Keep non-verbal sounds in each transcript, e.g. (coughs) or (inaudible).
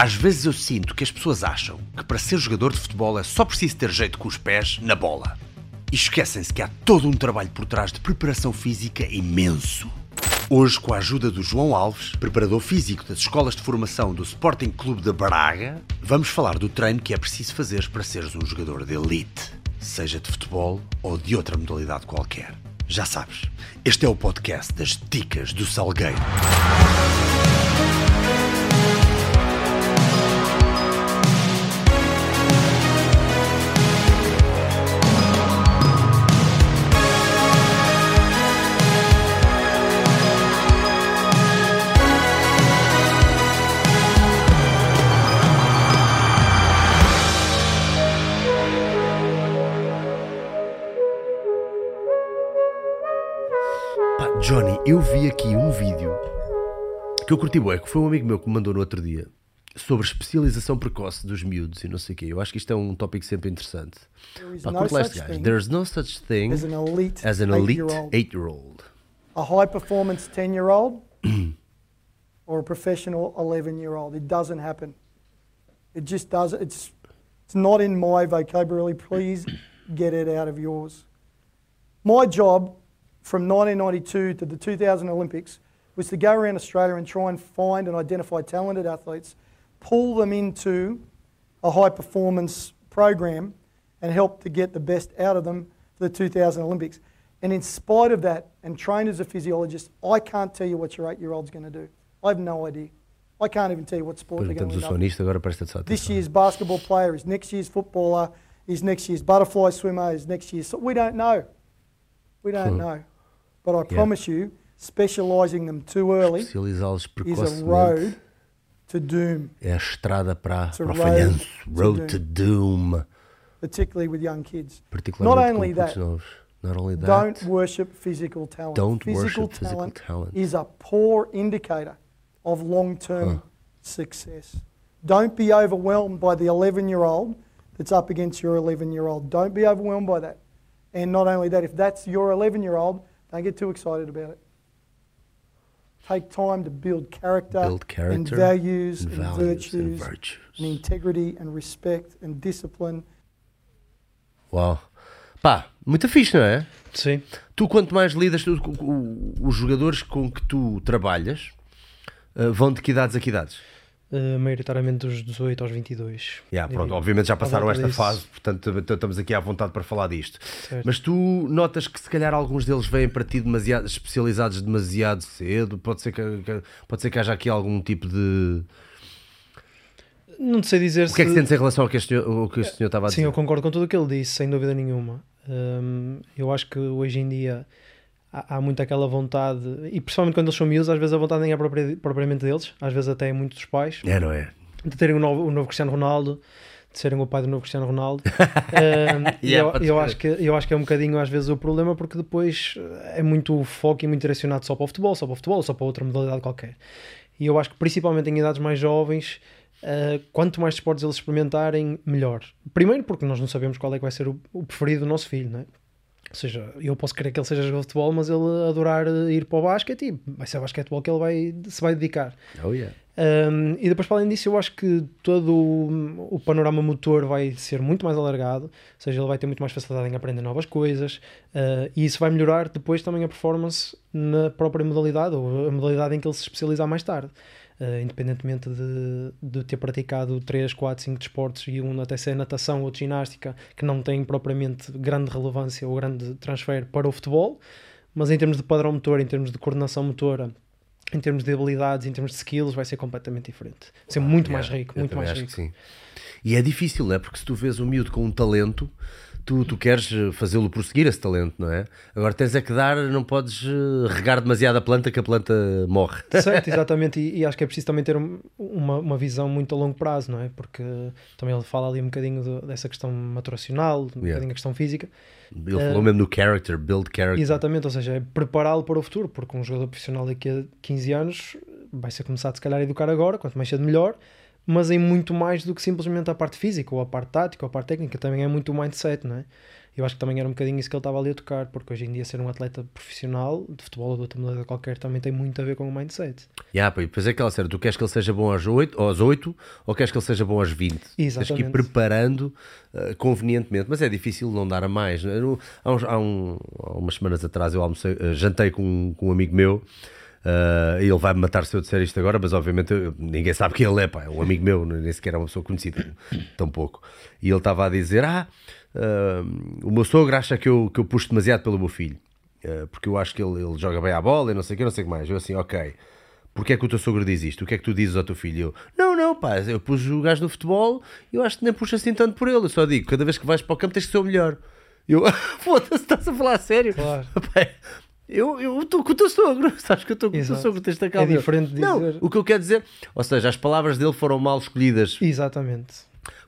Às vezes eu sinto que as pessoas acham que para ser jogador de futebol é só preciso ter jeito com os pés na bola. E esquecem-se que há todo um trabalho por trás de preparação física imenso. Hoje, com a ajuda do João Alves, preparador físico das escolas de formação do Sporting Clube de Braga, vamos falar do treino que é preciso fazer para seres um jogador de elite, seja de futebol ou de outra modalidade qualquer. Já sabes, este é o podcast das Dicas do Salgueiro. Eu vi aqui um vídeo que eu curti bué, que foi um amigo meu que me mandou no outro dia sobre especialização precoce dos miúdos e não sei o quê. Eu acho que isto é um tópico sempre interessante. Pá, no curte lá este gajo. There's no such thing as an elite as an elite eight-year-old. eight-year-old. a high performance 10 year old or a professional 11 year old. It doesn't happen. It just does. It's, it's not in my vocabulary. Please get it out of yours. My job from 1992 to the 2000 Olympics was to go around Australia and try and find and identify talented athletes, pull them into a high performance program, and help to get the best out of them for the 2000 Olympics. And in spite of that, and trained as a physiologist, I can't tell you what your eight year old's going to do. I have no idea. I can't even tell you what sport they're going to o end up. sonista, agora presta só This year's basketball player is next year's footballer, is next year's butterfly swimmer, is next year's. So we don't know. We don't Hmm. know. But I Yeah. promise you, specialising them too early is a road to doom, é a estrada para, para o road falhanço. to Road to doom. particularly with young kids. Particularmente only that, novos. Not only that, Don't worship physical talent. don't physical worship physical talent talent. is a poor indicator of long term success. Don't be overwhelmed by the 11 year old that's up against your 11 year old. Don't be overwhelmed by that. And not only that, if that's your 11 year old, don't get too excited about it. Take time to build character, Build and character values and and, values and virtues virtues. and integrity and respect and discipline. Uau. Pá, muito fixe, não é? Sim. Tu, quanto mais lidas, tu- os jogadores com que tu trabalhas uh, vão de que idades a que idades? Uh, maioritariamente dos 18 aos 22. Yeah, pronto, obviamente já passaram esta disso. fase, portanto estamos aqui à vontade para falar disto. Certo. Mas tu notas que se calhar alguns deles vêm para ti demasiado, especializados demasiado cedo? Pode ser que, pode ser que haja aqui algum tipo de. Não sei dizer O que é que se. sentes em relação ao que este senhor, o que este senhor estava a dizer? Sim, eu concordo com tudo o que ele disse, sem dúvida nenhuma. Um, eu acho que hoje em dia há, há muito aquela vontade, e principalmente quando eles são miúdos, às vezes a vontade nem é propria- propriamente deles, às vezes até é muito dos pais, É, não é? de terem o novo, o novo Cristiano Ronaldo, de serem o pai do novo Cristiano Ronaldo. (laughs) (laughs) E Yeah, eu, pode eu ser. acho que, eu acho que é um bocadinho às vezes o problema, porque depois é muito foco e muito direcionado só para o futebol, só para o futebol, só para outra modalidade qualquer. E eu acho que principalmente em idades mais jovens, uh, quanto mais esportes eles experimentarem, melhor. Primeiro porque nós não sabemos qual é que vai ser o, o preferido do nosso filho, não é? Ou seja, eu posso querer que ele seja jogador de futebol, mas ele adorar eh, ir para o basquete e vai ser basquetebol que ele vai, se vai dedicar. Oh, yeah. Um, e depois, para além disso, eu acho que todo o, o panorama motor vai ser muito mais alargado, ou seja, ele vai ter muito mais facilidade em aprender novas coisas, uh, e isso vai melhorar depois também a performance na própria modalidade, ou a modalidade em que ele se especializar mais tarde. Uh, independentemente de, de ter praticado 3, 4, 5 desportos e um até ser natação ou ginástica, que não tem propriamente grande relevância ou grande transfer para o futebol, mas em termos de padrão motor, em termos de coordenação motora, em termos de habilidades, em termos de skills, vai ser completamente diferente. Vai ser muito mais Yeah, rico, muito mais rico. sim. E é difícil, é? Porque se tu vês um miúdo com um talento, tu, tu queres eh, fazê-lo prosseguir esse talento, não é? Agora tens é que dar, não podes eh, regar demasiado a planta que a planta morre. (laughs) Certo, (laughs) exatamente, e, e acho que é preciso também ter um- uma, uma visão muito a longo prazo, não é? Porque também ele fala ali um bocadinho do- dessa questão maturacional, um Yeah. bocadinho a questão física. Ele falou mesmo no character, build character. Exatamente, ou seja, é prepará-lo para o futuro, porque um jogador profissional daqui a 15 anos vai ser começado se calhar a educar agora, quanto mais cedo melhor, mas em muito mais do que simplesmente a parte física, ou a parte tática, ou a parte técnica, também é muito o mindset, não é? Eu acho que também era um bocadinho isso que ele estava ali a tocar, porque hoje em dia ser um atleta profissional, de futebol ou de outra modalidade qualquer, também tem muito a ver com o mindset. Yeah, pá, e depois é aquela série, tu queres que ele seja bom às 8, aos 8 ou queres que ele seja bom às 20? Tens que ir Exatamente. preparando uh, convenientemente, mas é difícil não dar a mais. não é? Há, uns- há um- há umas semanas atrás eu almocei, uh, jantei com, com um amigo meu. Uh, ele vai-me matar se eu disser isto agora, mas obviamente eu- ninguém sabe quem ele é, pá, é um amigo meu, nem sequer é uma pessoa conhecida, tão pouco. E ele estava a dizer: Ah, uh, o meu sogro acha que eu, que eu puxo demasiado pelo meu filho, uh, porque eu acho que ele, ele joga bem à bola e não sei o que, não sei o que mais. Eu assim, ok. Porquê é que o teu sogro diz isto? O que é que tu dizes ao teu filho? Eu, não, não, pá, eu pus o gajo no futebol e eu acho que nem puxa assim tanto por ele. Eu só digo, cada vez que vais para o campo tens que ser o melhor. Eu, (laughs) foda-se, estás a falar a sério? Claro. (laughs) Pá, Eu estou com o teu sogro, (laughs) sabes que eu estou com o teu Exato. sogro, tens de É diferente de Não, dizer- o que eu quero dizer, ou seja, as palavras dele foram mal escolhidas, Exatamente.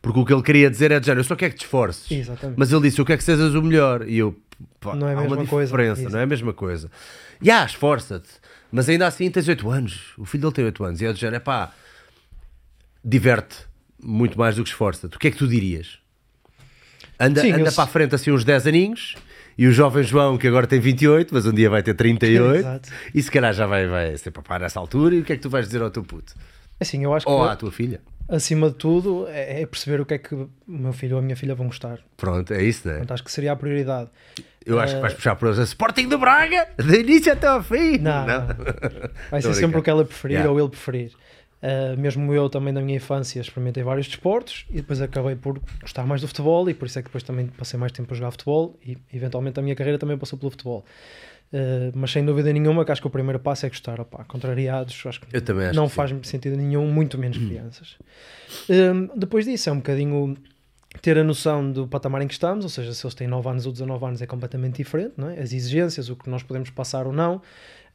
porque o que ele queria dizer é de género, eu só quero que te esforces. Exatamente. Mas ele disse, eu quero que sejas o melhor. E eu, pá, Não é a há uma mesma coisa. diferença, não é a mesma coisa. E ah, esforça-te. Mas ainda assim tens 8 anos. O filho dele tem 8 anos. E é de género, é pá, diverte muito mais do que esforça-te. O que é que tu dirias? Anda, Sim, anda eu- para a frente assim uns 10 aninhos. E o jovem João, que agora tem 28, mas um dia vai ter 38, Exato. e se calhar já vai, vai ser papá nessa altura. E o que é que tu vais dizer ao teu puto? Assim, eu acho que Ou à tua filha? acima de tudo é é perceber o que é que o meu filho ou a minha filha vão gostar. Pronto, é isso, não é? Portanto, acho que seria a prioridade. Eu acho que vais puxar por eles. Sporting do Braga, do início até ao fim. Não, não. Vai ser sempre o que ela preferir Yeah. ou ele preferir. Uh, mesmo eu também na minha infância experimentei vários desportos e depois acabei por gostar mais do futebol e por isso é que depois também passei mais tempo a jogar futebol e eventualmente a minha carreira também passou pelo futebol. Uh, mas sem dúvida nenhuma que acho que o primeiro passo é gostar, contrariados, acho que Eu também acho não que sim. faz sentido nenhum, muito menos crianças. Um, depois disso é um bocadinho ter a noção do patamar em que estamos, ou seja, se eles têm 9 anos ou 19 anos é completamente diferente, não é? as exigências, o que nós podemos passar ou não,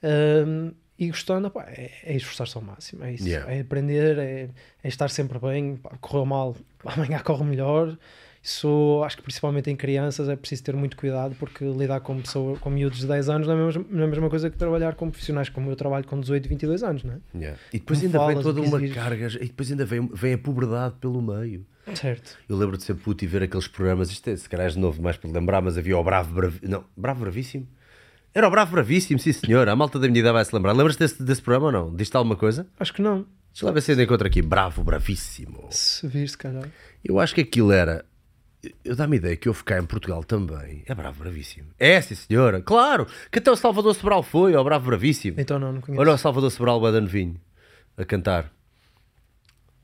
um, e gostando, pá, é, é esforçar-se ao máximo, é isso, Yeah. é aprender, é, é estar sempre bem, pá, correu mal, (laughs) amanhã corre melhor, isso acho que principalmente em crianças é preciso ter muito cuidado porque lidar com, pessoa, com miúdos de 10 anos não é, a mesma, não é a mesma coisa que trabalhar com profissionais como eu trabalho com 18 e 22 anos, não é? Yeah. E depois Não ainda vem toda uma carga, e depois ainda vem, vem a puberdade pelo meio. Certo. Eu lembro de ser puto e ver aqueles programas, isto é, se calhar é de novo mais para lembrar, mas havia o Bravo Bravíssimo. Não, Bravo Bravíssimo? Era o Bravo Bravíssimo, sim senhor. A malta da minha idade vai se lembrar. Lembras-te desse, desse programa ou não? Diz-te alguma coisa? Acho que não. Deixa lá ver se ainda encontro aqui. Bravo Bravíssimo. Se vir, se calhar. Eu acho que aquilo era. Eu dá-me ideia que houve cá em Portugal também. É Bravo Bravíssimo. É, sim senhora. Claro! Que até o Salvador Sobral foi ao Bravo Bravíssimo. Então não, não conheço. Olha o Salvador Sobral Bada Novinho a cantar.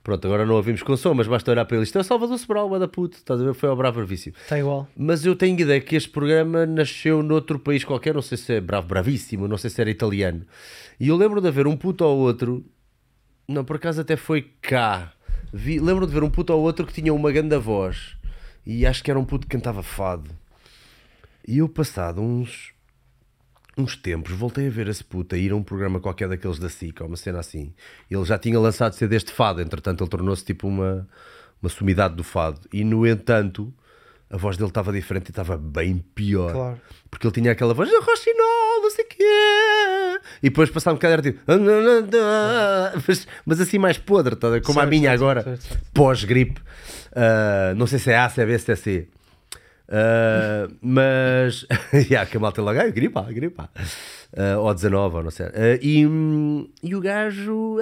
Pronto, agora não ouvimos com som, mas basta olhar para ele. Isto é o Salvador Sobral, Bada Puto. Estás a ver? Foi ao Bravo Bravíssimo. Está igual. Mas eu tenho ideia que este programa nasceu noutro país qualquer, não sei se é Bravo Bravíssimo, não sei se era italiano. E eu lembro de haver um puto ou outro, não, por acaso até foi cá. Vi, lembro de ver um puto ou outro que tinha uma grande voz. E acho que era um puto que cantava fado. E eu, passado uns, uns tempos, voltei a ver a ir a um programa qualquer daqueles da SIC, ou uma cena assim. Ele já tinha lançado ser deste fado, entretanto ele tornou-se tipo uma, uma sumidade do fado. E no entanto, a voz dele estava diferente e estava bem pior. Claro. Porque ele tinha aquela voz, "Ah, Rochinol, não sei o quê. E depois passava um bocado era tipo, "Ah, não, não, não." mas, mas assim mais podre, tá a como a Certo, minha certo, agora, pós-gripe. Ah, não sei se é A, se é B, se é C. Ah, mas, (laughs) yeah, que a malta logo, ah, gripa, gripa. Ah, ou 19, ou não sei. Ah, e, e o gajo,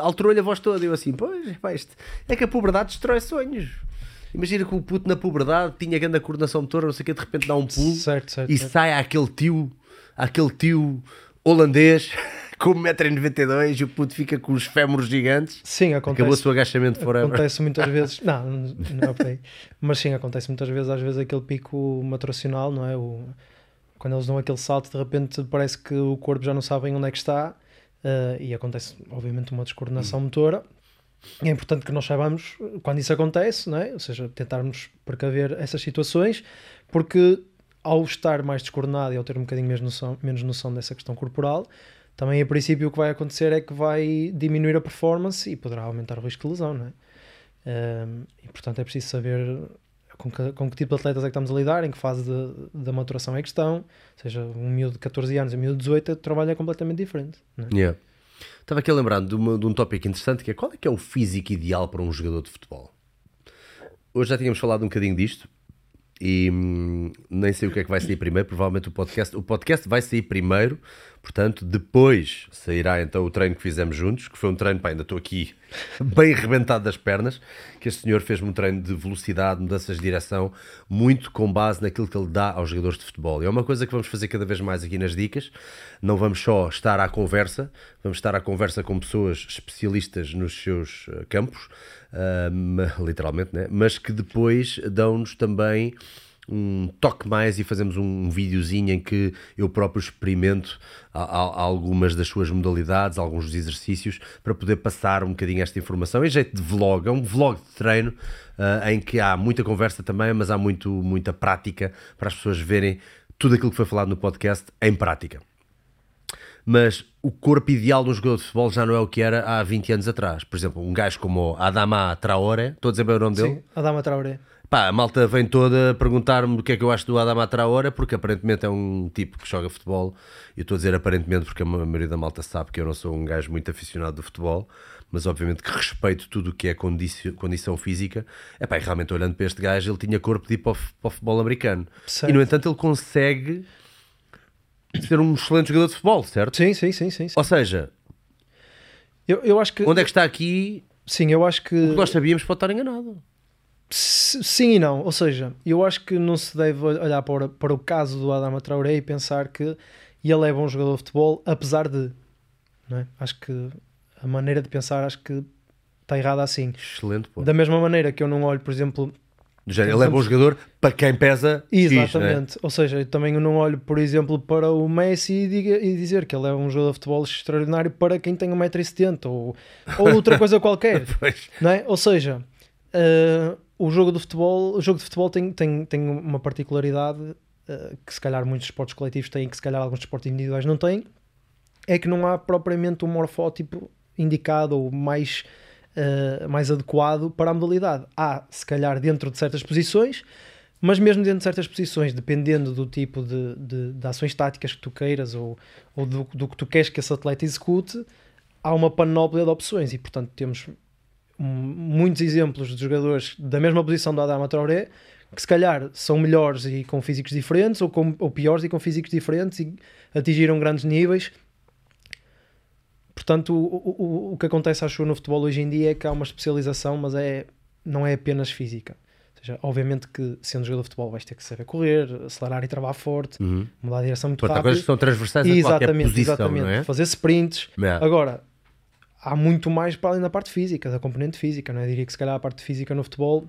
alterou-lhe a voz toda. Eu assim, pois, epá, isto é que a puberdade destrói sonhos. Imagina que o puto na puberdade tinha grande coordenação motora, não sei o que, de repente dá um pulo Certo, certo, e certo. sai aquele tio, aquele tio holandês (laughs) com 1,92m e o puto fica com os fémures gigantes. Sim, Acabou o acontece. seu agachamento forever. Acontece muitas (laughs) vezes. Não, não é por aí. Mas sim, acontece muitas vezes, às vezes, aquele pico matracional, não é? O, quando eles dão aquele salto, de repente parece que o corpo já não sabe onde é que está eh, e acontece, obviamente, uma descoordenação Hum. motora. É importante que nós saibamos quando isso acontece, não é? ou seja, tentarmos precaver essas situações, porque ao estar mais descoordenado e ao ter um bocadinho menos noção, menos noção dessa questão corporal, também a princípio o que vai acontecer é que vai diminuir a performance e poderá aumentar o risco de lesão, não é? Um, e portanto é preciso saber com que, com que tipo de atletas é que estamos a lidar, em que fase da maturação é que estão, ou seja, um miúdo de 14 anos e um miúdo de 18 trabalha completamente diferente. não é? Yeah. Estava aqui a lembrar de, uma- de um tópico interessante que é qual é que é o físico ideal para um jogador de futebol? Hoje já tínhamos falado um bocadinho disto e hum, nem sei o que é que vai sair primeiro, provavelmente o podcast. O podcast vai sair primeiro, portanto, depois sairá então o treino que fizemos juntos, que foi um treino, pá, ainda estou aqui (laughs) bem arrebentado das pernas, que este senhor fez-me um treino de velocidade, mudanças de direção, muito com base naquilo que ele dá aos jogadores de futebol. E é uma coisa que vamos fazer cada vez mais aqui nas dicas. Não vamos só estar à conversa, vamos estar à conversa com pessoas especialistas nos seus eh, campos, ahm, (laughs) literalmente, né? mas que depois dão-nos também um toque mais e fazemos um videozinho em que eu próprio experimento a- a- algumas das suas modalidades, alguns dos exercícios, para poder passar um bocadinho esta informação em jeito de vlog, é um vlog de treino ah, em que há muita conversa também, mas há muito, muita prática para as pessoas verem tudo aquilo que foi falado no podcast em prática mas o corpo ideal de um jogador de futebol já não é o que era há 20 anos atrás. Por exemplo, um gajo como Adama Traoré, estou a dizer bem o nome dele? Sim, Adama Traoré. Pá, a malta vem toda a perguntar-me o que é que eu acho do Adama Traoré, porque aparentemente é um tipo que joga futebol. E eu estou a dizer aparentemente porque a maioria da malta sabe que eu não sou um gajo muito aficionado do futebol, mas obviamente que respeito tudo o que é condici- condição física. É pá, e realmente olhando para este gajo, ele tinha corpo de ir para o, para o futebol americano. Certo. E no entanto, ele consegue ser um excelente jogador de futebol, certo? Sim, sim, sim, sim. sim. Ou seja, Eu, eu acho que. onde é que está aqui? Sim, eu acho que. O que nós sabíamos pode estar enganado. Sim e não, ou seja, eu acho que não se deve olhar para, para o caso do Adama Traoré e pensar que ele é bom jogador de futebol, apesar de. É? Acho que a maneira de pensar acho que está errada assim. Excelente, pô. Da mesma maneira que eu não olho, por exemplo, género, ele é bom jogador para quem pesa X, né? Exatamente. Ou seja, eu também não olho, por exemplo, para o Messi e, diga- e dizer que ele é um jogador de futebol extraordinário para quem tem 1,70m ou, ou outra (laughs) coisa qualquer. Pois. Não é? Ou seja, eh, o jogo de futebol, o jogo de futebol tem, tem, tem uma particularidade eh, que se calhar muitos esportes coletivos têm, que se calhar alguns esportes individuais não têm, é que não há propriamente um morfótipo indicado ou mais, eh, mais adequado para a modalidade. Há, se calhar, dentro de certas posições, mas mesmo dentro de certas posições, dependendo do tipo de, de, de ações táticas que tu queiras ou, ou do, do que tu queres que esse atleta execute, há uma panóplia de opções e, portanto, temos muitos exemplos de jogadores da mesma posição do Adama Traoré que se calhar são melhores e com físicos diferentes ou, com, ou piores e com físicos diferentes e atingiram grandes níveis. Portanto, o, o, o que acontece acho no futebol hoje em dia é que há uma especialização, mas é, não é apenas física. Ou seja, obviamente que sendo jogador de futebol vais ter que saber correr, acelerar e travar forte, Uhum. mudar a direção muito Portanto, rápido. coisas que são transversais a qualquer Exatamente, posição, exatamente. é? Fazer sprints. É. Agora, há muito mais para além da parte física, da componente física. Não é? Diria que se calhar a parte física no futebol,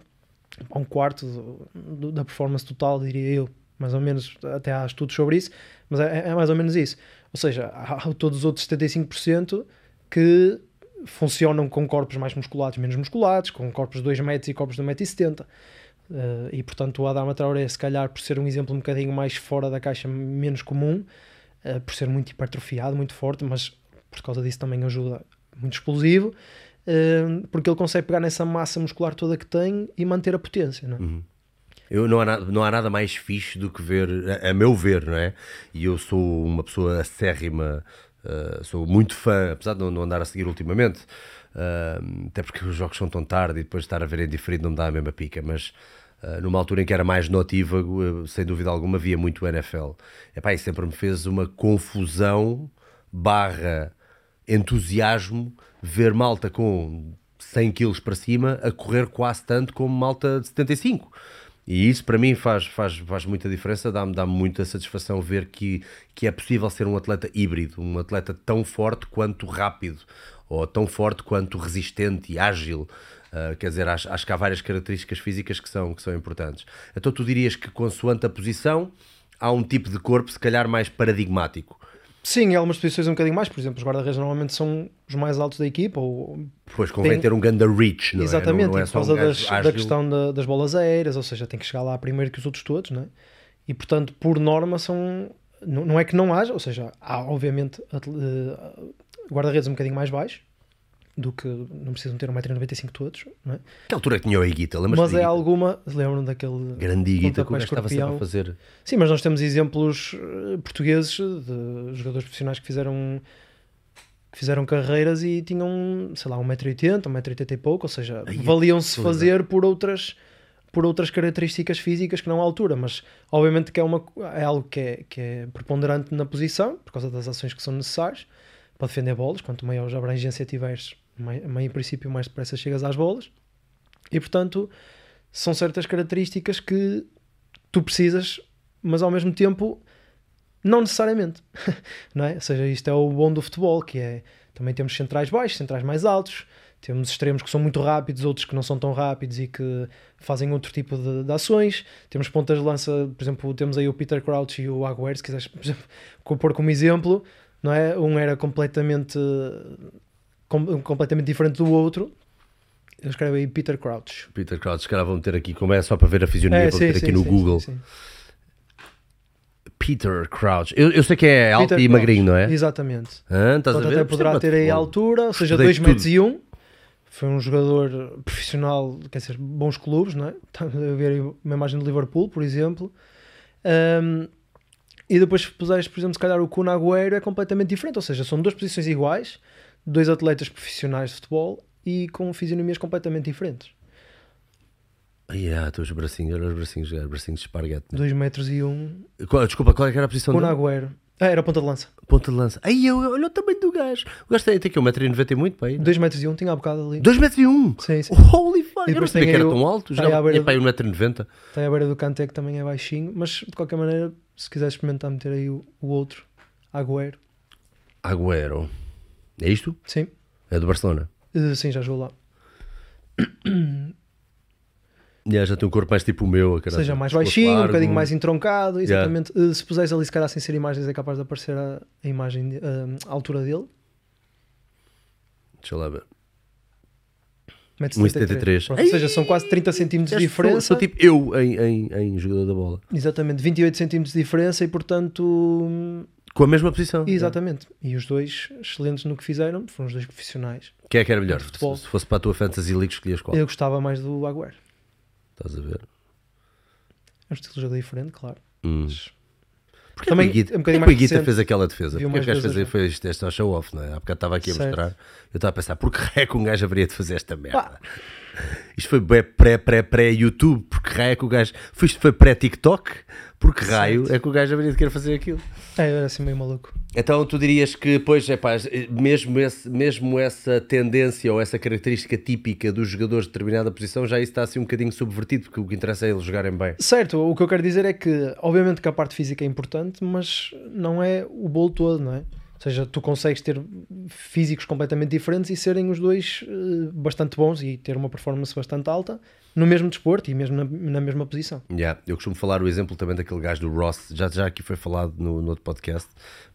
a um quarto do- do- da performance total, diria eu. Mais ou menos, até há estudos sobre isso, mas é, é mais ou menos isso. Ou seja, há há todos os outros 75% que funcionam com corpos mais musculados, menos musculados, com corpos de 2 metros e corpos de 1,70m. Uh, e portanto o Adama Traoré, se calhar por ser um exemplo um bocadinho mais fora da caixa, menos comum, uh, por ser muito hipertrofiado, muito forte, mas por causa disso também ajuda, muito explosivo, uh, porque ele consegue pegar nessa massa muscular toda que tem e manter a potência. Não é? Eu, não, há nada, não há nada mais fixe do que ver, a, a meu ver, não é? E eu sou uma pessoa acérrima, uh, sou muito fã, apesar de não, não andar a seguir ultimamente, uh, até porque os jogos são tão tarde e depois estar a ver em diferente não me dá a mesma pica, mas numa altura em que era mais notívago, sem dúvida alguma, via muito NFL. Epá, e sempre me fez uma confusão barra entusiasmo ver malta com 100 kg para cima a correr quase tanto como malta de 75. E isso para mim faz, faz, faz muita diferença, dá-me dá muita satisfação ver que, que é possível ser um atleta híbrido, um atleta tão forte quanto rápido, ou tão forte quanto resistente e ágil. Uh, quer dizer, acho, acho que há várias características físicas que são, que são importantes. Então tu dirias que consoante a posição, há um tipo de corpo se calhar mais paradigmático. Sim, em algumas posições um bocadinho mais, por exemplo, os guarda-redes normalmente são os mais altos da equipa, ou Pois convém Tem- ter um ganda reach, não Exatamente, é? Não, não é por um causa gajo das, da questão da- das bolas aéreas, ou seja, tem que chegar lá primeiro que os outros todos, não é? E portanto, por norma, são. Não, não é que não haja, ou seja, há obviamente eh, guarda-redes um bocadinho mais baixos do que não precisam ter 1,95m todos, não é? Que altura que tinha o Higuita? Lembras Mas é alguma. Lembram daquele. Grande Higuita que o estava sempre a fazer. Sim, mas nós temos exemplos eh, portugueses de jogadores profissionais que fizeram que fizeram carreiras e tinham, sei lá, 1,80m, 1,80m e pouco, ou seja, Ai, valiam-se fazer por outras por outras características físicas que não a altura, mas obviamente que é, uma, é algo que é, que é preponderante na posição, por causa das ações que são necessárias para defender bolas, quanto maior a abrangência tiveres, em princípio mais depressa chegas às bolas, e portanto são certas características que tu precisas, mas ao mesmo tempo não necessariamente, (laughs) não é? Ou seja, isto é o bom do futebol, que é também temos centrais baixos, centrais mais altos, temos extremos que são muito rápidos, outros que não são tão rápidos e que fazem outro tipo de, de ações. Temos pontas de lança, por exemplo, temos aí o Peter Crouch e o Agüero, se quiseres, (laughs) por exemplo, pôr como exemplo, não é? Um era completamente com- completamente diferente do outro. Eu escrevo aí Peter Crouch. Peter Crouch, se calhar vou meter aqui, como é só para ver a fisionomia, É, vou sim, aqui sim, no sim, Google. Peter Crouch. Eu, eu sei que é alto Peter e Crouch, magrinho, não é? Exatamente. Hã? Estás a Portanto, ver? até poderá ter aí a altura, ou seja, Estudei 2 metros e 1. Foi um jogador profissional, quer dizer, bons clubes, não é? (laughs) Está a ver aí uma imagem de Liverpool, por exemplo. Um, e depois, por exemplo, se calhar o Kun Agüero é completamente diferente, ou seja, são duas posições iguais, dois atletas profissionais de futebol e com fisionomias completamente diferentes. Ai, ah, os bracinhos, os bracinhos, os bracinhos de esparguete. 2 metros e 1. Qual- Desculpa, qual é que era a posição dele? Agüero. Ah, era ponta de lança. Ponta de lança. Ai, eu, olha o tamanho do gajo. O gajo tem, tem aqui 1,90m e muito, pai. 2 metros e 1, tinha há bocado ali. 2,1m! Sim, sim. Holy fuck! Eu não sabia que era aí o- tão alto. aí Já é pai do- 1,90m. Tem a beira do Kanté que também é baixinho, mas de qualquer maneira, se quiser experimentar meter aí o, o outro, Agüero. Agüero. É isto? Sim, É do Barcelona. Eh, sim, já jogou lá. (coughs) Yeah, já tem um corpo mais tipo o meu. caralho. Seja mais baixinho, um largo. bocadinho mais entroncado, Yeah. exatamente. Eh, Se puseres ali, se calhar sem ser imagens, é capaz de aparecer a, a imagem, de- eh, a altura dele. Deixa lá ver. 1,73 1,73. Pronto, Ou seja, são quase 30 centímetros de Sou- diferença. Sou tipo eu em, em, em jogador da bola. Exatamente, 28 centímetros de diferença e, portanto, Com a mesma posição. exatamente. E os dois, excelentes no que fizeram, foram os dois profissionais. Quem é que era melhor? Futebol. Se, se fosse para a tua Fantasy League, escolhias qual? Eu gostava mais do Agüero. Estás a ver? É um estilo de jogo diferente, claro. Hum. Mas Porque Também o Guita, é um bocadinho porque o mais Guita fez aquela defesa. Porque o mais gajo fez, foi isto, este é o show-off, não é? Há bocado estava aqui a Certo. mostrar. Eu estava a pensar, por que raio é que um gajo haveria de fazer esta merda? Isto foi bué pré, pré, pré YouTube, porque raio é que o gajo. Foi, isto foi pré-TikTok, porque raio é que o gajo haveria de querer fazer aquilo. É, eu era assim meio maluco. Então tu dirias que, pois, é pá, mesmo, esse, mesmo essa tendência ou essa característica típica dos jogadores de determinada posição, já isso está assim um bocadinho subvertido, porque o que interessa é eles jogarem bem. Certo, o que eu quero dizer é que, obviamente, que a parte física é importante, mas não é o bolo todo, não é? Seja, tu consegues ter físicos completamente diferentes e serem os dois eh, bastante bons e ter uma performance bastante alta no mesmo desporto e mesmo na, na mesma posição. Yeah, eu costumo falar o exemplo também daquele gajo do Ross, já, já aqui foi falado no, no outro podcast,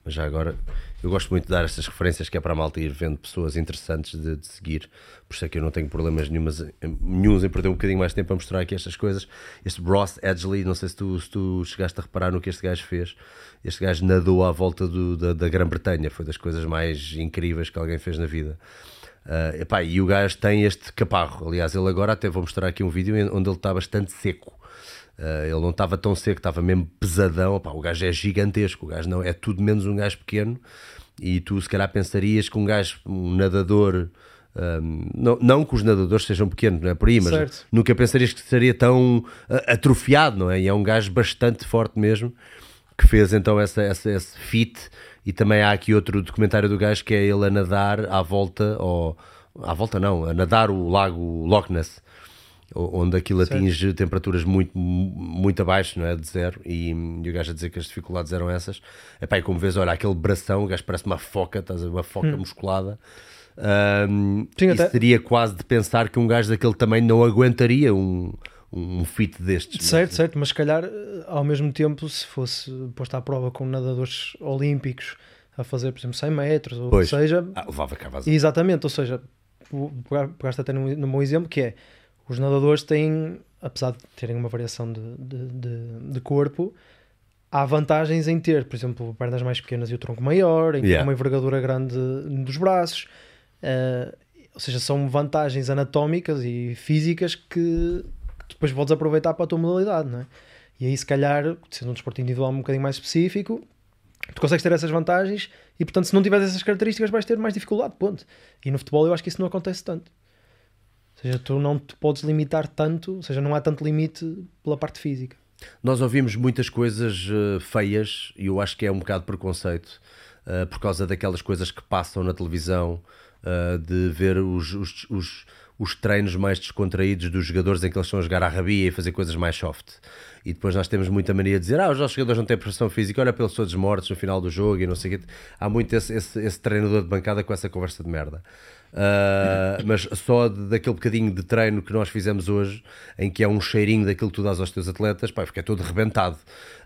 mas já agora eu gosto muito de dar estas referências que é para a malta ir vendo pessoas interessantes de, de seguir, por isso é que eu não tenho problemas nenhumas, nenhuns em perder um bocadinho mais tempo a mostrar aqui estas coisas. Este Ross Edgley, não sei se tu, se tu chegaste a reparar no que este gajo fez, este gajo nadou à volta do, da, da Grã-Bretanha, foi das coisas mais incríveis que alguém fez na vida. Uh, epá, e o gajo tem este caparro. Aliás, ele agora até vou mostrar aqui um vídeo onde ele está bastante seco. Uh, ele não estava tão seco, estava mesmo pesadão. Epá, o gajo é gigantesco. O gajo não é tudo menos um gajo pequeno. E tu, se calhar, pensarias que um gajo, um nadador. um, não, não que os nadadores sejam pequenos, não é por aí, mas Certo. nunca pensarias que estaria tão uh, atrofiado, não é? E é um gajo bastante forte mesmo que fez então essa, essa, esse feat e também há aqui outro documentário do gajo que é ele a nadar à volta ou à volta não, a nadar o lago Loch Ness onde aquilo Certo. atinge temperaturas muito, muito abaixo, não é? De zero, e, e o gajo a dizer que as dificuldades eram essas. Epá, e como vês, olha, aquele bração, o gajo parece uma foca, estás a ver, uma foca musculada. Ahm, Sim, e até- seria quase de pensar que um gajo daquele tamanho não aguentaria um, um feat destes. é? Certo, certo, mas se calhar, eh, ao mesmo tempo, se fosse posto à prova com nadadores olímpicos a fazer, por exemplo, 100 metros, ou Pois. seja, Ah, levava cá. Exatamente, ou seja, pegaste até num, num bom exemplo que é os nadadores têm, apesar de terem uma variação de, de, de- de corpo, há vantagens em ter, por exemplo, pernas mais pequenas e o tronco maior, em ter Yeah. uma envergadura grande dos braços, eh, ou seja, são vantagens anatómicas e físicas que, que depois podes aproveitar para a tua modalidade, não é? E aí, se calhar, sendo um desporto individual um bocadinho mais específico, Tu consegues ter essas vantagens e, portanto, se não tiveres essas características, vais ter mais dificuldade. Ponto. E no futebol eu acho que isso não acontece tanto. Ou seja, tu não te podes limitar tanto, ou seja, não há tanto limite pela parte física. Nós ouvimos muitas coisas uh, feias e eu acho que é um bocado preconceito uh, por causa daquelas coisas que passam na televisão, uh, de ver os, os, os, os, treinos mais descontraídos dos jogadores em que eles estão a jogar à rabia e fazer coisas mais soft. E depois nós temos muita mania de dizer: ah, os nossos jogadores não têm pressão física, olha pelos todos mortos no final do jogo e não sei o quê. Há muito esse, esse, esse treinador de bancada com essa conversa de merda. Uh, mas só daquele bocadinho de treino que nós fizemos hoje, em que é um cheirinho daquilo que tu dás aos teus atletas, pá, fiquei todo rebentado.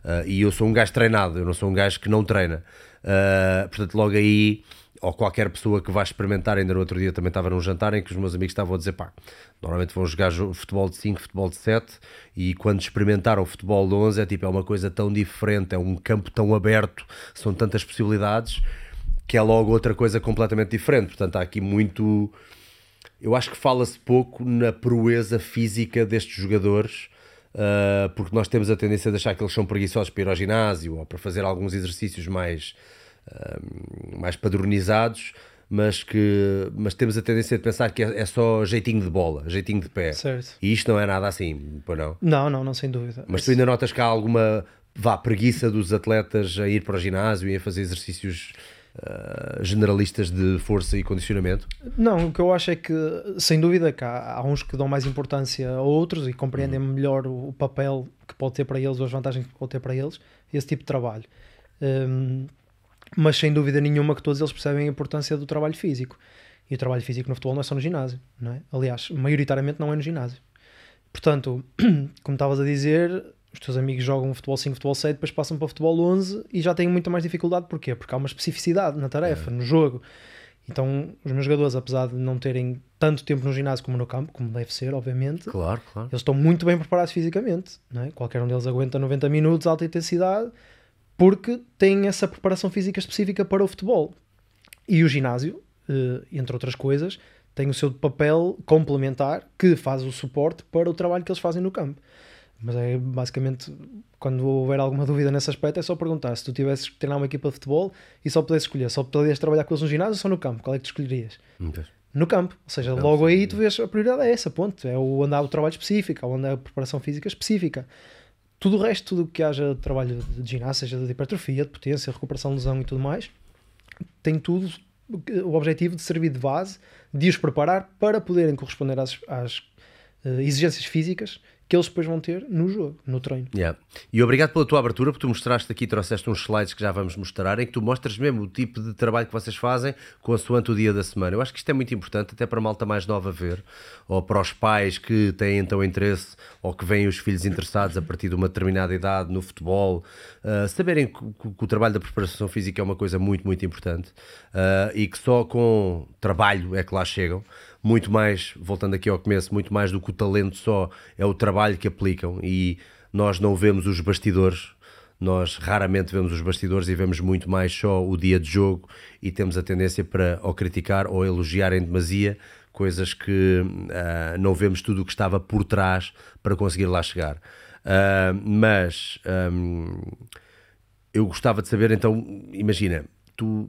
Uh, e eu sou um gajo treinado, eu não sou um gajo que não treina. Uh, portanto, logo aí, ou qualquer pessoa que vá experimentar, ainda no outro dia também estava num jantar em que os meus amigos estavam a dizer: pá, normalmente vão jogar futebol de 5, futebol de 7, e quando experimentaram o futebol de 11, é tipo, é uma coisa tão diferente, é um campo tão aberto, são tantas possibilidades que é logo outra coisa completamente diferente. Portanto, há aqui muito. Eu acho que fala-se pouco na proeza física destes jogadores, uh, porque nós temos a tendência de achar que eles são preguiçosos para ir ao ginásio ou para fazer alguns exercícios mais, mais padronizados, mas que mas temos a tendência de pensar que é, é, só jeitinho de bola, jeitinho de pé. Certo. E isto não é nada assim, pois não? Não, não, não, sem dúvida. Mas tu ainda notas que há alguma vá, preguiça dos atletas a ir para o ginásio e a fazer exercícios uh, generalistas de força e condicionamento? Não, o que eu acho é que, sem dúvida, que há, há uns que dão mais importância a outros e compreendem uhum. melhor o, o, papel que pode ter para eles ou as vantagens que pode ter para eles esse tipo de trabalho. Um, mas sem dúvida nenhuma que todos eles percebem a importância do trabalho físico. E o trabalho físico no futebol não é só no ginásio, não é? Aliás, maioritariamente não é no ginásio. Portanto, (clears throat) como estavas a dizer, os teus amigos jogam futebol 5, futebol 6, depois passam para futebol 11 e já têm muita mais dificuldade. Porquê? Porque há uma especificidade na tarefa, é. no jogo. Então, os meus jogadores, apesar de não terem tanto tempo no ginásio como no campo, como deve ser, obviamente, claro, claro. eles estão muito bem preparados fisicamente. Não é? Qualquer um deles aguenta 90 minutos, alta intensidade, porque têm essa preparação física específica para o futebol. E o ginásio, eh, entre outras coisas, tem o seu papel complementar que faz o suporte para o trabalho que eles fazem no campo. Mas é basicamente, quando houver alguma dúvida nesse aspecto, é só perguntar se tu tivesses que treinar uma equipa de futebol e só pudesses escolher, só puderias trabalhar com eles no ginásio ou só no campo, qual é que tu escolherias? Okay. No campo, ou seja, logo aí tu vês a prioridade é essa, ponto. É o andar o trabalho específico, o andar a preparação física específica. Tudo o resto, tudo que haja trabalho de ginásio, seja de hipertrofia, de potência, recuperação de lesão e tudo mais, tem tudo o objetivo de servir de base, de os preparar para poderem corresponder às, às uh, exigências físicas que eles depois vão ter no jogo, no treino. Yeah. E obrigado pela tua abertura, porque tu mostraste aqui, trouxeste uns slides que já vamos mostrar, em que tu mostras mesmo o tipo de trabalho que vocês fazem consoante o dia da semana. Eu acho que isto é muito importante, até para a malta mais nova ver, ou para os pais que têm então interesse, ou que veem os filhos interessados a partir de uma determinada idade no futebol, uh, saberem que, que, o trabalho da preparação física é uma coisa muito, muito importante uh, e que só com trabalho é que lá chegam muito mais, voltando aqui ao começo, muito mais do que o talento só, é o trabalho que aplicam. E nós não vemos os bastidores, nós raramente vemos os bastidores e vemos muito mais só o dia de jogo. E temos a tendência para ou criticar ou elogiar em demasia coisas que uh, não vemos tudo o que estava por trás para conseguir lá chegar. Uh, mas um, eu gostava de saber, então, imagina, tu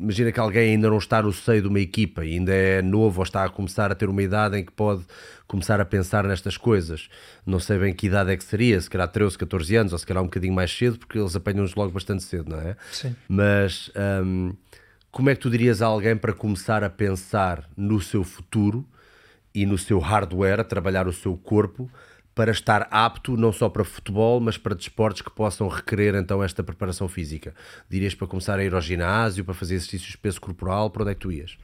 imagina que alguém ainda não está no seio de uma equipa, ainda é novo ou está a começar a ter uma idade em que pode começar a pensar nestas coisas. Não sei bem que idade é que seria, se calhar 13, 14 anos, ou se calhar um bocadinho mais cedo, porque eles apanham-nos logo bastante cedo, não é? Sim. Mas um, como é que tu dirias a alguém para começar a pensar no seu futuro e no seu hardware, a trabalhar o seu corpo, para estar apto não só para futebol, mas para desportos que possam requerer então esta preparação física? Dirias para começar a ir ao ginásio, para fazer exercícios de peso corporal, para onde é que tu ias?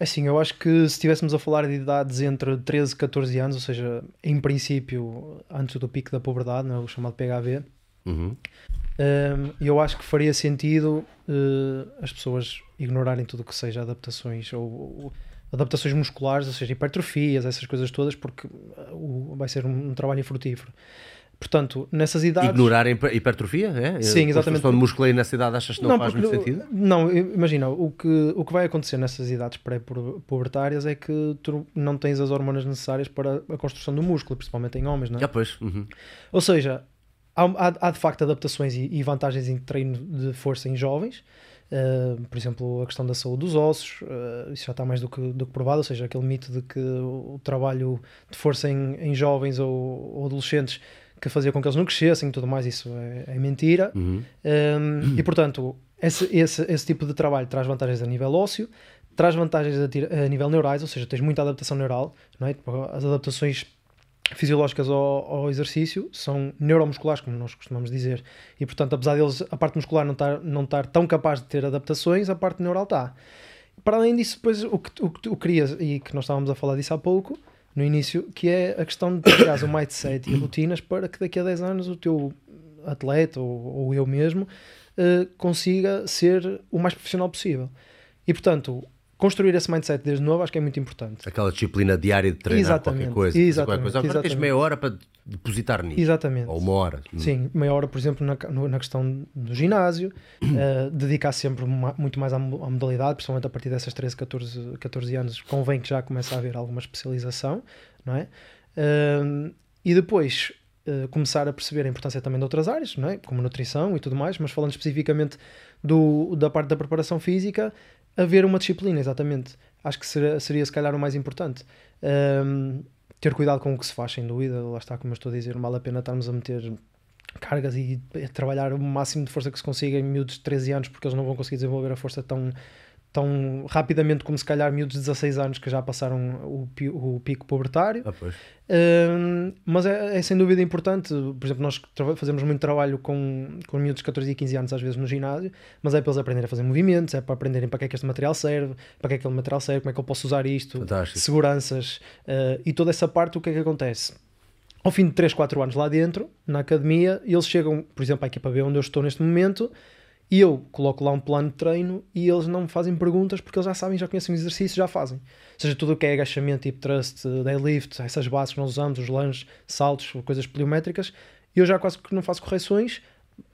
É assim, eu acho que se estivéssemos a falar de idades entre 13 e 14 anos, ou seja, em princípio, antes do pico da pobreza, é? o chamado PHV, uhum. Hum, eu acho que faria sentido uh, as pessoas ignorarem tudo o que seja adaptações ou adaptações musculares, ou seja, hipertrofias, essas coisas todas, porque uh, vai ser um, um trabalho frutífero. Portanto, nessas idades. Ignorar a hipertrofia? É? Sim, exatamente. A de músculo aí nessa idade achas que não, não faz muito sentido? Não, imagina, o que, o que vai acontecer nessas idades pré-pubertárias é que tu não tens as hormonas necessárias para a construção do músculo, principalmente em homens, não é? Já, pois. Uhum. Ou seja, há, há, há de facto adaptações e, e vantagens em treino de força em jovens. Uh, por exemplo, a questão da saúde dos ossos, uh, isso já está mais do que, do que provado, ou seja, aquele mito de que o trabalho de força em, em jovens ou, ou, adolescentes que fazia com que eles não crescessem e tudo mais, isso é, é mentira. Uhum. Um, e portanto, esse, esse, esse tipo de trabalho traz vantagens a nível ósseo, traz vantagens a, a nível neurais, ou seja, tens muita adaptação neural, não é? Tipo, as adaptações fisiológicas ao, ao, exercício são neuromusculares, como nós costumamos dizer. E, portanto, apesar deles, a parte muscular não estar, não estar tão capaz de ter adaptações, a parte neural está. Para além disso, depois, o que, o que tu querias, e que nós estávamos a falar disso há pouco, no início, que é a questão de criar o mindset e rotinas para que daqui a 10 anos o teu atleta ou, ou eu mesmo uh, consiga ser o mais profissional possível. E, portanto, construir esse mindset desde novo acho que é muito importante. Aquela disciplina diária de treinar exatamente, qualquer coisa. Exatamente, qualquer coisa. Agora exatamente. tens meia hora para depositar nisso. Exatamente. Ou uma hora. Sim, meia hora, por exemplo, na, na questão do ginásio, uh, (clears throat) dedicar sempre uma, muito mais à, à, modalidade, principalmente a partir dessas 13, 14, 14 anos, convém que já comece a haver alguma especialização, não é? Uh, e depois uh, começar a perceber a importância também de outras áreas, não é? Como nutrição e tudo mais, mas falando especificamente do, da parte da preparação física, haver uma disciplina, exatamente. Acho que seria, seria se calhar o mais importante. Um, ter cuidado com o que se faz, sem dúvida. Lá está, como eu estou a dizer, vale a pena estarmos a meter cargas e trabalhar o máximo de força que se consiga em miúdos de 13 anos, porque eles não vão conseguir desenvolver a força tão, tão rapidamente como se calhar miúdos de 16 anos que já passaram o, o pico pubertário. Ah, uh, mas é, é, sem dúvida importante. Por exemplo, nós fazemos muito trabalho com, com miúdos de 14 e 15 anos, às vezes no ginásio, mas é para eles aprenderem a fazer movimentos, é para aprenderem para que é que este material serve, para que é que aquele material serve, como é que eu posso usar isto, Fantástico. seguranças uh, e toda essa parte. O que é que acontece? Ao fim de 3, 4 anos lá dentro, na academia, eles chegam, por exemplo, à equipa B, onde eu estou neste momento e eu coloco lá um plano de treino e eles não me fazem perguntas porque eles já sabem, já conhecem o exercício, já fazem. Ou seja, tudo o que é agachamento, tipo thrust, deadlift, essas bases que nós usamos, os lunges, saltos, coisas pliométricas, eu já quase que não faço correções,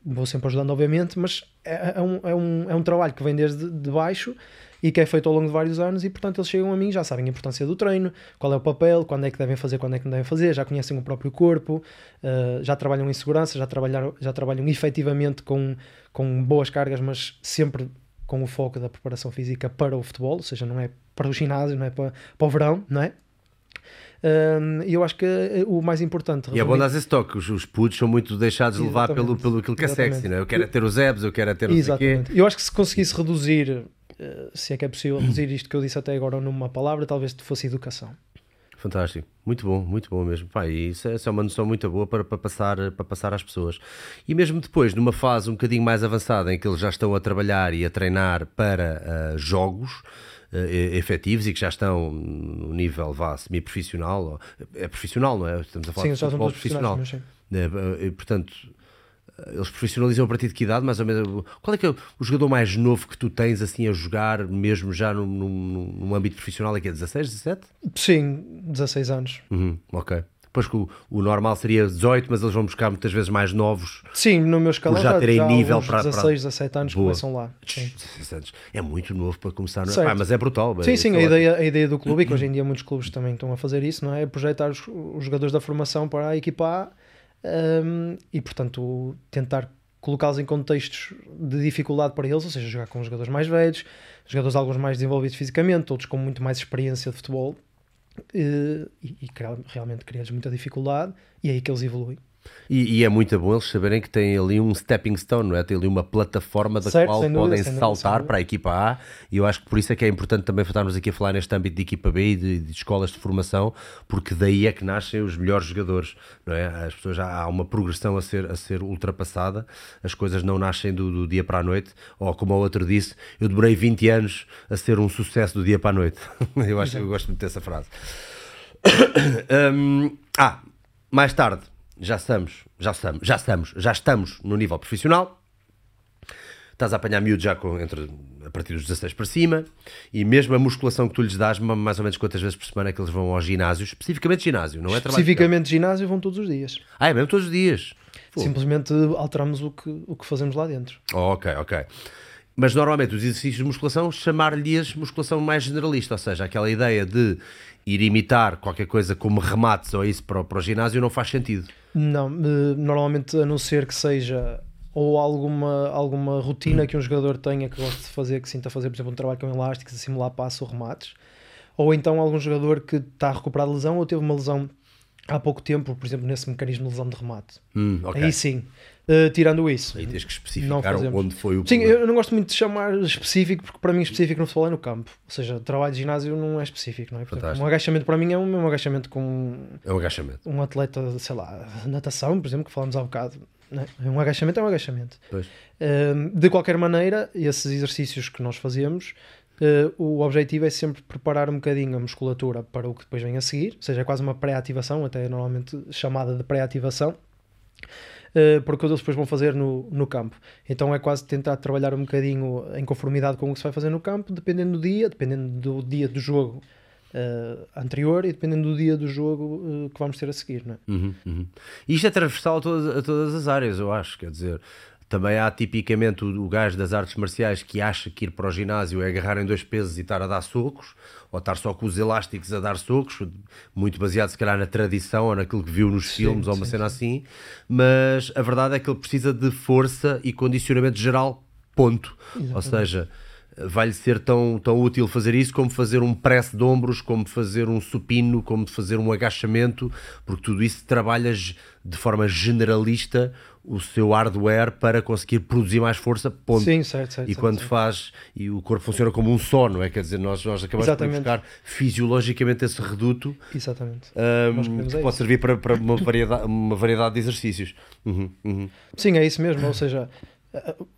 vou sempre ajudando, obviamente, mas é, é, um, é, um, é um trabalho que vem desde de baixo e que é feito ao longo de vários anos e portanto eles chegam a mim já sabem a importância do treino, qual é o papel, quando é que devem fazer, quando é que não devem fazer, já conhecem o próprio corpo, uh, já trabalham em segurança, já trabalham, já trabalham efetivamente com, com boas cargas, mas sempre com o foco da preparação física para o futebol, ou seja, não é para o ginásio, não é para, para o verão, não é? E eu acho que eh, o mais importante. E é bom dar esse toque, os, os putos são muito deixados levar pelo, pelo aquilo que é sexy, não é? Eu quero é ter os abs, eu quero é ter os Exatamente. Eu acho que se conseguisse reduzir eh, se é que é possível reduzir isto que eu disse até agora numa palavra, talvez fosse educação. Fantástico, muito bom, muito bom mesmo. Pá, isso, é, isso é uma noção muito boa para, para, passar, para passar às pessoas. E mesmo depois, numa fase um bocadinho mais avançada, em que eles já estão a trabalhar e a treinar para uh, jogos efetivos e que já estão no nível vá, semi-profissional, é profissional, não é? Estamos a falar sim, de futebol profissional. É, portanto, eles profissionalizam a partir de que idade, mais ou menos? Qual é que é o jogador mais novo que tu tens assim a jogar, mesmo já num, num, num âmbito profissional? É que é 16, 17? Sim, 16 anos. Uhum, ok. Depois que o, o, normal seria 18, mas eles vão buscar muitas vezes mais novos. Sim, no meu escalão já, terem já nível para 16, para... 17 anos Boa. começam lá. Sim. 16 anos. É muito novo para começar, não é? mas é brutal. Sim, sim, a ideia, a ideia do clube, e que hoje em (clears throat) dia muitos clubes também estão a fazer isso, não é? É projetar os, os jogadores da formação para a equipa A um, e, portanto, tentar colocá-los em contextos de dificuldade para eles, ou seja, jogar com jogadores mais velhos, jogadores alguns mais desenvolvidos fisicamente, outros com muito mais experiência de futebol, e, e, e realmente cria-lhes muita dificuldade, e é aí que eles evoluem. E, e, é muito bom eles saberem que têm ali um stepping stone, não é? Tem ali uma plataforma da certo, qual podem dúvida, saltar para a equipa A e eu acho que por isso é que é importante também estarmos aqui a falar neste âmbito de equipa B e de, de, escolas de formação, porque daí é que nascem os melhores jogadores, não é? As pessoas há uma progressão a ser, a ser ultrapassada, as coisas não nascem do, do dia para a noite, ou como o outro disse, eu demorei 20 anos a ser um sucesso do dia para a noite. (laughs) eu acho que eu gosto muito dessa frase. (coughs) um, ah, mais tarde já estamos, já estamos, já estamos, já estamos no nível profissional. Estás a apanhar miúdo já com, entre, a partir dos 16 para cima, e mesmo a musculação que tu lhes dás, mais ou menos quantas vezes por semana é que eles vão ao ginásio, especificamente ginásio, não é trabalho? Especificamente ginásio vão todos os dias. Ah, é mesmo todos os dias? Simplesmente alteramos o que, o que fazemos lá dentro. Oh, ok, ok. Mas normalmente os exercícios de musculação chamar-lhes musculação mais generalista, ou seja, aquela ideia de ir imitar qualquer coisa como remates ou isso para, o- para o ginásio não faz sentido. Não, eh, normalmente a não ser que seja ou alguma, alguma rotina que um jogador tenha que goste de fazer, que sinta fazer, por exemplo, um trabalho com elásticos, a simular passo ou remates, ou então algum jogador que está a recuperar de lesão ou teve uma lesão há pouco tempo, por exemplo, nesse mecanismo de lesão de remate. Hum, ok. Aí sim, Eh, tirando isso. Aí tens que Não especificar onde foi o Sim, problema. eu não gosto muito de chamar específico, porque para mim específico no futebol é no campo. Ou seja, trabalho de ginásio não é específico, não é? Portanto, um agachamento para mim é um mesmo agachamento com É um agachamento. um atleta, sei lá, natação, por exemplo, que falámos há bocado. Né? Um agachamento é um agachamento. Hum, de qualquer maneira, esses exercícios que nós fazemos, eh, o objetivo é sempre preparar um bocadinho a musculatura para o que depois vem a seguir, ou seja, é quase uma pré-ativação, até é normalmente chamada de pré-ativação, eh, porque eles depois vão fazer no, no campo. Então é quase tentar trabalhar um bocadinho em conformidade com o que se vai fazer no campo, dependendo do dia, dependendo do dia do jogo eh, anterior e dependendo do dia do jogo eh, que vamos ter a seguir. Não é? Uhum, uhum. Isto é transversal a a todas as áreas, eu acho. Quer dizer, também há tipicamente o, o gajo das artes marciais que acha que ir para o ginásio é agarrar em dois pesos e estar a dar socos, ou estar só com os elásticos a dar socos, muito baseado se calhar na tradição ou naquilo que viu nos filmes ou uma sim, cena assim. Mas a verdade é que ele precisa de força e condicionamento geral, ponto. Ou seja. Vai-lhe ser tão, tão útil fazer isso como fazer um press de ombros, como fazer um supino, como fazer um agachamento, porque tudo isso trabalhas de forma generalista o seu hardware para conseguir produzir mais força, ponto. Sim, certo, certo. E certo, quando certo. faz, e o corpo funciona como um só, não é? Quer dizer, nós, nós acabamos Exatamente. por buscar fisiologicamente esse reduto Exatamente. queremos que é pode isso. servir para, para uma, variedade, uma variedade de exercícios. Uhum, uhum. Sim, é isso mesmo. Ou seja,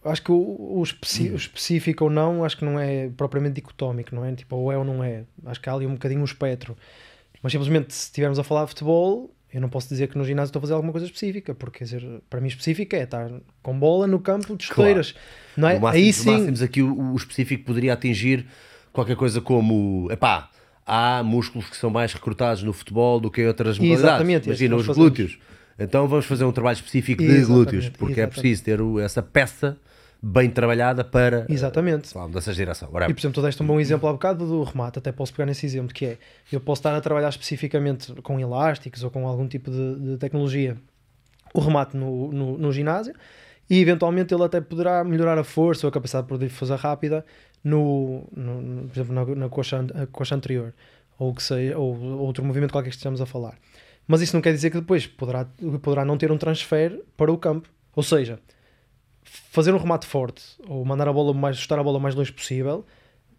acho que o, o especi- o específico ou não, acho que não é propriamente dicotómico, não é? Tipo, ou é ou não é. Acho que há ali um bocadinho um espectro. Mas simplesmente, se estivermos a falar de futebol, eu não posso dizer que no ginásio estou a fazer alguma coisa específica, porque dizer, para mim específica é estar com bola no campo de esteiras. Não é? No máximo, Aí sim. máximos aqui o, o específico poderia atingir qualquer coisa como, epá, há músculos que são mais recrutados no futebol do que em outras modalidades. Exatamente, é Imagina os fazemos. glúteos. Então vamos fazer um trabalho específico de Exatamente, glúteos, porque é exatamente. preciso ter o- essa peça bem trabalhada para Exatamente. sei lá, mudanças de direção. E Whatever. por exemplo, tu deste um bom exemplo há bocado do remate, até posso pegar nesse exemplo, que é eu posso estar a trabalhar especificamente com elásticos ou com algum tipo de, de tecnologia o remate no, no, no ginásio e eventualmente ele até poderá melhorar a força ou a capacidade de força rápida no, no- por exemplo, na, na coxa, coxa anterior ou, que seja, ou outro movimento qualquer que estejamos a falar. Mas isso não quer dizer que depois poderá, poderá não ter um transfer para o campo. Ou seja, fazer um remate forte ou mandar a bola mais, chutar a bola o mais longe possível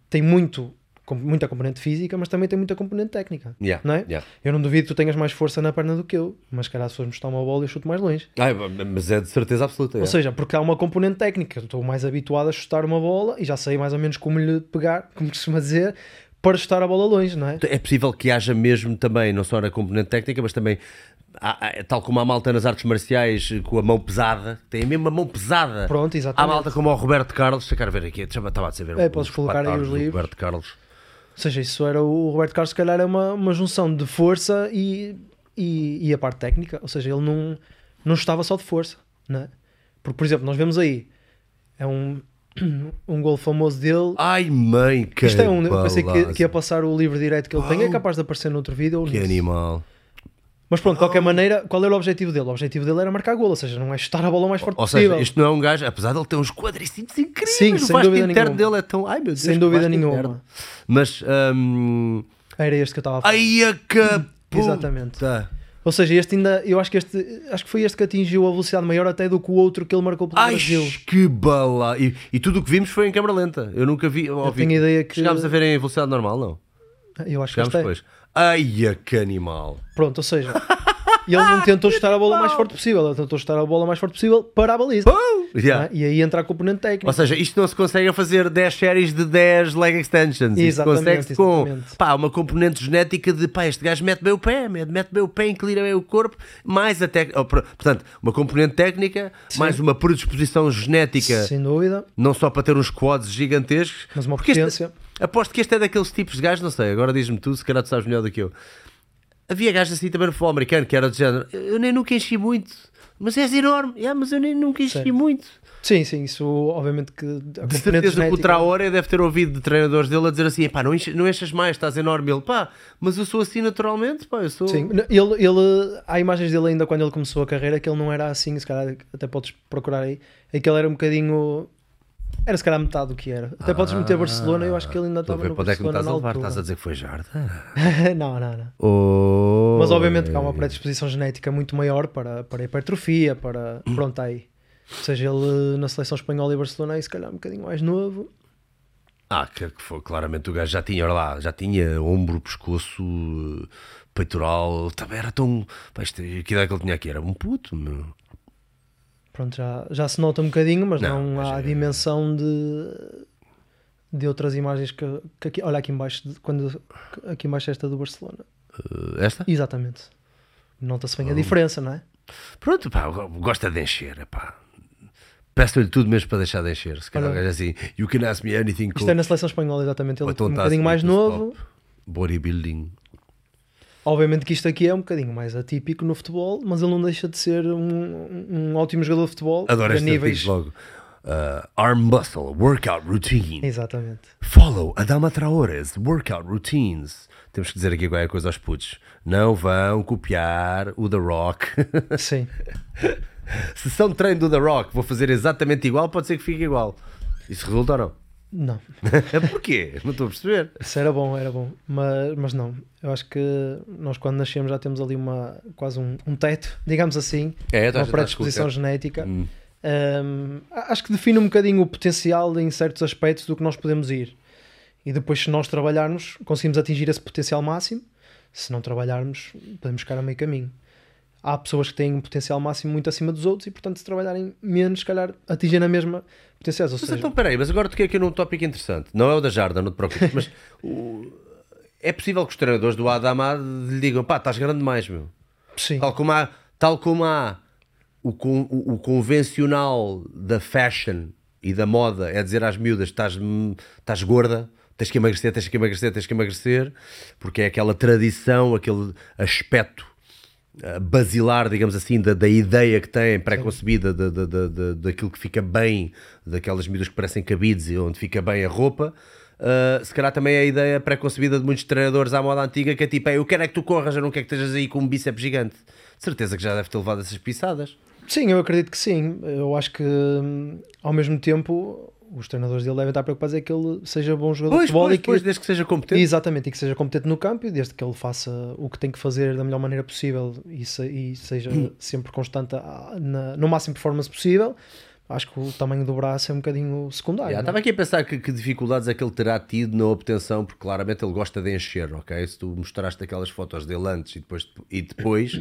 tem muito, com muita componente física, mas também tem muita componente técnica. Yeah, Não é? yeah. Eu não duvido que tu tenhas mais força na perna do que eu, mas calhar se fores chutar uma bola eu chuto mais longe. Ai, mas é de certeza absoluta. Ou é. seja, porque há uma componente técnica. Eu estou mais habituado a chutar uma bola e já sei mais ou menos como lhe pegar, (laughs) como costuma dizer, para chutar a bola longe, não é? É possível que haja mesmo também, não só na componente técnica, mas também, há- há- tal como a malta nas artes marciais com a mão pesada, tem a mesma mão pesada. Pronto, Há exatamente. malta como o Roberto Carlos, deixa eu ver aqui, deixa-me estava a dizer ver É, podes colocar aí os livros. Roberto Carlos. Ou seja, isso era o Roberto Carlos, se calhar é uma, uma junção de força e, e, e a parte técnica. Ou seja, ele não, não estava só de força, não é? Porque, por exemplo, nós vemos aí, é um, um gol famoso dele. Ai mãe, que Isto é um, eu pensei que, que ia passar o livro direto que ele tem, é capaz de aparecer noutro vídeo. ou Que nisso. animal. Mas pronto, de qualquer maneira, qual era o objetivo dele? O objetivo dele era marcar gol, ou seja, não é chutar a bola o mais forte Ou possível. seja, isto não é um gajo, apesar de ele ter uns quadricípios incríveis, Sim, o sem vasto dúvida interno nenhuma. dele é tão. Ai meu Deus, Sem que dúvida nenhuma. interno. Mas. hum, Era este que eu estava a falar. Ai a caputa. Exatamente. Ou seja, este ainda, eu acho que este, acho que foi este que atingiu a velocidade maior até do que o outro que ele marcou pelo Ai, Brasil. que bala! E, e tudo o que vimos foi em câmara lenta. Eu nunca vi. ouvi. tenho ideia que- Chegámos a ver em velocidade normal, não? Eu acho que Chegámos este é. depois. Ai, que animal! Pronto, ou seja, (laughs) ele não tentou chutar a bola o mais forte possível, ele tentou chutar a bola o mais forte possível para a baliza. Yeah. Ah, E aí entra a componente técnica. Ou seja, isto não se consegue fazer 10 séries de 10 leg extensions. Isto Exatamente, consegue-se com exatamente. pá, uma componente genética de pá, este gajo mete bem o pé, mete mete bem o pé, inclina bem o corpo, mais a oh, por- Portanto, uma componente técnica, mais uma predisposição genética, Sem dúvida, não só para ter uns quads gigantescos, mas uma porque este- potência. aposto que este é daqueles tipos de gajos, não sei, agora diz-me tu, se calhar tu sabes melhor do que eu. Havia gajos assim também no futebol americano que era do género, eu nem nunca enchi muito, mas és enorme, yeah, mas eu nem nunca enchi Certo. muito. Sim, sim, isso obviamente que. De certeza que o genética- Traoré deve ter ouvido de treinadores dele a dizer assim: pá, não, enche, não enchas mais, estás enorme. Ele, pá, mas eu sou assim naturalmente, pá, eu sou. Sim, ele, ele, há imagens dele ainda quando ele começou a carreira que ele não era assim, se calhar até podes procurar aí, é que ele era um bocadinho. Era se calhar metade do que era. Até podes meter Barcelona, eu acho que ele ainda estava no onde é que Barcelona estás a levar? Estás a dizer que foi jarda? (laughs) não, não, não. Oh, Mas obviamente que há uma predisposição genética muito maior para, para hipertrofia, para. Pronto, aí. Ou seja, ele na seleção espanhola e Barcelona, aí se calhar um bocadinho mais novo. Ah, que, que foi, claramente o gajo já tinha, olha lá, já tinha ombro, pescoço, eh, peitoral, também era tão. Pá, isto, que ideia que ele tinha aqui? Era um puto, meu. Pronto, já, já se nota um bocadinho, mas Não, não, há a é- dimensão de, de outras imagens que, que aqui, olha aqui embaixo, de- quando, aqui embaixo esta do Barcelona. Eh, esta? Exatamente. Nota-se bem a diferença, não é? Pronto, pá, gosta de encher, pá. Peço-lhe tudo mesmo para deixar de encher. Se calhar Olha. é assim, you can ask me anything. Isto é na seleção espanhola, exatamente. Ele então um está bocadinho assim, mais full novo. Bodybuilding. Obviamente que isto aqui é um bocadinho mais atípico no futebol, mas ele não deixa de ser um, um ótimo jogador de futebol. Adoro a este níveis. logo. Uh, arm muscle workout routine. Exatamente. Follow Adama Traore's workout routines. Temos que dizer aqui qualquer coisa aos putos. Não vão copiar o The Rock. (laughs) Sim. Sessão de treino do The Rock. Vou fazer exatamente igual, pode ser que fique igual. Isso resulta ou não? Não. (laughs) Porquê? Não estou a perceber. Isso era bom, era bom. Mas, mas não. Eu acho que nós, quando nascemos, já temos ali uma, quase um, um teto, digamos assim, É, uma predisposição genética. Hum. Um, acho que define um bocadinho o potencial em certos aspectos do que nós podemos ir. E depois, se nós trabalharmos, conseguimos atingir esse potencial máximo. Se não trabalharmos, podemos ficar a meio caminho. Há pessoas que têm um potencial máximo muito acima dos outros e, portanto, se trabalharem menos, se calhar atingem na mesma potencial. Ou Mas seja, então, peraí, mas agora toquei aqui num tópico interessante. Não é o da Jarda, não te preocupes, mas o- é possível que os treinadores do Adama lhe digam, pá, estás grande demais, meu. sim, Tal como há, tal como há o, con- o- convencional da fashion e da moda é dizer às miúdas estás, estás gorda, tens que emagrecer, tens que emagrecer, tens que emagrecer, porque é aquela tradição, aquele aspecto basilar, digamos assim, da, da ideia que têm pré-concebida da, da, da, da- daquilo que fica bem, daquelas miúdas que parecem cabides e onde fica bem a roupa. Uh, se calhar também é a ideia pré-concebida de muitos treinadores à moda antiga que é tipo, "Ei, eu quero é que tu corras, eu não quero que estejas aí com um bíceps gigante. De certeza que já deve ter levado essas pisadas. Sim, eu acredito que sim. Eu acho que hum, ao mesmo tempo os treinadores dele devem estar preocupados é que ele seja bom jogador de Pois, futebol pois, e que pois, desde que seja competente. exatamente e que seja competente no campo e desde que ele faça o que tem que fazer da melhor maneira possível e, se- e seja (clears throat) sempre constante a- na- no máximo performance possível. Acho que o tamanho do braço é um bocadinho secundário. Yeah, é? Estava aqui a pensar que, que dificuldades é que ele terá tido na obtenção, porque claramente ele gosta de encher, ok? Se tu mostraste aquelas fotos dele antes e depois, e depois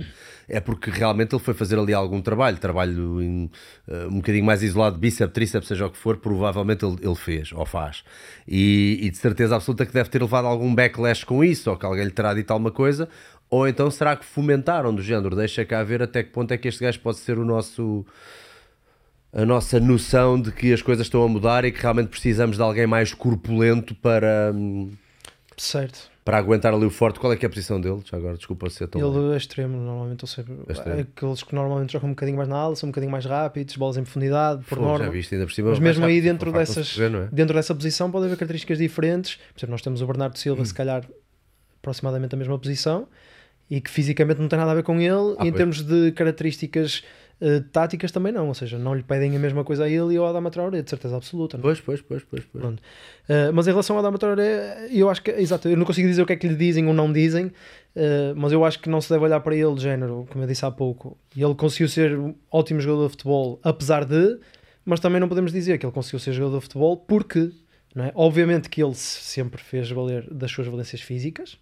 é porque realmente ele foi fazer ali algum trabalho, trabalho em, eh, um bocadinho mais isolado, bíceps, tríceps, seja o que for, provavelmente ele, ele fez ou faz. E, e de certeza absoluta que deve ter levado algum backlash com isso, ou que alguém lhe terá dito alguma coisa, ou então será que fomentaram do género, deixa cá ver até que ponto é que este gajo pode ser o nosso a nossa noção de que as coisas estão a mudar e que realmente precisamos de alguém mais corpulento para, hum, Certo. para aguentar ali o forte. Qual é que é a posição dele? Já agora, desculpa ser tão. Ele é extremo, normalmente, ou seja, aqueles que normalmente jogam um bocadinho mais na ala, são um bocadinho mais rápidos, bolas em profundidade, por Fogo, norma. já viste ainda por cima. Mas mesmo aí rápido, dentro fartam-se dessas, de ver, é? dentro dessa posição pode haver características diferentes. Por exemplo, nós temos o Bernardo Silva, se calhar aproximadamente a mesma posição, e que fisicamente não tem nada a ver com ele, Ah, em pois. termos de características eh, táticas também não, ou seja, não lhe pedem a mesma coisa a ele e ao Adama Traoré, de certeza absoluta. não é? Pois, pois, pois, pois. pois. Uh, mas em relação ao Adama Traoré, eu acho que, exato, eu não consigo dizer o que é que lhe dizem ou não dizem, uh, mas eu acho que não se deve olhar para ele de género, como eu disse há pouco. Ele conseguiu ser um ótimo jogador de futebol, apesar de, mas também não podemos dizer que ele conseguiu ser jogador de futebol porque, não é? Obviamente que ele se- sempre fez valer das suas valências físicas,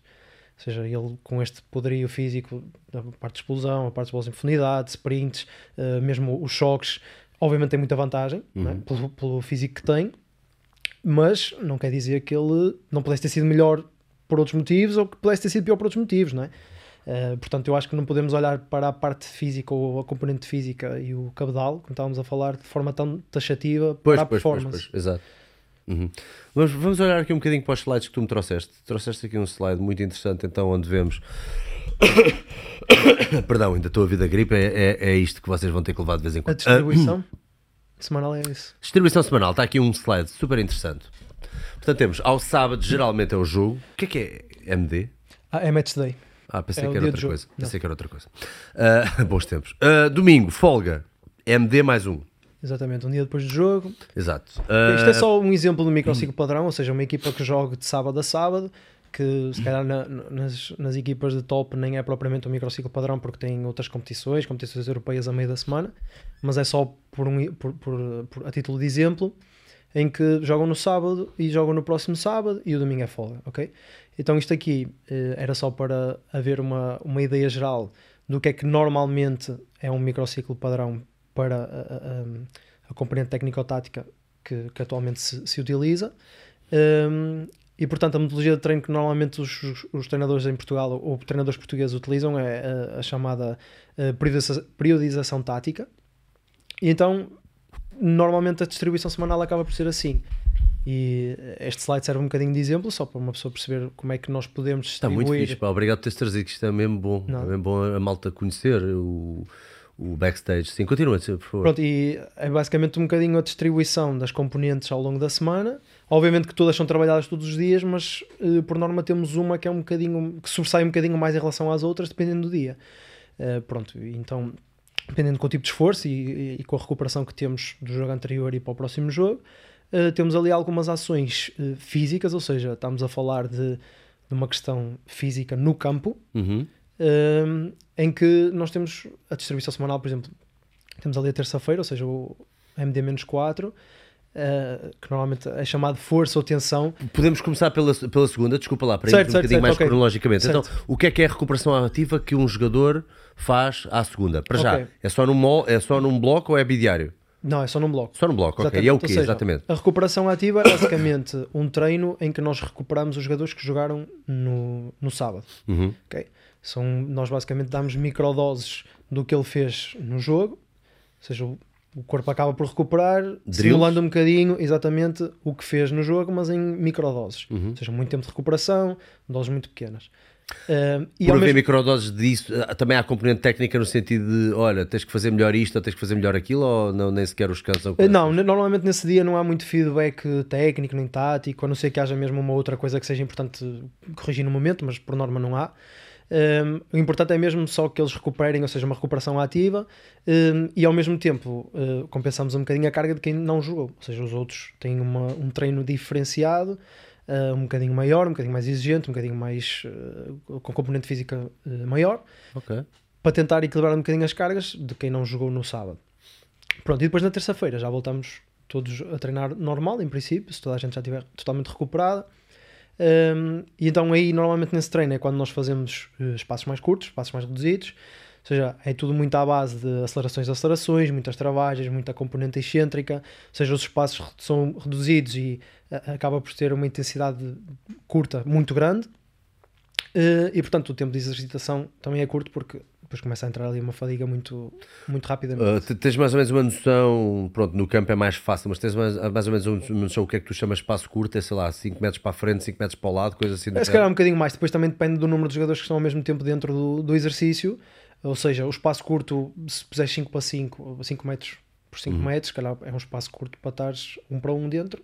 ou seja, ele com este poderio físico, a parte de explosão, a parte de bolas em profundidade, sprints, uh, mesmo os choques, obviamente tem muita vantagem é? pelo, pelo físico que tem, mas não quer dizer que ele não pudesse ter sido melhor por outros motivos ou que pudesse ter sido pior por outros motivos, não é? Uh, portanto, eu acho que não podemos olhar para a parte física ou a componente física e o cabedal, como estávamos a falar, de forma tão taxativa Pois, para a pois, pois, performance. pois, exato. Uhum. Vamos, vamos olhar aqui um bocadinho para os slides que tu me trouxeste. Trouxeste aqui um slide muito interessante, então, onde vemos (coughs) Perdão, ainda estou a vir da gripe. É, é, é isto que vocês vão ter que levar de vez em A quando. distribuição semanal é isso. Distribuição semanal, está aqui um slide super interessante. Portanto, temos ao sábado, geralmente é o jogo. O que é que é MD? Ah, é match day. Ah, pensei É que era outra coisa. Não. Pensei que era outra coisa. Ah, (laughs) bons tempos. Ah, domingo, folga. MD mais um. Exatamente, um dia depois do jogo. Exato. Isto é Ah, só um exemplo do microciclo padrão, ou seja, uma equipa que joga de sábado a sábado, que se calhar na- nas, nas equipas de top nem é propriamente um microciclo padrão porque tem outras competições, competições europeias a meio da semana, mas é só por, um, por, por- por- a título de exemplo, em que jogam no sábado e jogam no próximo sábado e o domingo é folga, ok? Então isto aqui eh, era só para haver uma, uma ideia geral do que é que normalmente é um microciclo padrão para a, a- a- componente técnico-tática que, que atualmente se, se utiliza. Um, e portanto, a metodologia de treino que normalmente os, os- os treinadores em Portugal ou treinadores portugueses utilizam é a, a chamada eh, periodiza- periodização tática. E então, normalmente a distribuição semanal acaba por ser assim. E este slide serve um bocadinho de exemplo, só para uma pessoa perceber como é que nós podemos Está distribuir. muito fixe, pá. Obrigado por teres trazido, que isto é mesmo bom. Não. É mesmo bom a malta conhecer o, o backstage. Sim, continua, por favor. Pronto, e é basicamente um bocadinho a distribuição das componentes ao longo da semana. Obviamente que todas são trabalhadas todos os dias, mas eh, por norma temos uma que é um bocadinho que sobressai um bocadinho mais em relação às outras, dependendo do dia. Eh, pronto, então, dependendo com o tipo de esforço e, e- e com a recuperação que temos do jogo anterior e para o próximo jogo, eh, temos ali algumas ações eh, físicas, ou seja, estamos a falar de, de uma questão física no campo, Uhum. Um, em que nós temos a distribuição semanal, por exemplo, temos ali a terça-feira, ou seja, o MD-4, uh, que normalmente é chamado força ou tensão. Podemos começar pela, pela segunda, desculpa lá, para Certo, ir um certo, bocadinho certo, mais ok. cronologicamente. Certo. Então, o que é que é a recuperação ativa que um jogador faz à segunda? Para já, Ok. é só, num, é só num bloco ou é bidiário? Não, é só num bloco. Só num bloco, ok. E é o quê, exatamente? A recuperação ativa é basicamente um treino em que nós recuperamos os jogadores que jogaram no, no sábado. Uhum. ok? São, nós basicamente damos microdoses do que ele fez no jogo, ou seja, o, o corpo acaba por recuperar, simulando um bocadinho exatamente o que fez no jogo, mas em microdoses. Uhum. Ou seja, muito tempo de recuperação, doses muito pequenas. Ah, e Por haver mesmo- microdoses disso, ah, também há componente técnica no sentido de, olha, tens que fazer melhor isto ou tens que fazer melhor aquilo ou não, nem sequer os cansam? Eh, Não, n- normalmente nesse dia não há muito feedback técnico nem tático, a não ser que haja mesmo uma outra coisa que seja importante corrigir no momento, mas por norma não há. Um, o importante é mesmo só que eles recuperem, ou seja, uma recuperação ativa um, e ao mesmo tempo uh, compensamos um bocadinho a carga de quem não jogou, ou seja, os outros têm uma- um treino diferenciado, uh, um bocadinho maior, um bocadinho mais exigente, um bocadinho mais uh, com componente física maior Ok. para tentar equilibrar um bocadinho as cargas de quem não jogou no sábado. Pronto, e depois na terça-feira já voltamos todos a treinar normal, em princípio, se toda a gente já estiver totalmente recuperada. Um, e então aí normalmente nesse treino é quando nós fazemos eh, espaços mais curtos, espaços mais reduzidos, ou seja, é tudo muito à base de acelerações acelerações, muitas travagens, muita componente excêntrica, ou seja, os espaços são reduzidos e eh, acaba por ter uma intensidade curta muito grande. Eh, e portanto o tempo de exercitação também é curto porque depois começa a entrar ali uma fadiga muito, muito rapidamente. Uh, te- tens mais ou menos uma noção, pronto, no campo é mais fácil, mas tens mais, mais ou menos uma noção o que é que tu chamas espaço curto, é sei lá, 5 metros para a frente, 5 metros para o lado, coisa assim É, se calhar um bocadinho mais, depois também depende do número de jogadores que estão ao mesmo tempo dentro do, do exercício, ou seja, o espaço curto, se puseres 5 para 5, ou 5 metros por 5 metros, se calhar é um espaço curto para estares um para um dentro,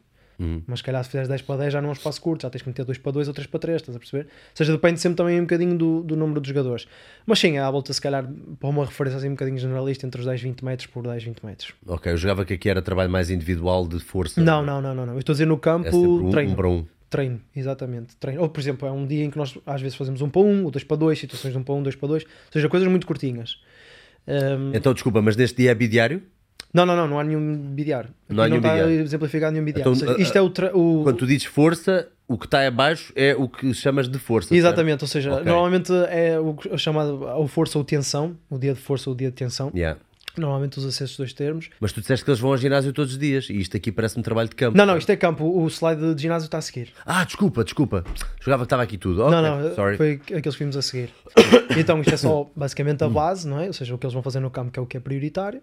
mas se calhar se fizeres 10 para 10 já não é um espaço curto, já tens que meter 2 para 2 ou 3 para 3, estás a perceber? Ou seja, depende sempre também um bocadinho do, do número de jogadores. Mas sim, é à volta se calhar para uma referência assim um bocadinho generalista entre os 10 e 20 metros por 10 20 metros. Ok, eu jogava que aqui era trabalho mais individual de força. Não, não, não, não, não. Eu estou a dizer no campo, É um, treino. um para um. Treino, exatamente. Treino. Ou, por exemplo, é um dia em que nós às vezes fazemos um para um, ou dois para dois, situações de um para um, dois para dois, ou seja, coisas muito curtinhas. Ahm, Então, desculpa, mas neste dia é bidiário? Não, não, não, não há nenhum bidiário. Não há nenhum está bidiário. exemplificado nenhum bidiário. Então, seja, isto é o, o- Quando tu dizes força, o que está abaixo é o que chamas de força. certo? Exatamente, ou seja, Ok. normalmente é o que- o chamado ou força ou tensão, o dia de força ou o dia de tensão. Yeah. Normalmente usa-se esses dois termos. Mas tu disseste que eles vão ao ginásio todos os dias e isto aqui parece-me trabalho de campo. Não, não, isto é campo. O slide de ginásio está a seguir. Ah, desculpa, desculpa. Jogava que estava aqui tudo. Ok, Não, não, sorry. foi aqueles que vimos a seguir. (coughs) então, isto é só basicamente a base, não é? Ou seja, o que eles vão fazer no campo, que é o que é prioritário.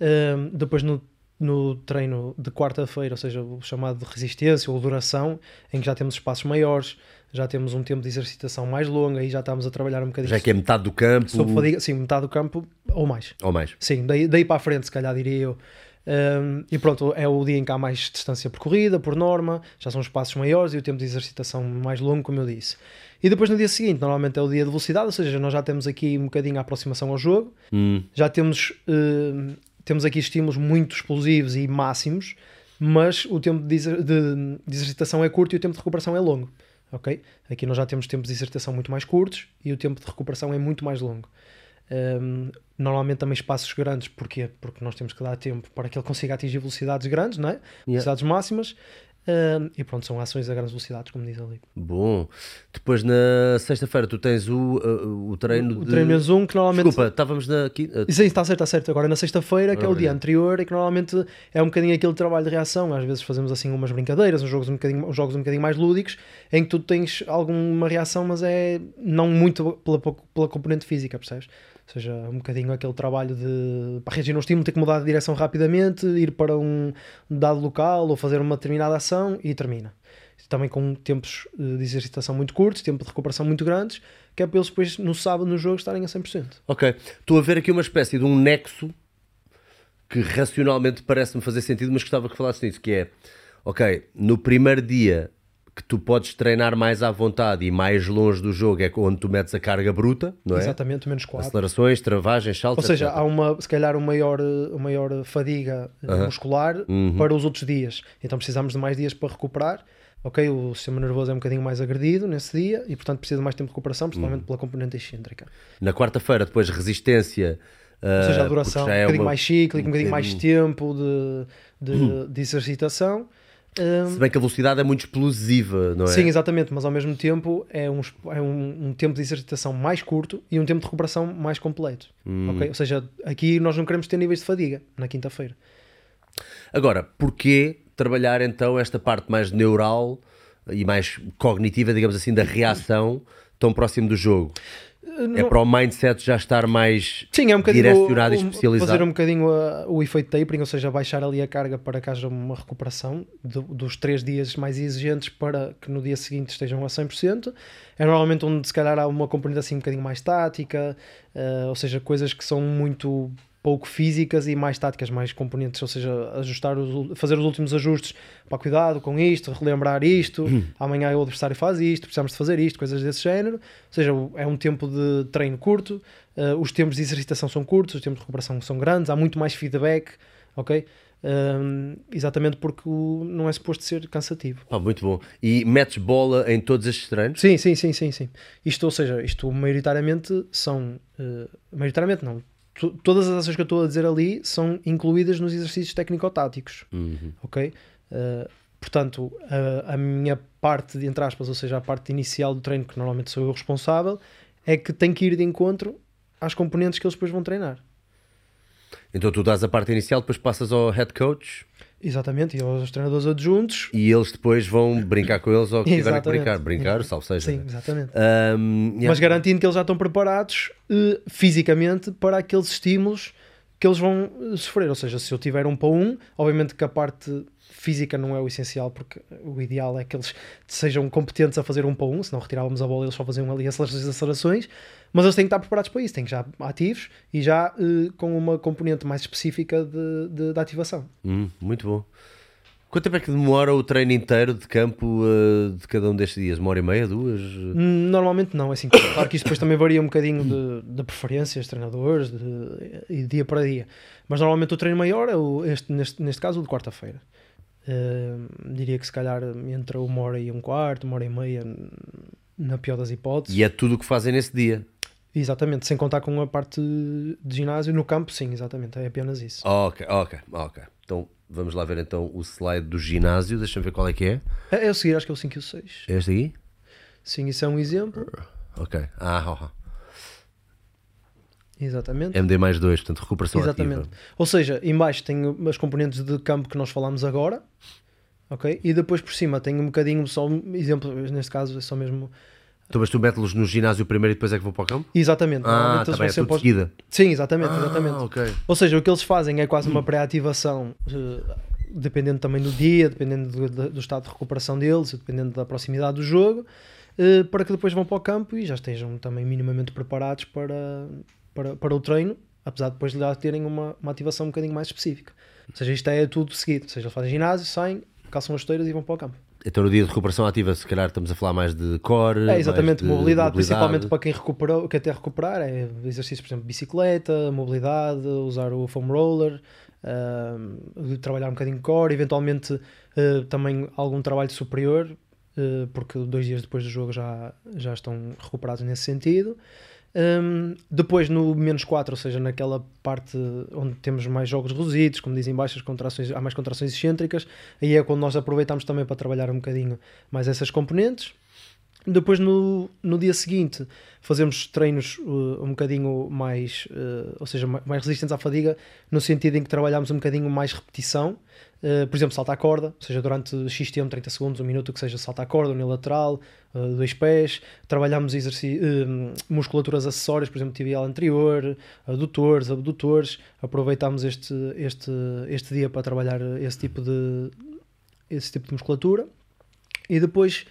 Ahm, depois, no, no treino de quarta-feira, ou seja, o chamado de resistência ou duração, em que já temos espaços maiores, já temos um tempo de exercitação mais longo, aí já estamos a trabalhar um bocadinho Já que é metade do campo sobre fadiga, sim, metade do campo ou mais. ou mais. Sim, daí, daí para a frente, se calhar diria eu. Um, e pronto, é o dia em que há mais distância percorrida, por norma, já são os passos maiores e o tempo de exercitação mais longo, como eu disse. E depois no dia seguinte, normalmente é o dia de velocidade, ou seja, nós já temos aqui um bocadinho a aproximação ao jogo, Hum. já temos, um, temos aqui estímulos muito explosivos e máximos, mas o tempo de, de- de exercitação é curto e o tempo de recuperação é longo. Ok? Aqui nós já temos tempos de exercitação muito mais curtos e o tempo de recuperação é muito mais longo. Um, normalmente também espaços grandes, porquê? Porque nós temos que dar tempo para que ele consiga atingir velocidades grandes, não é? velocidades máximas. Um, e pronto, são ações a grandes velocidades, como diz ali. Bom. Depois na sexta-feira tu tens o, uh, o treino O de. treino menos um, que normalmente. Desculpa, estávamos na. Aqui, uh, Sim, está certo, está certo. Agora na sexta-feira, que é o dia anterior, e que normalmente é um bocadinho aquele trabalho de reação. Às vezes fazemos assim umas brincadeiras, uns jogos um bocadinho, uns jogos um bocadinho mais lúdicos, em que tu tens alguma reação, mas é não muito pela, pela componente física, percebes? Ou seja, um bocadinho aquele trabalho de para reagir um estímulo, ter que mudar de direção rapidamente, ir para um dado local ou fazer uma determinada ação e termina. Também com tempos eh, de exercitação muito curtos, tempo de recuperação muito grandes, que é para eles depois no sábado no jogo estarem a 100%. Ok. Estou a ver aqui uma espécie de um nexo que racionalmente parece-me fazer sentido, mas gostava que falasses nisso, que é, ok, no primeiro dia que tu podes treinar mais à vontade e mais longe do jogo é onde tu metes a carga bruta, não é? Exatamente, menos 4. Acelerações, travagens, saltos, Ou seja, etc. há uma, se calhar uma maior, uma maior fadiga eh, muscular Uhum. para os outros dias. Então precisamos de mais dias para recuperar. Ok, o sistema nervoso é um bocadinho mais agredido nesse dia e, portanto, precisa de mais tempo de recuperação, Uhum. principalmente pela componente excêntrica. Na quarta-feira, depois resistência. Ou seja, a duração, já um é bocadinho uma- mais cíclico, um bocadinho mais tempo de, de, de exercitação. Um, Se bem que a velocidade é muito explosiva, não é? Sim, exatamente, mas ao mesmo tempo é, um, é um, um tempo de exercitação mais curto e um tempo de recuperação mais completo. Hum. ok? Ou seja, aqui nós não queremos ter níveis de fadiga na quinta-feira. Agora, porquê trabalhar então esta parte mais neural e mais cognitiva, digamos assim, da reação tão próximo do jogo? É para o mindset já estar mais Sim, é um direcionado o- e o- especializado. Fazer um bocadinho uh, o efeito tapering, ou seja, baixar ali a carga para que haja uma recuperação do- dos três dias mais exigentes para que no dia seguinte estejam a 100%. É normalmente onde se calhar há uma componente assim um bocadinho mais tática, uh, ou seja, coisas que são muito pouco físicas e mais táticas, mais componentes, ou seja, ajustar os, fazer os últimos ajustes para cuidado com isto, relembrar isto, amanhã o adversário faz isto, precisamos de fazer isto, coisas desse género. Ou seja, é um tempo de treino curto, uh, os tempos de exercitação são curtos, os tempos de recuperação são grandes, há muito mais feedback, ok? Um, exatamente porque o- não é suposto ser cansativo. Pá, muito bom. E metes bola em todos estes treinos? Sim, sim, sim, sim, sim. Isto, ou seja, isto maioritariamente são, uh, maioritariamente não, todas as ações que eu estou a dizer ali são incluídas nos exercícios técnico-táticos, ok? Uh, portanto, a, a minha parte, de, entre aspas, ou seja, a parte inicial do treino, que normalmente sou eu responsável, é que tem que ir de encontro às componentes que eles depois vão treinar. Então tu dás a parte inicial, depois passas ao head coach Exatamente, e aos treinadores adjuntos. e eles depois vão brincar com eles ou (laughs) que tiverem que brincar. Brincar, salvo seja. Sim, né? exatamente. Ahm, yeah. Mas garantindo que eles já estão preparados eh, fisicamente para aqueles estímulos que eles vão eh, sofrer. Ou seja, se eu tiver um para um, obviamente que a parte física não é o essencial, porque o ideal é que eles sejam competentes a fazer um para um, senão retirávamos a bola e eles só faziam ali acelerações e acelerações. Mas eles têm que estar preparados para isso, têm que já ativos e já eh, com uma componente mais específica de, de, de ativação. Hum, muito bom. Quanto tempo é que demora o treino inteiro de campo uh, de cada um destes dias? Uma hora e meia, duas? Hum, Normalmente não, é assim. (coughs) Claro que isso depois também varia um bocadinho de, de preferências, treinadores de, e dia para dia. Mas normalmente o treino maior é o, este, neste, neste caso o de quarta-feira. Hum, diria que se calhar entre uma hora e um quarto, uma hora e meia, na pior das hipóteses. E é tudo o que fazem nesse dia. Exatamente, sem contar com a parte de ginásio no campo, sim, exatamente, é apenas isso. Ok, ok, ok. Então vamos lá ver então o slide do ginásio. Deixa-me ver qual é que é. É, é o seguir, acho que é o 5 e o 6. É este aqui? Sim, isso é um exemplo. Ok. Ah, ah, ah. Exatamente. MD mais 2, portanto recuperação Exatamente. ativa. Ou seja, em baixo tem as componentes de campo que nós falamos agora, ok? E depois por cima tem um bocadinho, só um exemplo, neste caso é só mesmo. Então, mas tu metes-los no ginásio primeiro e depois é que vão para o campo? Exatamente. Ah, tá bem, é tudo seguida. Sim, exatamente, exatamente. Ah, ok. Ou seja, o que eles fazem é quase uma pré-ativação, eh, dependendo também do dia, dependendo do, do- do estado de recuperação deles, dependendo da proximidade do jogo. uh, para que depois vão para o campo e já estejam também minimamente preparados para, para, para o treino, apesar de depois de já terem uma, uma ativação um bocadinho mais específica. Ou seja, isto é tudo seguido. Ou seja, eles fazem ginásio, saem, calçam as esteiras e vão para o campo. Então no dia de recuperação ativa, se calhar estamos a falar mais de core. É exatamente, de mobilidade, mobilidade, principalmente para quem recuperou, quer até recuperar, é exercício, por exemplo, bicicleta, mobilidade, usar o foam roller, uh, trabalhar um bocadinho core, eventualmente uh, também algum trabalho superior, uh, porque dois dias depois do jogo já, já estão recuperados nesse sentido. Um, depois no menos 4, ou seja, naquela parte onde temos mais jogos reduzidos, como dizem baixas contrações, há mais contrações excêntricas, aí é quando nós aproveitamos também para trabalhar um bocadinho mais essas componentes. Depois no, no dia seguinte fazemos treinos uh, um bocadinho mais, uh, ou seja, mais resistentes à fadiga, no sentido em que trabalhamos um bocadinho mais repetição, uh, por exemplo, salta a corda, ou seja, durante X tempo, 30 segundos, um minuto, que seja salta a corda, unilateral, uh, dois pés, trabalhamos musculaturas acessórias, por exemplo, tibial anterior, adutores, abdutores, aproveitamos este, este, este dia para trabalhar esse tipo de, esse tipo de musculatura, e depois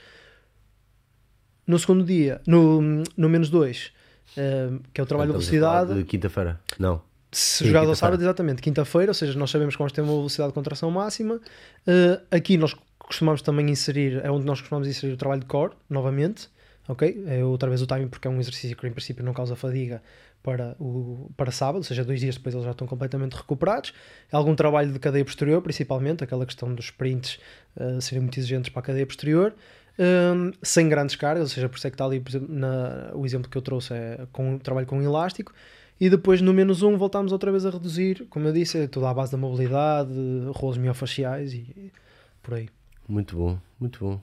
no segundo dia, no, no menos 2, uh, que é o trabalho de velocidade. De quinta-feira? Não. Se jogado ao sábado, exatamente, quinta-feira, ou seja, nós sabemos que vamos ter uma velocidade de contração máxima. Uh, aqui nós costumamos também inserir, é onde nós costumamos inserir o trabalho de core, novamente, ok? É outra vez o timing, porque é um exercício que em princípio não causa fadiga para, o, para sábado, ou seja, dois dias depois eles já estão completamente recuperados. Algum trabalho de cadeia posterior, principalmente, aquela questão dos sprints uh, serem muito exigentes para a cadeia posterior um, sem grandes cargas, ou seja, por isso é que está ali, por exemplo, na, o exemplo que eu trouxe é com trabalho com elástico, e depois no menos um voltamos outra vez a reduzir, como eu disse, é toda a base da mobilidade, rolos miofaciais e por aí. Muito bom, muito bom.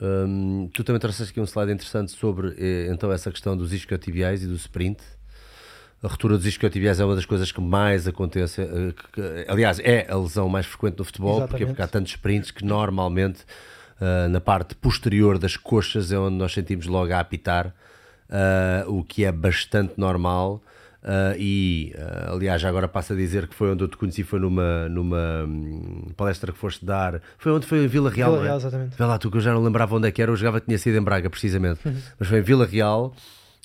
Um, tu também trouxeste aqui um slide interessante sobre eh, então essa questão dos isquiotibiais e do sprint. A ruptura dos isquiotibiais é uma das coisas que mais acontece. Eh, que, aliás, é a lesão mais frequente no futebol, porque, porque há tantos sprints que normalmente uh, na parte posterior das coxas é onde nós sentimos logo a apitar, uh, o que é bastante normal. Uh, e aliás, já agora passo a dizer que foi onde eu te conheci, foi numa, numa um, palestra que foste dar. Foi onde foi em Vila Real. Vila Real, é? exatamente. Vê lá, tu que eu já não lembrava onde é que era, eu jogava, tinha sido em Braga, precisamente. Uhum. Mas foi em Vila Real.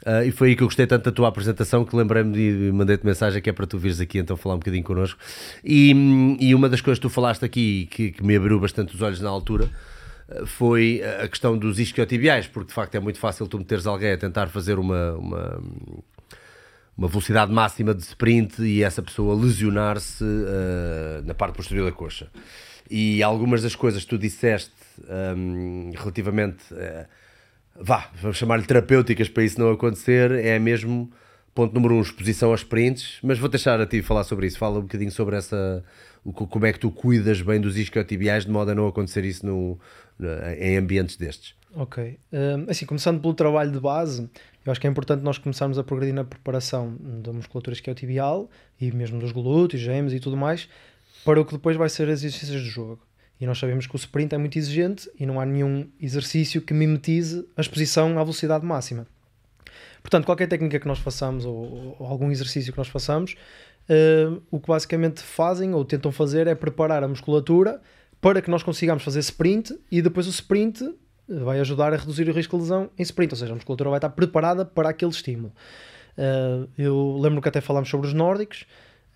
Uh, e foi aí que eu gostei tanto da tua apresentação que lembrei-me de mandei-te mensagem que é para tu vires aqui então falar um bocadinho connosco. E, e uma das coisas que tu falaste aqui que, que me abriu bastante os olhos na altura uh, foi a questão dos isquiotibiais, porque de facto é muito fácil tu meteres alguém a tentar fazer uma, uma, uma velocidade máxima de sprint e essa pessoa lesionar-se uh, na parte posterior da coxa. E algumas das coisas que tu disseste um, relativamente vá, vamos chamar-lhe terapêuticas para isso não acontecer, é mesmo ponto número um, exposição aos sprints, mas vou deixar a ti falar sobre isso, fala um bocadinho sobre essa, como é que tu cuidas bem dos isquiotibiais de modo a não acontecer isso no, em ambientes destes. Ok, um, assim, começando pelo trabalho de base, eu acho que é importante nós começarmos a progredir na preparação da musculatura isquiotibial e mesmo dos glúteos, gêmeos e tudo mais, para o que depois vai ser as exercícios de jogo. E nós sabemos que o sprint é muito exigente e não há nenhum exercício que mimetize a exposição à velocidade máxima. Portanto, qualquer técnica que nós façamos ou, ou algum exercício que nós façamos, uh, o que basicamente fazem ou tentam fazer é preparar a musculatura para que nós consigamos fazer sprint e depois o sprint vai ajudar a reduzir o risco de lesão em sprint, ou seja, a musculatura vai estar preparada para aquele estímulo. Uh, eu lembro que até falámos sobre os nórdicos,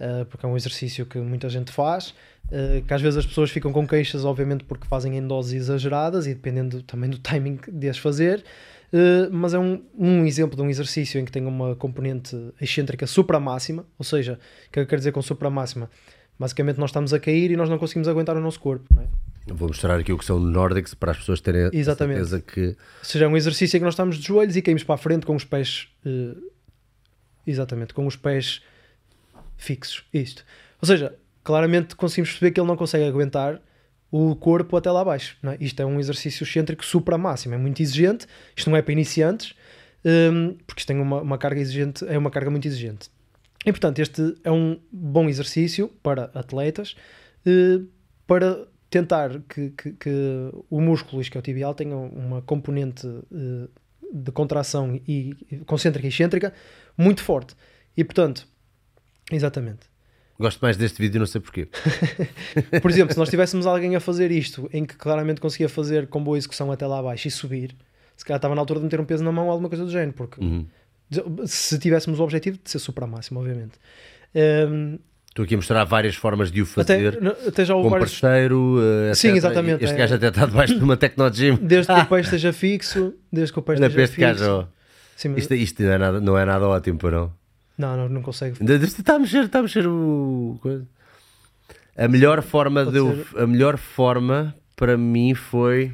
uh, porque é um exercício que muita gente faz, Uh, que às vezes as pessoas ficam com queixas, obviamente, porque fazem em doses exageradas e dependendo também do timing de as fazer. Uh, mas é um, um exemplo de um exercício em que tem uma componente excêntrica supramáxima, ou seja, o que eu quero dizer com supramáxima? Basicamente, nós estamos a cair e nós não conseguimos aguentar o nosso corpo. É? Vou mostrar aqui o que são Nordics para as pessoas terem Exatamente. a certeza que. Ou seja, é um exercício em que nós estamos de joelhos e caímos para a frente com os pés. Uh, exatamente, com os pés fixos. Isto. Ou seja, claramente conseguimos perceber que ele não consegue aguentar o corpo até lá abaixo. É? Isto é um exercício excêntrico supra máximo, é muito exigente. Isto não é para iniciantes, um, porque isto tem uma, uma, carga exigente, é uma carga muito exigente. E portanto, este é um bom exercício para atletas uh, para tentar que, que, que, o músculo isquiotibial tenha uma componente uh, de contração e concêntrica e excêntrica muito forte. E portanto, exatamente. Gosto mais deste vídeo, não sei porquê. (laughs) Por exemplo, se nós tivéssemos alguém a fazer isto, em que claramente conseguia fazer com boa execução até lá abaixo e subir, se calhar estava na altura de meter um peso na mão ou alguma coisa do género, porque Uhum. se tivéssemos o objetivo de ser super máximo, obviamente. Um, Estou aqui a mostrar várias formas de o até, fazer. até já houve com vários. parceiro. eh, Sim, exatamente, Este é. gajo até está debaixo de uma Tecnogym. Desde que o (laughs) peixe esteja fixo, desde que o para esteja este fixo. gajo. Sim, mas- Isto, isto não, é nada, não é nada ótimo, para não. Não, não, não consegue. Está a mexer, está a mexer o. A melhor forma Pode de eu- a melhor forma para mim foi.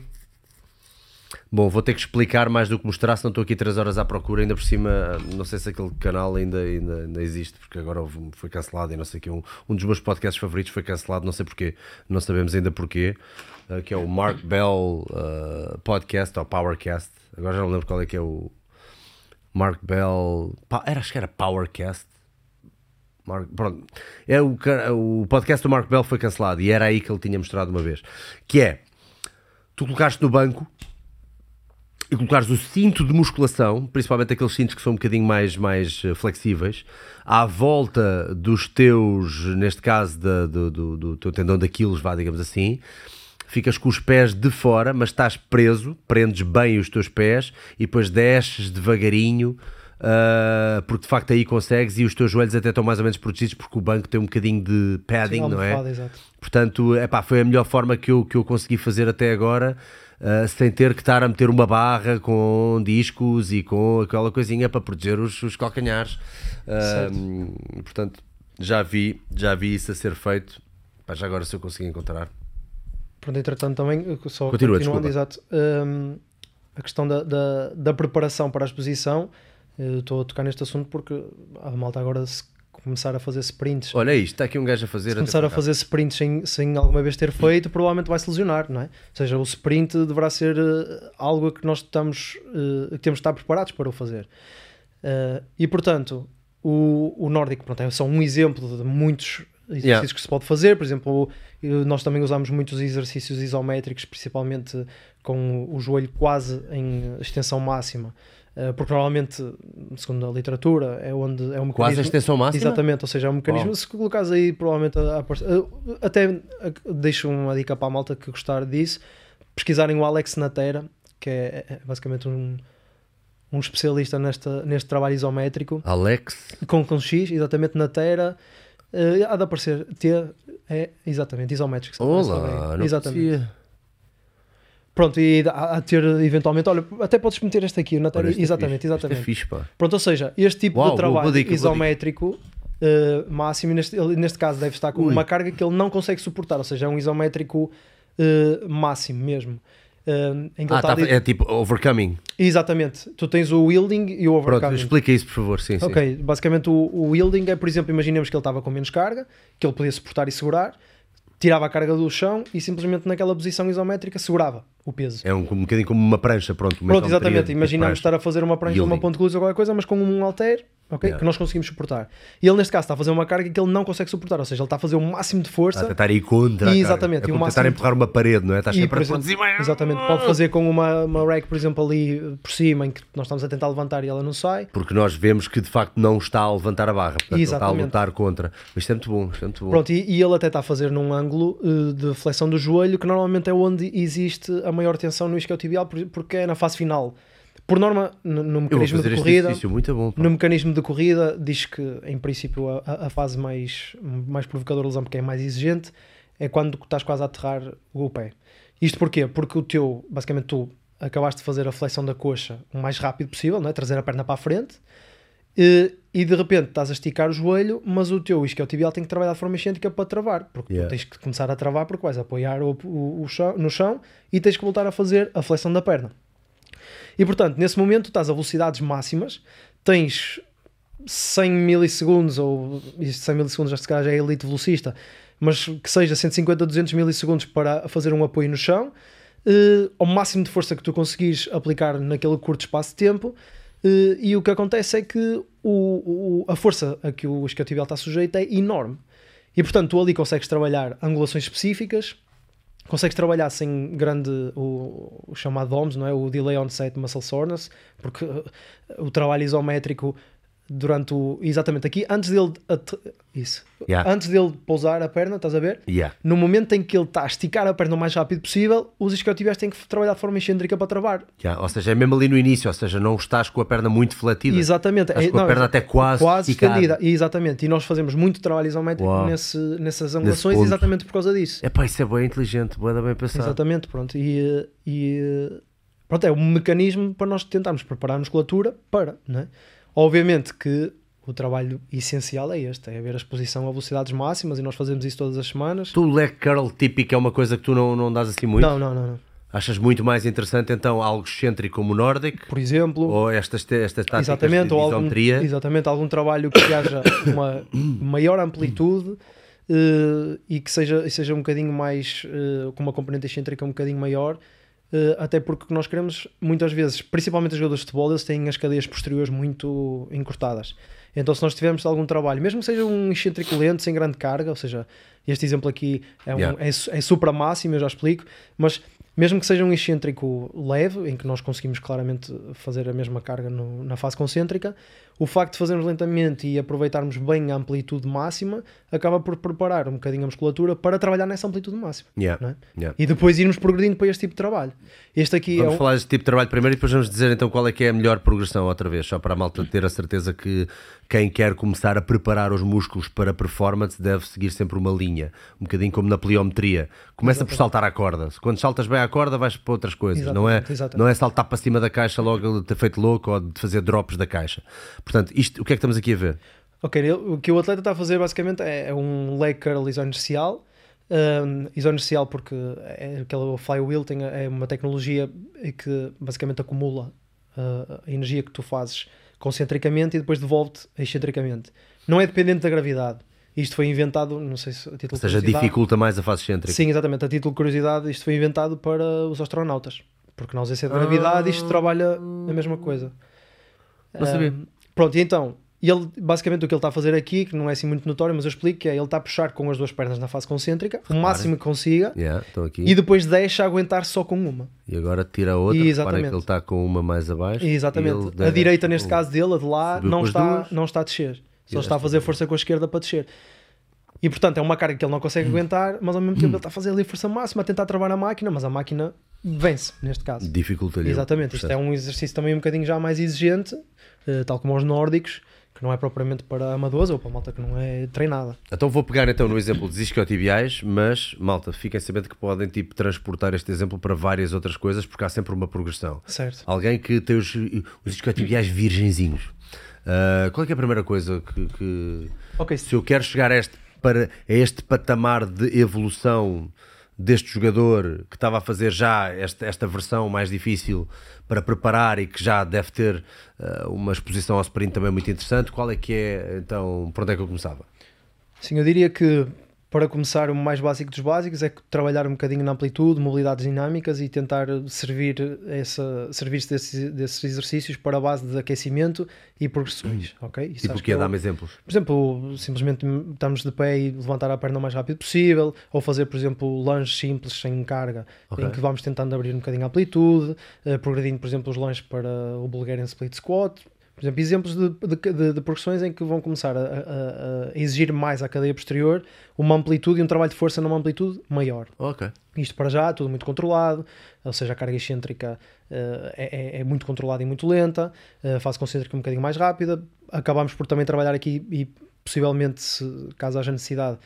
Bom, vou ter que explicar mais do que mostrar, senão estou aqui 3 horas à procura. Ainda por cima, não sei se aquele canal ainda, ainda, ainda existe, porque agora foi cancelado e não sei o que. Um, um dos meus podcasts favoritos foi cancelado, não sei porquê, não sabemos ainda porquê. eh, que é o Mark Bell eh, Podcast ou Powercast. Agora já não lembro qual é que é o. Mark Bell. Era, acho que era Powercast. Mark- pronto. É o, ca- o podcast do Mark Bell foi cancelado e era aí que ele tinha mostrado uma vez. Que é, tu colocaste no banco e colocares o cinto de musculação, principalmente aqueles cintos que são um bocadinho mais, mais eh, flexíveis, à volta dos teus, neste caso, do, do, do teu tendão de Aquiles, vá, digamos assim, ficas com os pés de fora, mas estás preso, prendes bem os teus pés e depois desces devagarinho, ah, porque de facto aí consegues e os teus joelhos até estão mais ou menos protegidos porque o banco tem um bocadinho de padding, Sim, não é? exato. Portanto, epá, foi a melhor forma que eu, que eu consegui fazer até agora, ah, sem ter que estar a meter uma barra com discos e com aquela coisinha para proteger os, os calcanhares. Ah, portanto, já vi, já vi isso a ser feito. Pá, já agora se eu conseguir encontrar. Pronto, entretanto, também, só Continua, continuando, desculpa. exato, hum, a questão da, da, da preparação para a exposição, eu estou a tocar neste assunto porque a malta agora se começar a fazer sprints, Olha isto, está aqui um gajo a fazer. se começar a fazer sprints sem, sem alguma vez ter feito, provavelmente vai se lesionar, não é? Ou seja, o sprint deverá ser eh, algo que nós estamos, eh, que temos de estar preparados para o fazer. Eh, e portanto, o, o nórdico pronto, é só um exemplo de muitos exercícios Yeah. que se pode fazer. Por exemplo, nós também usamos muitos exercícios isométricos, principalmente com o joelho quase em extensão máxima. eh, Porque normalmente, segundo a literatura, é onde é um Quase a mecanismo- extensão máxima? Exatamente, ou seja, é um mecanismo. Uau. Se colocares aí, provavelmente a- a aparecer- eh, até eh, deixo uma dica para a malta que gostar disso: pesquisarem o Alex Natera, que é, é basicamente um, um especialista nesta, neste trabalho isométrico, Alex. com, com X, exatamente Natera. Eh, há de aparecer T, é exatamente isométrico. se aparece Olá, não exatamente. conhecia. Pronto, e há há de ter eventualmente, olha, até podes meter este aqui. Olha, é exatamente, fixe. exatamente. É fixe. Pronto, ou seja, este tipo Uau, de boa- boa trabalho dica, isométrico eh, máximo, neste, ele, neste caso deve estar com Ui. uma carga que ele não consegue suportar, ou seja, é um isométrico eh, máximo mesmo. Eh, em que Ah, tá, ali- é tipo overcoming. Exatamente, tu tens o wielding e o Pronto, overcoming. explica isso, por favor. Sim, sim. Ok, basicamente o, o wielding é, por exemplo, imaginemos que ele estava com menos carga, que ele podia suportar e segurar, tirava a carga do chão e simplesmente naquela posição isométrica segurava o peso. É um, um bocadinho como uma prancha, pronto. uma Pronto, exatamente. Imaginamos estar a fazer uma prancha de uma ponte de luz ou qualquer coisa, mas com um halter, ok? Yeah. Que nós conseguimos suportar. E ele, neste caso, está a fazer uma carga que ele não consegue suportar, ou seja, ele está a fazer o máximo de A força. tentar ir contra. a E exatamente, É como tentar máximo- empurrar uma parede, não é? Estás sempre a produzir mais. exatamente, pode fazer com uma, uma rack, por exemplo, ali por cima, em que nós estamos a tentar levantar e ela não sai. Porque nós vemos que de facto não está a levantar a barra. Portanto, está a lutar contra. Mas isto é muito bom. Isto é muito bom. Pronto, e, e ele até está a fazer num ângulo eh, de flexão do joelho, que normalmente é onde existe a maior tensão no isquiotibial, por- porque é na fase final. Por norma, no, no mecanismo de corrida, bom. No mecanismo de corrida, diz que em princípio a, a- fase mais, mais provocadora de lesão, porque é mais exigente, é quando estás quase a aterrar o pé. Isto porquê? Porque o teu, basicamente tu acabaste de fazer a flexão da coxa o mais rápido possível, não é? trazer a perna para a frente, e, e de repente estás a esticar o joelho, mas o teu isquiotibial tem que trabalhar de forma excêntrica para travar, porque Yeah. tu tens que começar a travar porque vais apoiar o, o, o chão, no chão e tens que voltar a fazer a flexão da perna. E portanto, nesse momento, estás a velocidades máximas, tens 100 milissegundos, ou isto 100 milissegundos, calhar já é elite velocista, mas que seja 150 a 200 milissegundos para fazer um apoio no chão, eh, ao máximo de força que tu conseguires aplicar naquele curto espaço de tempo. eh, e o que acontece é que o, o- a força a que o isquiotibial está sujeito é enorme. E portanto, tu ali consegues trabalhar angulações específicas, consegues trabalhar sem grande o, o chamado DOMS, não é? O Delay Onset Muscle Soreness, porque uh, o trabalho isométrico durante o. Exatamente aqui, antes dele. Isso. Yeah. Antes dele pousar a perna, estás a ver? Yeah. No momento em que ele está a esticar a perna o mais rápido possível, os isquiotibiais têm que trabalhar de forma excêntrica para travar. Yeah, Ou seja, é mesmo ali no início, ou seja, não estás com a perna muito flatida. Exatamente. Estás É- com a não, perna até quase, quase estendida. Exatamente. E nós fazemos muito trabalho isométrico nesse, nessas angulações exatamente por causa disso. É pá, isso é bem inteligente, boa bem pensado. Exatamente, pronto. E, eh, e eh, pronto, é um mecanismo para nós tentarmos preparar a musculatura para, não é? Obviamente que o trabalho essencial é este, é ver a exposição a velocidades máximas e nós fazemos isso todas as semanas. Tu, o leg curl típico é uma coisa que tu não, não dás assim muito? Não, não, não, não. Achas muito mais interessante então algo excêntrico como o Nordic? Por exemplo, Ou estas, estas táticas exatamente, de ou algum, isometria? exatamente, algum trabalho que haja uma (coughs) maior amplitude eh, e que seja, seja um bocadinho mais, eh, com uma componente excêntrica um bocadinho maior, até porque o que nós queremos, muitas vezes, principalmente os jogadores de futebol, eles têm as cadeias posteriores muito encurtadas. Então, se nós tivermos algum trabalho, mesmo que seja um excêntrico lento, sem grande carga, ou seja, este exemplo aqui é, um, Yeah. é, é supra máximo, eu já explico, mas mesmo que seja um excêntrico leve, em que nós conseguimos claramente fazer a mesma carga no- na fase concêntrica, o facto de fazermos lentamente e aproveitarmos bem a amplitude máxima acaba por preparar um bocadinho a musculatura para trabalhar nessa amplitude máxima. Yeah, é? yeah. E depois irmos progredindo para este tipo de trabalho. Este aqui Vamos é um... falar deste tipo de trabalho primeiro e depois vamos dizer então qual é que é a melhor progressão outra vez, só para a malta ter a certeza que quem quer começar a preparar os músculos para performance deve seguir sempre uma linha, um bocadinho como na pliometria. Começa por saltar à corda. Quando saltas bem à corda vais para outras coisas, não é, Exatamente, não é saltar para cima da caixa logo de ter feito louco ou de fazer drops da caixa. Portanto, isto, o que é que estamos aqui a ver? Ok, ele- o que o atleta está a fazer basicamente é, é um leg curl isoinercial. Um, isoinercial porque é aquele flywheel tem, é uma tecnologia que basicamente acumula uh, a energia que tu fazes concentricamente e depois devolve-te excentricamente. Não é dependente da gravidade. Isto foi inventado, não sei se a título Ou seja, dificulta mais a fase excêntrica. Sim, exatamente. A título de curiosidade, isto foi inventado para os astronautas. Porque na ausência de gravidade isto trabalha a mesma coisa. Não sabia. Pronto, e então, ele, basicamente o que ele está a fazer aqui, que não é assim muito notório, mas eu explico, que é ele está a puxar com as duas pernas na fase concêntrica, o máximo que consiga, Yeah, e depois deixa aguentar só com uma. E agora tira a outra, reparem Exatamente. que ele está com uma mais abaixo. e Exatamente. A direita, neste caso dele, a de lá, não está, não está a descer. Só está a fazer força com a esquerda para descer. E portanto é uma carga que ele não consegue aguentar, mas ao mesmo tempo ele está a fazer ali a força máxima, a tentar travar a máquina, mas a máquina vence, neste caso. Dificulta-lhe. Exatamente, isto é um exercício também um bocadinho já mais exigente, eh, tal como os nórdicos, que não é propriamente para amadores ou para malta que não é treinada. Então vou pegar então no exemplo dos isquiotibiais, mas malta, fiquem sabendo que podem tipo transportar este exemplo para várias outras coisas porque há sempre uma progressão. Certo. Alguém que tem os, os isquiotibiais virgenzinhos. Ah, qual é, que é a primeira coisa que, que- Ok, se eu quero chegar a este, para, a este patamar de evolução deste jogador que estava a fazer já esta, esta versão mais difícil para preparar e que já deve ter ah, uma exposição ao sprint também muito interessante, qual é que é então, por onde é que eu começava? Sim, eu diria que para começar o mais básico dos básicos é trabalhar um bocadinho na amplitude, mobilidades dinâmicas e tentar servir essa, servir-se desses, desses exercícios para a base de aquecimento e progressões, ok? É? é o- Dá-me exemplos. Por exemplo, simplesmente estamos de pé e levantar a perna o mais rápido possível, ou fazer, por exemplo, lanches simples sem carga, Ok. em que vamos tentando abrir um bocadinho a amplitude, eh, progredindo, por exemplo, os lanches para o Bulgarian Split Squat. Por exemplo, exemplos de, de, de- de progressões em que vão começar a, a- a exigir mais à cadeia posterior uma amplitude e um trabalho de força numa amplitude maior. Ok. Isto para já, tudo muito controlado, ou seja, a carga excêntrica eh, é, é- muito controlada e muito lenta, a fase concêntrica um bocadinho mais rápida. Acabamos por também trabalhar aqui e possivelmente, se, caso haja necessidade,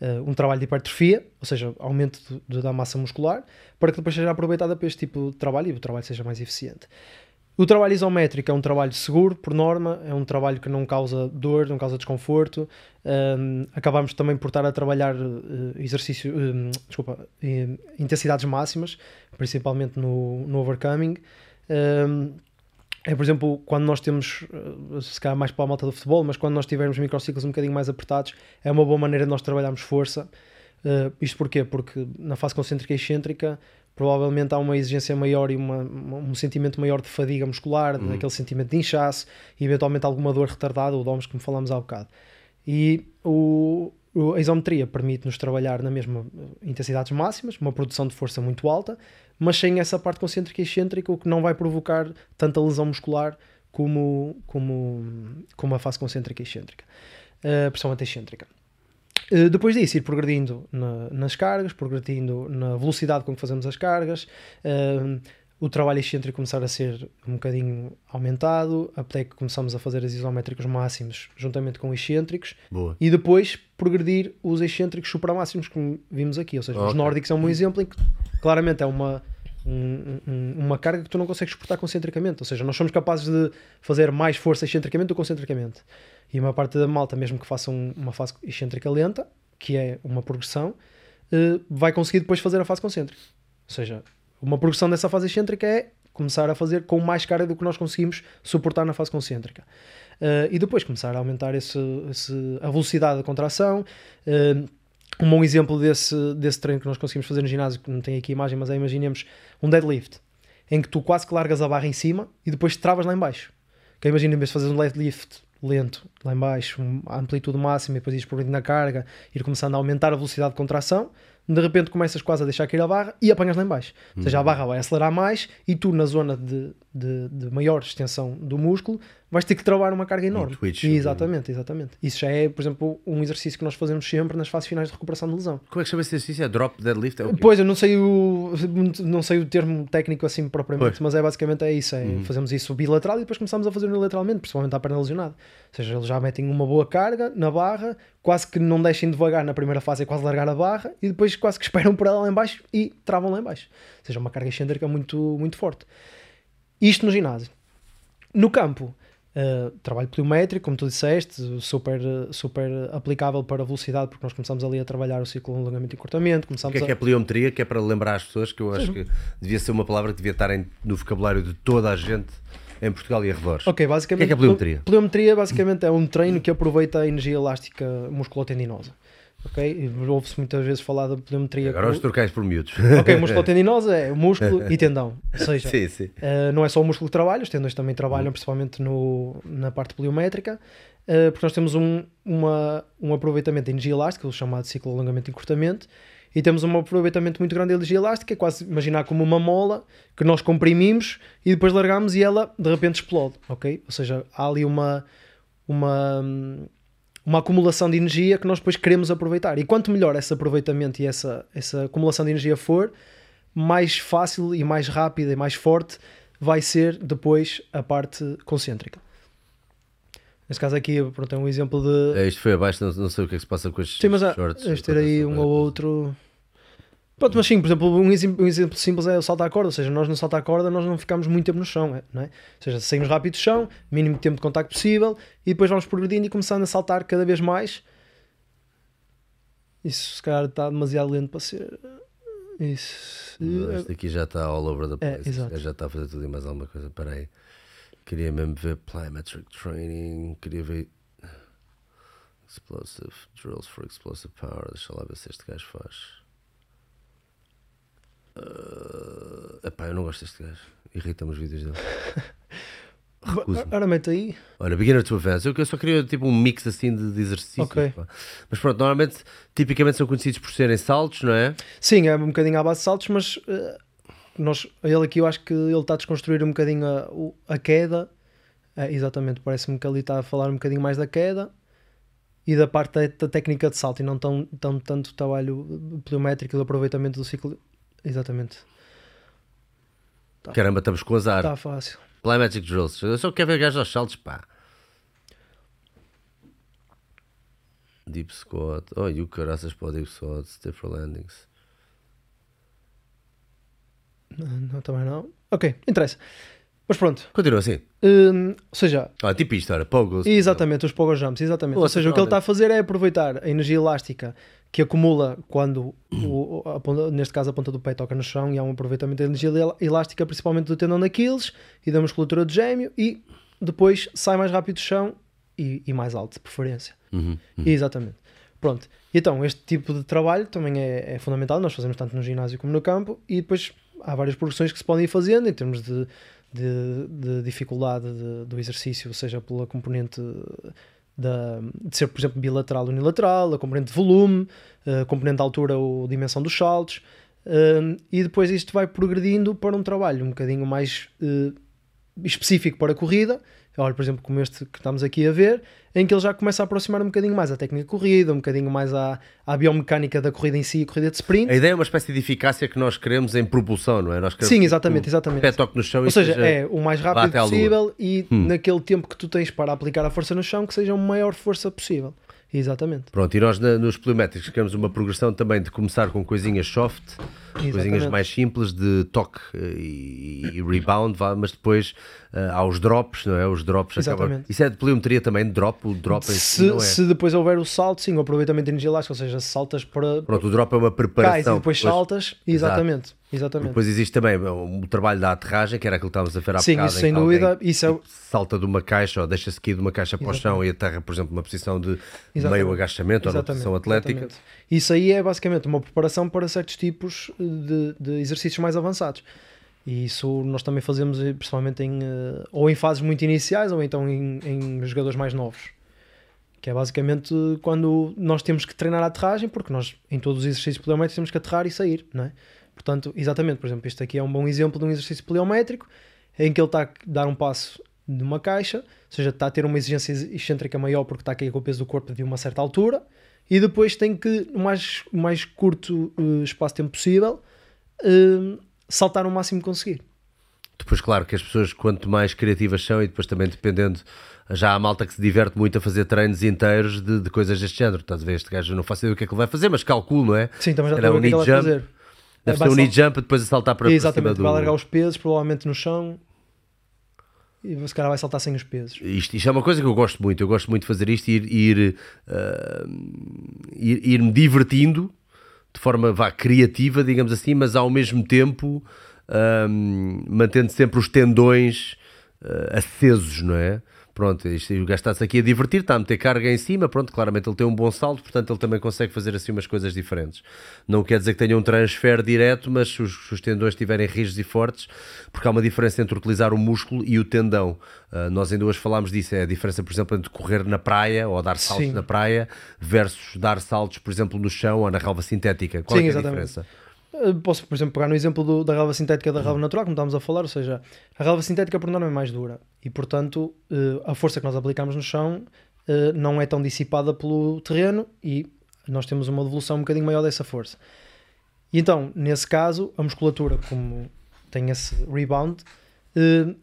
eh, um trabalho de hipertrofia, ou seja, aumento da massa muscular, para que depois seja aproveitada para este tipo de trabalho e o trabalho seja mais eficiente. O trabalho isométrico é um trabalho seguro, por norma, é um trabalho que não causa dor, não causa desconforto. Um, acabamos também por estar a trabalhar eh, exercício, um, desculpa, eh, intensidades máximas, principalmente no, no overcoming. É, por exemplo, quando nós temos, eh, se calhar mais para a malta do futebol, mas quando nós tivermos microciclos um bocadinho mais apertados, é uma boa maneira de nós trabalharmos força. Eh, isto porquê? Porque na fase concêntrica e excêntrica provavelmente há uma exigência maior e uma- um sentimento maior de fadiga muscular, aquele sentimento de inchaço e eventualmente alguma dor retardada ou DOMS, como falámos há bocado. E o, a isometria permite-nos trabalhar na mesma eh, intensidades máximas, uma produção de força muito alta, mas sem essa parte concêntrica e excêntrica, o que não vai provocar tanta lesão muscular como, como, como a face concêntrica e excêntrica, uh, principalmente excêntrica. Uh, depois disso, ir progredindo na, nas cargas, progredindo na velocidade com que fazemos as cargas, uh, o trabalho excêntrico começar a ser um bocadinho aumentado, até que começamos a fazer as isométricos máximos juntamente com excêntricos, Boa. e depois progredir os excêntricos supramáximos, como vimos aqui. Ou seja, os Ok. nórdicos é um bom exemplo em que claramente é uma, um- um- uma carga que tu não consegues suportar concentricamente. Ou seja, nós somos capazes de fazer mais força excentricamente do que concentricamente. E uma parte da malta, mesmo que faça um- uma fase excêntrica lenta, que é uma progressão, eh, vai conseguir depois fazer a fase concêntrica. Ou seja, uma progressão dessa fase excêntrica é começar a fazer com mais carga do que nós conseguimos suportar na fase concêntrica. Eh, e depois começar a aumentar esse, esse- a velocidade da contração. Eh, um bom exemplo desse, desse treino que nós conseguimos fazer no ginásio, que não tem aqui imagem, mas é imaginemos um deadlift, em que tu quase que largas a barra em cima e depois travas lá em baixo. Que imagina, em vez de fazer um deadlift lento lá em baixo, a amplitude máxima e depois ires progredindo na carga, ir começando a aumentar a velocidade de contração, de repente começas quase a deixar cair a barra e apanhas lá em baixo. Ou seja, a barra vai acelerar mais e tu na zona de, de, de maior extensão do músculo vais ter que trabalhar uma carga enorme. twitch, exatamente, exatamente. Isso já é, por exemplo, um exercício que nós fazemos sempre nas fases finais de recuperação de lesão. Como é que chama esse exercício? É drop deadlift? É o quê? Pois, eu não sei o, não sei o termo técnico assim propriamente, Pois. mas é basicamente é isso. É, Fazemos isso bilateral e depois começamos a fazer unilateralmente, principalmente à perna lesionada. Ou seja, eles já metem uma boa carga na barra, quase que não deixem devagar na primeira fase, é quase largar a barra, e depois quase que esperam por ela lá em baixo e travam lá em baixo. Ou seja, uma carga excêntrica muito, muito forte. Isto no ginásio. No campo, uh, trabalho pliométrico, como tu disseste, super, super aplicável para a velocidade, porque nós começamos ali a trabalhar o ciclo de alongamento e encurtamento, O que é a... que é pliometria? Que é para lembrar as pessoas, que eu acho que devia ser uma palavra que devia estar em- no vocabulário de toda a gente em Portugal e arredores. Ok, basicamente. O que é que é pliometria? Pliometria basicamente é um treino que aproveita a energia elástica musculotendinosa. Ok? Ouve-se muitas vezes falar da pliometria. Agora os trocais por miúdos. Ok, musculotendinosa é o músculo (laughs) e tendão. Ou (laughs) seja, sim, sim. Uh, não é só o músculo que trabalha, os tendões também trabalham, principalmente no, na parte pliométrica, uh, porque nós temos um, uma, um aproveitamento de energia elástica, o chamado ciclo de alongamento e encurtamento, e temos um aproveitamento muito grande de energia elástica, é quase imaginar como uma mola que nós comprimimos e depois largamos e ela de repente explode, ok? Ou seja, há ali uma, uma, uma acumulação de energia que nós depois queremos aproveitar. E quanto melhor esse aproveitamento e essa, essa acumulação de energia for, mais fácil e mais rápida e mais forte vai ser depois a parte concêntrica. Neste caso aqui, pronto, é um exemplo de... É, isto foi abaixo, não, não sei o que é que se passa com estes Sim, mas há, shorts. deves ter aí um ou outro... Pronto, mas sim, por exemplo, um exemplo, um exemplo simples é o salto à corda, ou seja, nós no salto à corda nós não ficamos muito tempo no chão, é, não é? Ou seja, saímos rápido do chão, mínimo tempo de contacto possível, e depois vamos progredindo e começando a saltar cada vez mais. Isso se calhar está demasiado lento para ser... Isso... Este aqui já está all over the É, place. Exato. gajo já está a fazer tudo e mais alguma coisa. Espera aí. Queria mesmo ver plyometric training. Queria ver explosive drills for explosive power. Deixa lá ver se este gajo faz. Uh, epá, eu não gosto deste gajo. Irrita-me os vídeos dele. (laughs) Recuso-me. Ora, mete aí. Olha, beginner to advanced. Eu, eu só queria tipo um mix assim de, de exercícios. Ok. pá. Mas pronto, normalmente, tipicamente são conhecidos por serem saltos, não é? Sim, é um bocadinho à base de saltos, mas eh, nós, ele aqui eu acho que ele está a desconstruir um bocadinho a, a queda. É, exatamente, parece-me que ali está a falar um bocadinho mais da queda e da parte da, da técnica de salto e não tão, tão tanto trabalho pliométrico do aproveitamento do ciclo. Exatamente, Caramba, estamos com azar. está fácil. Plyometric drills. Eu só quero ver gajos aos saltos, pá. Deep squat. Oh, e o caraças para o deep squat. Stiffer landings. Não, não, também não. Ok, interessa. Mas pronto, Continua assim. hum, ou seja, Ah, tipo isto, olha. Pogos. Exatamente, os pogo jumps, exatamente. Ou seja, o que ele está a fazer é aproveitar a energia elástica que acumula quando, o, a ponta- neste caso, a ponta do pé toca no chão e há um aproveitamento da energia el- elástica, principalmente do tendão daqueles e da musculatura do gêmeo e depois sai mais rápido do chão e, e mais alto, de preferência. Uhum. Exatamente. Pronto. Então, este tipo de trabalho também é, é fundamental, nós fazemos tanto no ginásio como no campo e depois há várias progressões que se podem ir fazendo em termos de, de, de dificuldade de- do exercício, seja pela componente da, de ser, por exemplo, bilateral ou unilateral, a componente de volume, a componente de altura ou dimensão dos saltos, hum, e depois isto vai progredindo para um trabalho um bocadinho mais eh, específico para a corrida, olha, por exemplo, como este que estamos aqui a ver, em que ele já começa a aproximar um bocadinho mais à técnica de corrida, um bocadinho mais à, à biomecânica da corrida em si, corrida de sprint. A ideia é uma espécie de eficácia que nós queremos em propulsão, não é? Nós queremos Sim, exatamente, exatamente. Pé toque no chão Ou seja, seja é o mais rápido possível e Hum. naquele tempo que tu tens para aplicar a força no chão, que seja a maior força possível. Exatamente. Pronto, e nós na- nos pliométricos queremos uma progressão também de começar com coisinhas soft, coisinhas Exatamente. mais simples de toque eh, e, e rebound, vá, mas depois eh, há os drops, não é? Os drops acabam- Exatamente. Isso é de pliometria também, drop, o drop si Se, não é. se depois houver o salto, sim, o aproveitamento de energia elástica, ou seja, se saltas para Pronto, o drop é uma cais preparação. e depois saltas, exatamente. Exatamente. Depois existe também o trabalho da aterragem, que era aquilo que estávamos a ver há Sim, bocado, isso em sem dúvida, isso é- tipo, salta de uma caixa ou deixa-se cair de uma caixa para o chão e aterra, por exemplo, numa posição de Exatamente. meio agachamento ou numa posição atlética. exatamente. Isso aí é basicamente uma preparação para certos tipos de, de exercícios mais avançados. E isso nós também fazemos eh, principalmente em, eh, ou em fases muito iniciais ou então em, em jogadores mais novos. Que é basicamente quando nós temos que treinar a aterragem, porque nós em todos os exercícios pliométricos temos que aterrar e sair, não é? Portanto, exatamente, por exemplo, este aqui é um bom exemplo de um exercício pliométrico em que ele está a dar um passo de uma caixa, ou seja, está a ter uma exigência excêntrica maior porque está a cair com o peso do corpo de uma certa altura, e depois tem que, no mais, mais curto eh, espaço de tempo possível, eh, saltar o máximo que conseguir. Depois, claro, que as pessoas quanto mais criativas são e depois também dependendo, já há malta que se diverte muito a fazer treinos inteiros de, de coisas deste género. Estás a ver, este gajo não faço ideia do que é que ele vai fazer, mas calculo, não é? Sim, também já estou a ver o que é ele fazer. Deve Vai ser um knee jump depois a saltar para, para cima Exatamente, do... vai largar os pesos, provavelmente no chão, e se calhar vai saltar sem os pesos. Isto, isto é uma coisa que eu gosto muito. Eu gosto muito de fazer isto e ir, ir, ah, ir, ir me divertindo de forma vá, criativa, digamos assim, mas ao mesmo tempo ah, mantendo sempre os tendões ah, acesos, não é? Pronto, isto, o gajo está-se aqui a divertir, está a meter carga em cima, pronto, claramente ele tem um bom salto, portanto ele também consegue fazer assim umas coisas diferentes. Não quer dizer que tenha um transfer direto, mas se os, se os tendões estiverem rígidos e fortes, porque há uma diferença entre utilizar o músculo e o tendão. Ah, nós ainda hoje falámos disso, é a diferença, por exemplo, entre correr na praia ou dar saltos Sim. na praia versus dar saltos, por exemplo, no chão ou na relva sintética. Qual Sim, é, é a exatamente. diferença? Uh, Posso, por exemplo, pegar no exemplo do- da relva sintética da relva natural, como estávamos a falar, ou seja, a relva sintética por norma é mais dura e, portanto, uh, a força que nós aplicamos no chão uh, não é tão dissipada pelo terreno e nós temos uma devolução um bocadinho maior dessa força. E então, nesse caso, a musculatura, como tem esse rebound,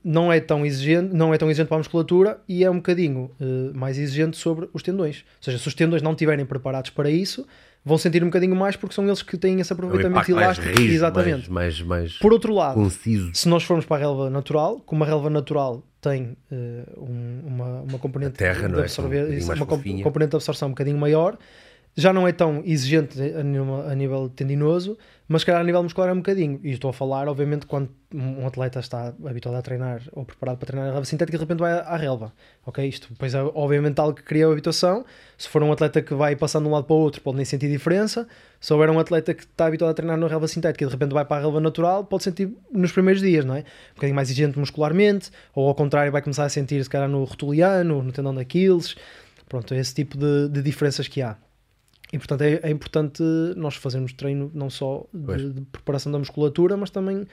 não é tão exigente, não é tão exigente para a musculatura e é um bocadinho mais exigente sobre os tendões. Ou seja, se os tendões não estiverem preparados para isso, vão sentir um bocadinho mais porque são eles que têm esse É um aproveitamento impacto mais elástico. rígido, Exatamente. mais, mais, mais Por outro lado, conciso. se nós formos para a relva natural, como a relva natural tem um- uma, uma componente A terra, de não é? absorver, Um isso, mais uma fofinha. componente de absorção um bocadinho maior, já não é tão exigente a nível, a nível tendinoso, mas calhar a nível muscular é um bocadinho. E estou a falar, obviamente, quando um atleta está habituado a treinar ou preparado para treinar a relva sintética, de repente vai à, relva. Ok? Isto depois é obviamente algo que cria a habituação. Se for um atleta que vai passando de um lado para o outro, pode nem sentir diferença. Se houver um atleta que está habituado a treinar na relva sintética e de repente vai para a relva natural, pode sentir nos primeiros dias, não é? Um bocadinho mais exigente muscularmente, ou ao contrário, vai começar a sentir se calhar no rotuliano, no tendão de Aquiles. Pronto, esse tipo de, de diferenças que há. E portanto é, é importante nós fazermos treino não só de, de preparação da musculatura, mas também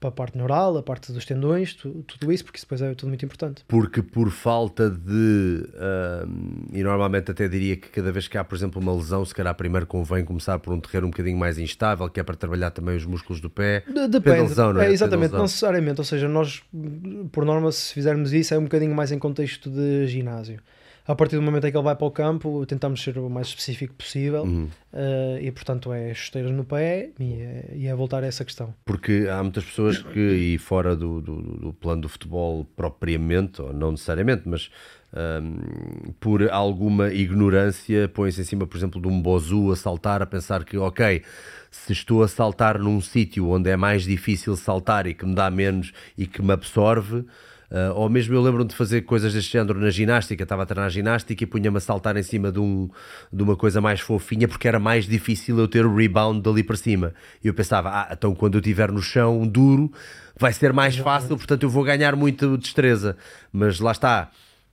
para a parte neural, a parte dos tendões, tu- tudo isso, porque isso depois é tudo muito importante. porque por falta de ahm, e normalmente até diria que cada vez que há por exemplo uma lesão se calhar primeiro convém começar por um terreno um bocadinho mais instável que é para trabalhar também os músculos do pé De- Depende, lesão, não é? é, exatamente, não necessariamente, ou seja, nós por norma se fizermos isso é um bocadinho mais em contexto de ginásio. A partir do momento em que ele vai para o campo, tentamos ser o mais específico possível Uhum. eh, e portanto é chuteiras no pé e é, e é voltar a essa questão. porque há muitas pessoas que e fora do, do, do plano do futebol propriamente ou não necessariamente mas ahm, por alguma ignorância põem-se em cima por exemplo de um bozu a saltar a pensar que ok se estou a saltar num sítio onde é mais difícil saltar e que me dá menos e que me absorve Uh, ou mesmo eu lembro-me de fazer coisas deste género na ginástica, estava a treinar ginástica e punha-me a saltar em cima de, um, de uma coisa mais fofinha porque era mais difícil eu ter o rebound dali para cima. E eu pensava, ah, então quando eu estiver no chão duro vai ser mais fácil, portanto eu vou ganhar muita destreza. Mas lá está,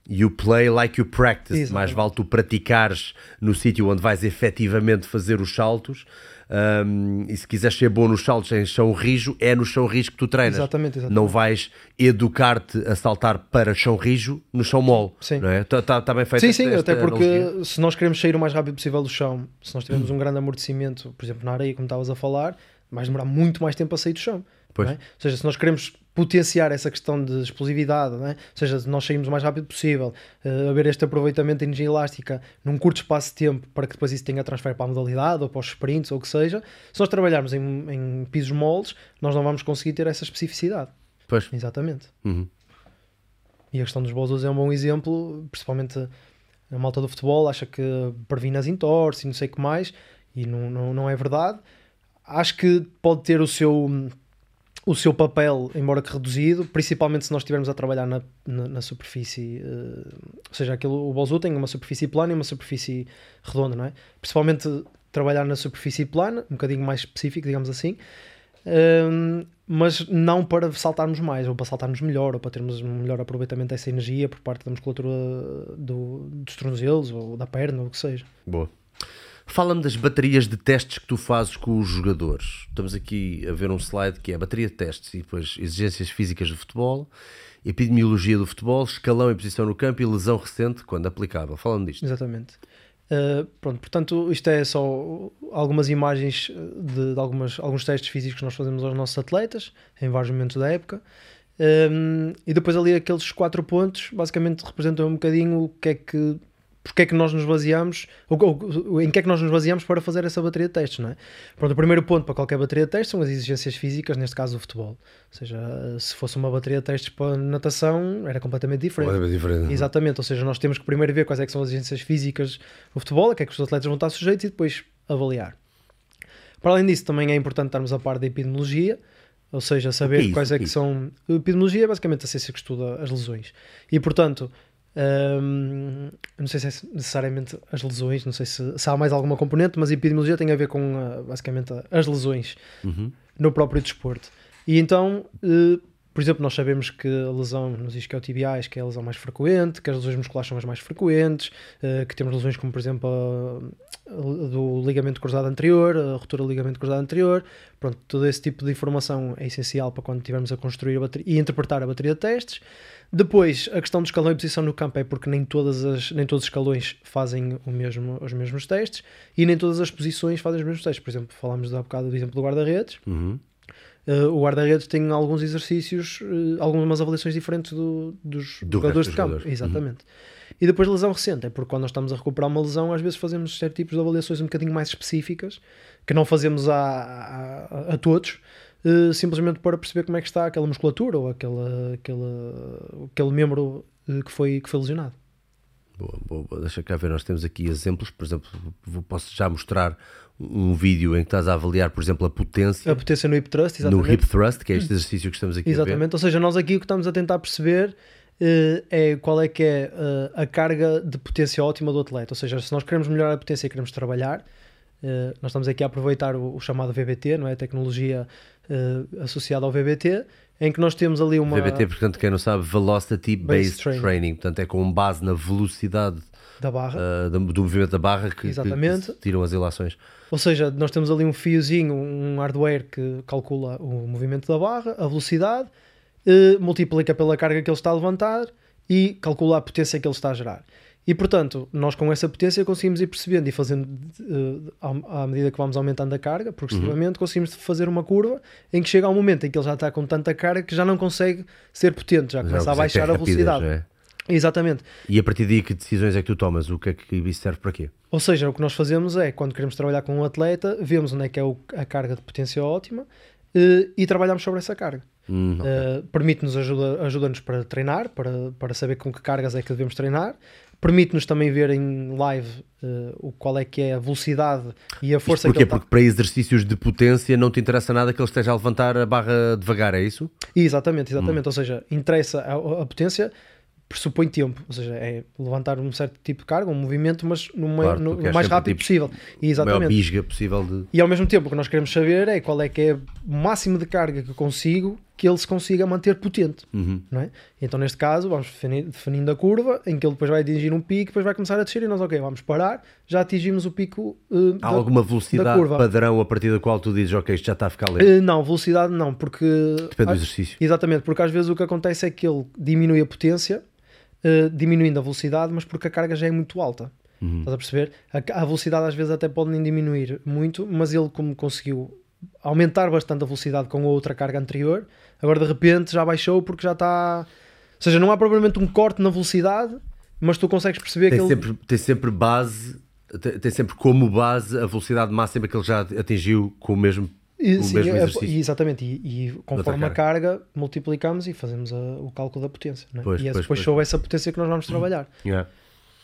You play like you practice. Exatamente. Mais vale tu praticares no sítio onde vais efetivamente fazer os saltos. Um, e se quiseres ser bom nos saltos em chão rijo, é no chão rijo que tu treinas. Exatamente, exatamente. Não vais educar-te a saltar para chão rijo no chão mole. Sim. Não é? Está tá, tá bem feito Sim, esta- sim, esta até porque analogia? se nós queremos sair o mais rápido possível do chão, se nós tivermos um grande amortecimento, por exemplo, na areia, como estavas a falar, vais demorar muito mais tempo a sair do chão. É? Ou seja, se nós queremos potenciar essa questão de explosividade, é? ou seja, se nós saímos o mais rápido possível, eh, haver este aproveitamento de energia elástica num curto espaço de tempo para que depois isso tenha transfer para a modalidade ou para os sprints ou o que seja, se nós trabalharmos em, em pisos moldes, nós não vamos conseguir ter essa especificidade. Pois. Exatamente. Uhum. E a questão dos bolsos é um bom exemplo, principalmente a malta do futebol acha que previne as entorses e não sei o que mais, e não, não, não é verdade. Acho que pode ter o seu, o seu papel, embora que reduzido, principalmente se nós estivermos a trabalhar na, na, na superfície, eh, ou seja, aquilo, o bolso tem uma superfície plana e uma superfície redonda, não é? Principalmente trabalhar na superfície plana, um bocadinho mais específico, digamos assim, Hum, mas não para saltarmos mais, ou para saltarmos melhor, ou para termos um melhor aproveitamento dessa energia por parte da musculatura do, dos tornozelos, ou da perna, ou o que seja. Boa. Fala-me das baterias de testes que tu fazes com os jogadores. Estamos aqui a ver um slide que é bateria de testes e depois exigências físicas do futebol, epidemiologia do futebol, escalão e posição no campo e lesão recente, quando aplicável. Fala-me disto. Exatamente. Uh, pronto, portanto, isto é só algumas imagens de, de algumas, alguns testes físicos que nós fazemos aos nossos atletas em vários momentos da época. Um, e depois ali aqueles quatro pontos basicamente representam um bocadinho o que é que porque é que nós nos baseamos, ou, ou, em que é que nós nos baseamos para fazer essa bateria de testes, não é? Pronto, o primeiro ponto para qualquer bateria de testes são as exigências físicas, neste caso do futebol. Ou seja, se fosse uma bateria de testes para natação, era completamente diferente. É diferente. Exatamente, ou seja, nós temos que primeiro ver quais é que são as exigências físicas do futebol, a que é que os atletas vão estar sujeitos e depois avaliar. Para além disso, também é importante estarmos a par da epidemiologia, ou seja, saber é isso? quais é O que que é são. A epidemiologia é basicamente a ciência que estuda as lesões. E portanto, hum, não sei se é necessariamente as lesões, não sei se, se há mais alguma componente, mas a epidemiologia tem a ver com ah, basicamente as lesões Uhum. no próprio desporto. E então, eh, por exemplo, nós sabemos que a lesão nos isquiotibiais que é a lesão mais frequente, que as lesões musculares são as mais frequentes, eh, que temos lesões como, por exemplo, a, a do ligamento cruzado anterior, a ruptura do ligamento cruzado anterior. Pronto, todo esse tipo de informação é essencial para quando estivermos a construir a bateria, e interpretar a bateria de testes. Depois, a questão do escalão e posição no campo é porque nem, todas as, nem todos os escalões fazem o mesmo, os mesmos testes e nem todas as posições fazem os mesmos testes. Por exemplo, falámos há bocado do exemplo do guarda-redes. Uhum. Uh, o guarda-redes tem alguns exercícios, uh, algumas avaliações diferentes do- dos Do jogadores de campo. jogadores. Uhum. Exatamente. E depois lesão recente, é porque quando nós estamos a recuperar uma lesão, às vezes fazemos certos tipos de avaliações um bocadinho mais específicas, que não fazemos a, a, a todos, uh, simplesmente para perceber como é que está aquela musculatura ou aquela, aquela, aquele membro uh, que, foi, que foi lesionado. Boa, boa, boa. Deixa cá ver, nós temos aqui exemplos, por exemplo, posso já mostrar um vídeo em que estás a avaliar, por exemplo, a potência A potência no hip thrust, no exatamente. hip thrust, que é este exercício que estamos aqui. Exatamente, ou seja, nós aqui o que estamos a tentar perceber eh, é qual é que é eh, a carga de potência ótima do atleta. Ou seja, se nós queremos melhorar a potência e queremos trabalhar, eh, nós estamos aqui a aproveitar o, o chamado VBT, não é? A tecnologia eh, associada ao VBT, em que nós temos ali uma VBT, portanto, quem não sabe, Velocity Based Based Training. Training. portanto, é com base na velocidade da barra. ah, do, do movimento da barra que, Exatamente. que tiram as ilações. Ou seja, nós temos ali um fiozinho, um hardware que calcula o movimento da barra, a velocidade, eh, multiplica pela carga que ele está a levantar e calcula a potência que ele está a gerar. E portanto, nós com essa potência conseguimos ir percebendo e fazendo eh, à, medida que vamos aumentando a carga, progressivamente, conseguimos fazer uma curva em que chega um momento em que ele já está com tanta carga que já não consegue ser potente, já, Já começa a baixar a velocidade. é? Exatamente. E a partir daí, que decisões é que tu tomas? O que é que isso serve para quê? Ou seja, o que nós fazemos é, quando queremos trabalhar com um atleta, vemos onde é que é o- a carga de potência ótima eh, e trabalhamos sobre essa carga. Hum, ok. Eh, Permite-nos, ajuda- ajuda-nos para treinar, para, para saber com que cargas é que devemos treinar. Permite-nos também ver em live eh, o, qual é que é a velocidade e a força Isto que ele porquê? está... Porque para exercícios de potência não te interessa nada que ele esteja a levantar a barra devagar, é isso? Exatamente, exatamente. Hum. Ou seja, interessa a, a potência, pressupõe tempo. Ou seja, é levantar um certo tipo de carga, um movimento, mas Claro, no- no mais rápido tipo, possível. Maior Exatamente. bisga possível de. E ao mesmo tempo o que nós queremos saber é qual é que é o máximo de carga que consigo que ele se consiga manter potente. Não é? Então, neste caso, vamos defini- definindo a curva em que ele depois vai atingir um pico, depois vai começar a descer e nós, ok, vamos parar, já atingimos o pico. eh, Há da- alguma da velocidade padrão a partir da qual tu dizes, ok, isto já está a ficar lento? Eh, não, velocidade não, porque. Depende do exercício. Exatamente, porque às vezes o que acontece é que ele diminui a potência, eh, diminuindo a velocidade, mas porque a carga já é muito alta. Uhum. Estás a perceber? A, a velocidade às vezes até pode nem diminuir muito, mas ele, como conseguiu aumentar bastante a velocidade com a outra carga anterior, agora de repente já baixou porque já está. Ou seja, não há propriamente um corte na velocidade, mas tu consegues perceber Tem que ele. sempre, tem sempre base, tem, tem sempre como base a velocidade máxima que ele já atingiu com o mesmo, E, sim, mesmo é- exercício. e exatamente, e, e conforme a carga. carga, multiplicamos e fazemos a- o cálculo da potência. é? Pois, e é pois, depois pois. sobre essa potência que nós vamos trabalhar. Yeah.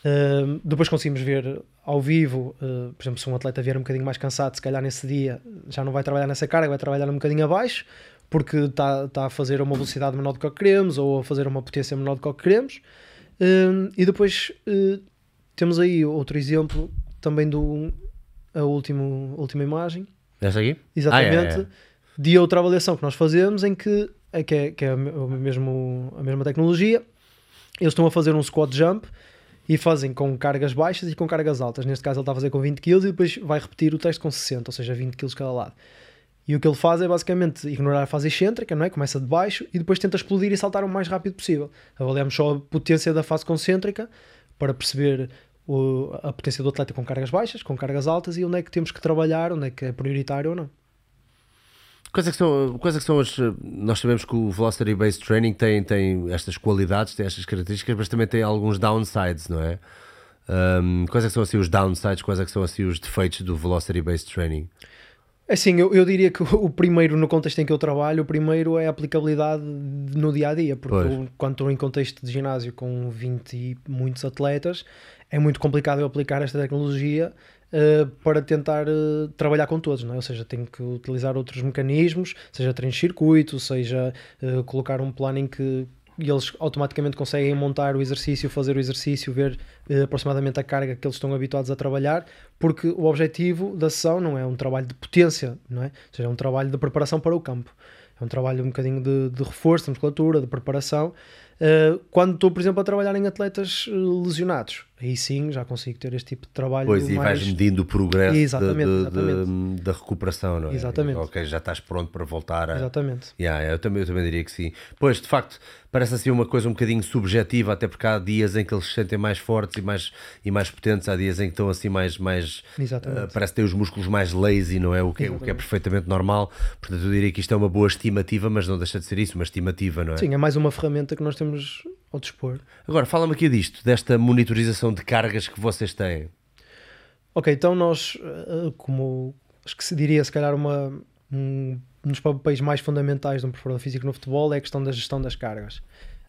Uh, depois conseguimos ver ao vivo, uh, por exemplo, se um atleta vier um bocadinho mais cansado, se calhar nesse dia já não vai trabalhar nessa carga, vai trabalhar um bocadinho abaixo, porque está tá a fazer uma velocidade menor do que o que queremos ou a fazer uma potência menor do que o que queremos. Uh, e depois uh, temos aí outro exemplo também do a, último, última imagem, Esta aqui? exatamente, Ah, é, é. de outra avaliação que nós fazemos em que é, que é, que é a, mesmo, a mesma tecnologia, eles estão a fazer um squat jump e fazem com cargas baixas e com cargas altas. Neste caso ele está a fazer com 20 kg e depois vai repetir o teste com 60, ou seja, 20 kg cada lado. E o que ele faz é basicamente ignorar a fase excêntrica, não é? Começa de baixo e depois tenta explodir e saltar o mais rápido possível. Avaliamos só a potência da fase concêntrica para perceber o- a potência do atleta com cargas baixas, com cargas altas e onde é que temos que trabalhar, onde é que é prioritário ou não. Quais é que são, quais é que são as. Nós sabemos que o Velocity Based Training tem, tem estas qualidades, tem estas características, mas também tem alguns downsides, não é? Um, quais é que são assim os downsides, quais é que são assim os defeitos do Velocity Based Training? Assim, eu, eu diria que o primeiro, no contexto em que eu trabalho, o primeiro é a aplicabilidade no dia a dia, porque eu, quando estou em contexto de ginásio com 20 e muitos atletas, é muito complicado eu aplicar esta tecnologia eh, para tentar eh, trabalhar com todos, não é? ou seja, tenho que utilizar outros mecanismos, seja treinos de circuito, seja eh, colocar um plano em que eles automaticamente conseguem montar o exercício, fazer o exercício, ver eh, aproximadamente a carga que eles estão habituados a trabalhar, porque o objetivo da sessão não é um trabalho de potência, não é? Ou seja, é um trabalho de preparação para o campo. É um trabalho um bocadinho de, de reforço, musculatura, de preparação. Eh, quando estou, por exemplo, a trabalhar em atletas eh, lesionados, aí sim já consigo ter este tipo de trabalho Pois, e mais... vais medindo o progresso de- Exatamente, de- exatamente. de- da recuperação, não é? Exatamente. Ok, já estás pronto para voltar a. Exatamente. Yeah, eu, também, eu também diria que sim. Pois, de facto, parece assim uma coisa um bocadinho subjetiva, até porque há dias em que eles se sentem mais fortes e mais, e mais potentes, há dias em que estão assim mais. mais Exatamente. ah, parece ter os músculos mais lazy, não é? O que, é- o que é perfeitamente normal. Portanto, eu diria que isto é uma boa estimativa, mas não deixa de ser isso, uma estimativa, não é? Sim, é mais uma ferramenta que nós temos ao dispor. Agora, fala-me aqui disto, desta monitorização de cargas que vocês têm. Ok, então nós, eh, como acho que se diria, se calhar, uma, um, um dos papéis mais fundamentais de um preparador físico no futebol é a questão da gestão das cargas.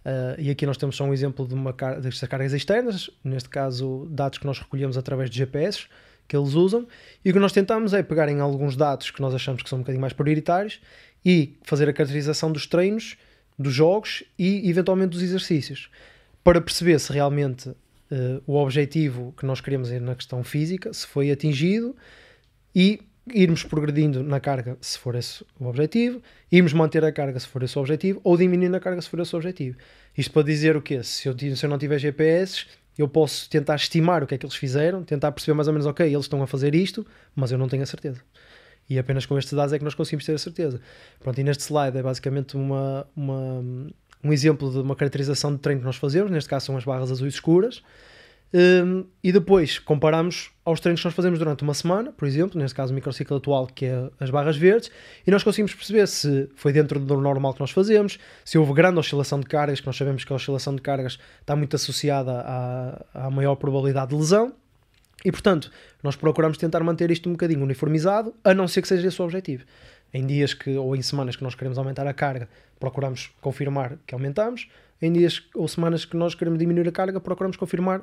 Eh, e aqui nós temos só um exemplo de uma car destas cargas externas, neste caso, dados que nós recolhemos através de GPS que eles usam, e o que nós tentamos é pegar em alguns dados que nós achamos que são um bocadinho mais prioritários e fazer a caracterização dos treinos, dos jogos e, eventualmente, dos exercícios, para perceber se realmente eh, o objetivo que nós queremos é na questão física, se foi atingido e irmos progredindo na carga se for esse o objetivo, irmos manter a carga se for esse o objetivo ou diminuindo a carga se for esse o objetivo. Isto para dizer o quê? Se eu, se eu não tiver GPS, eu posso tentar estimar o que é que eles fizeram, tentar perceber mais ou menos, ok, eles estão a fazer isto, mas eu não tenho a certeza. E apenas com estes dados é que nós conseguimos ter a certeza. Pronto, e neste slide é basicamente uma, uma- um exemplo de uma caracterização de treino que nós fazemos, neste caso são as barras azuis escuras, Um, e depois comparamos aos treinos que nós fazemos durante uma semana, por exemplo, neste caso o microciclo atual, que é as barras verdes, e nós conseguimos perceber se foi dentro do normal que nós fazemos, se houve grande oscilação de cargas, que nós sabemos que a oscilação de cargas está muito associada à, à maior probabilidade de lesão, e portanto, nós procuramos tentar manter isto um bocadinho uniformizado, a não ser que seja esse o objetivo. Em dias que, ou em semanas que nós queremos aumentar a carga, procuramos confirmar que aumentamos. Em dias ou semanas que nós queremos diminuir a carga, procuramos confirmar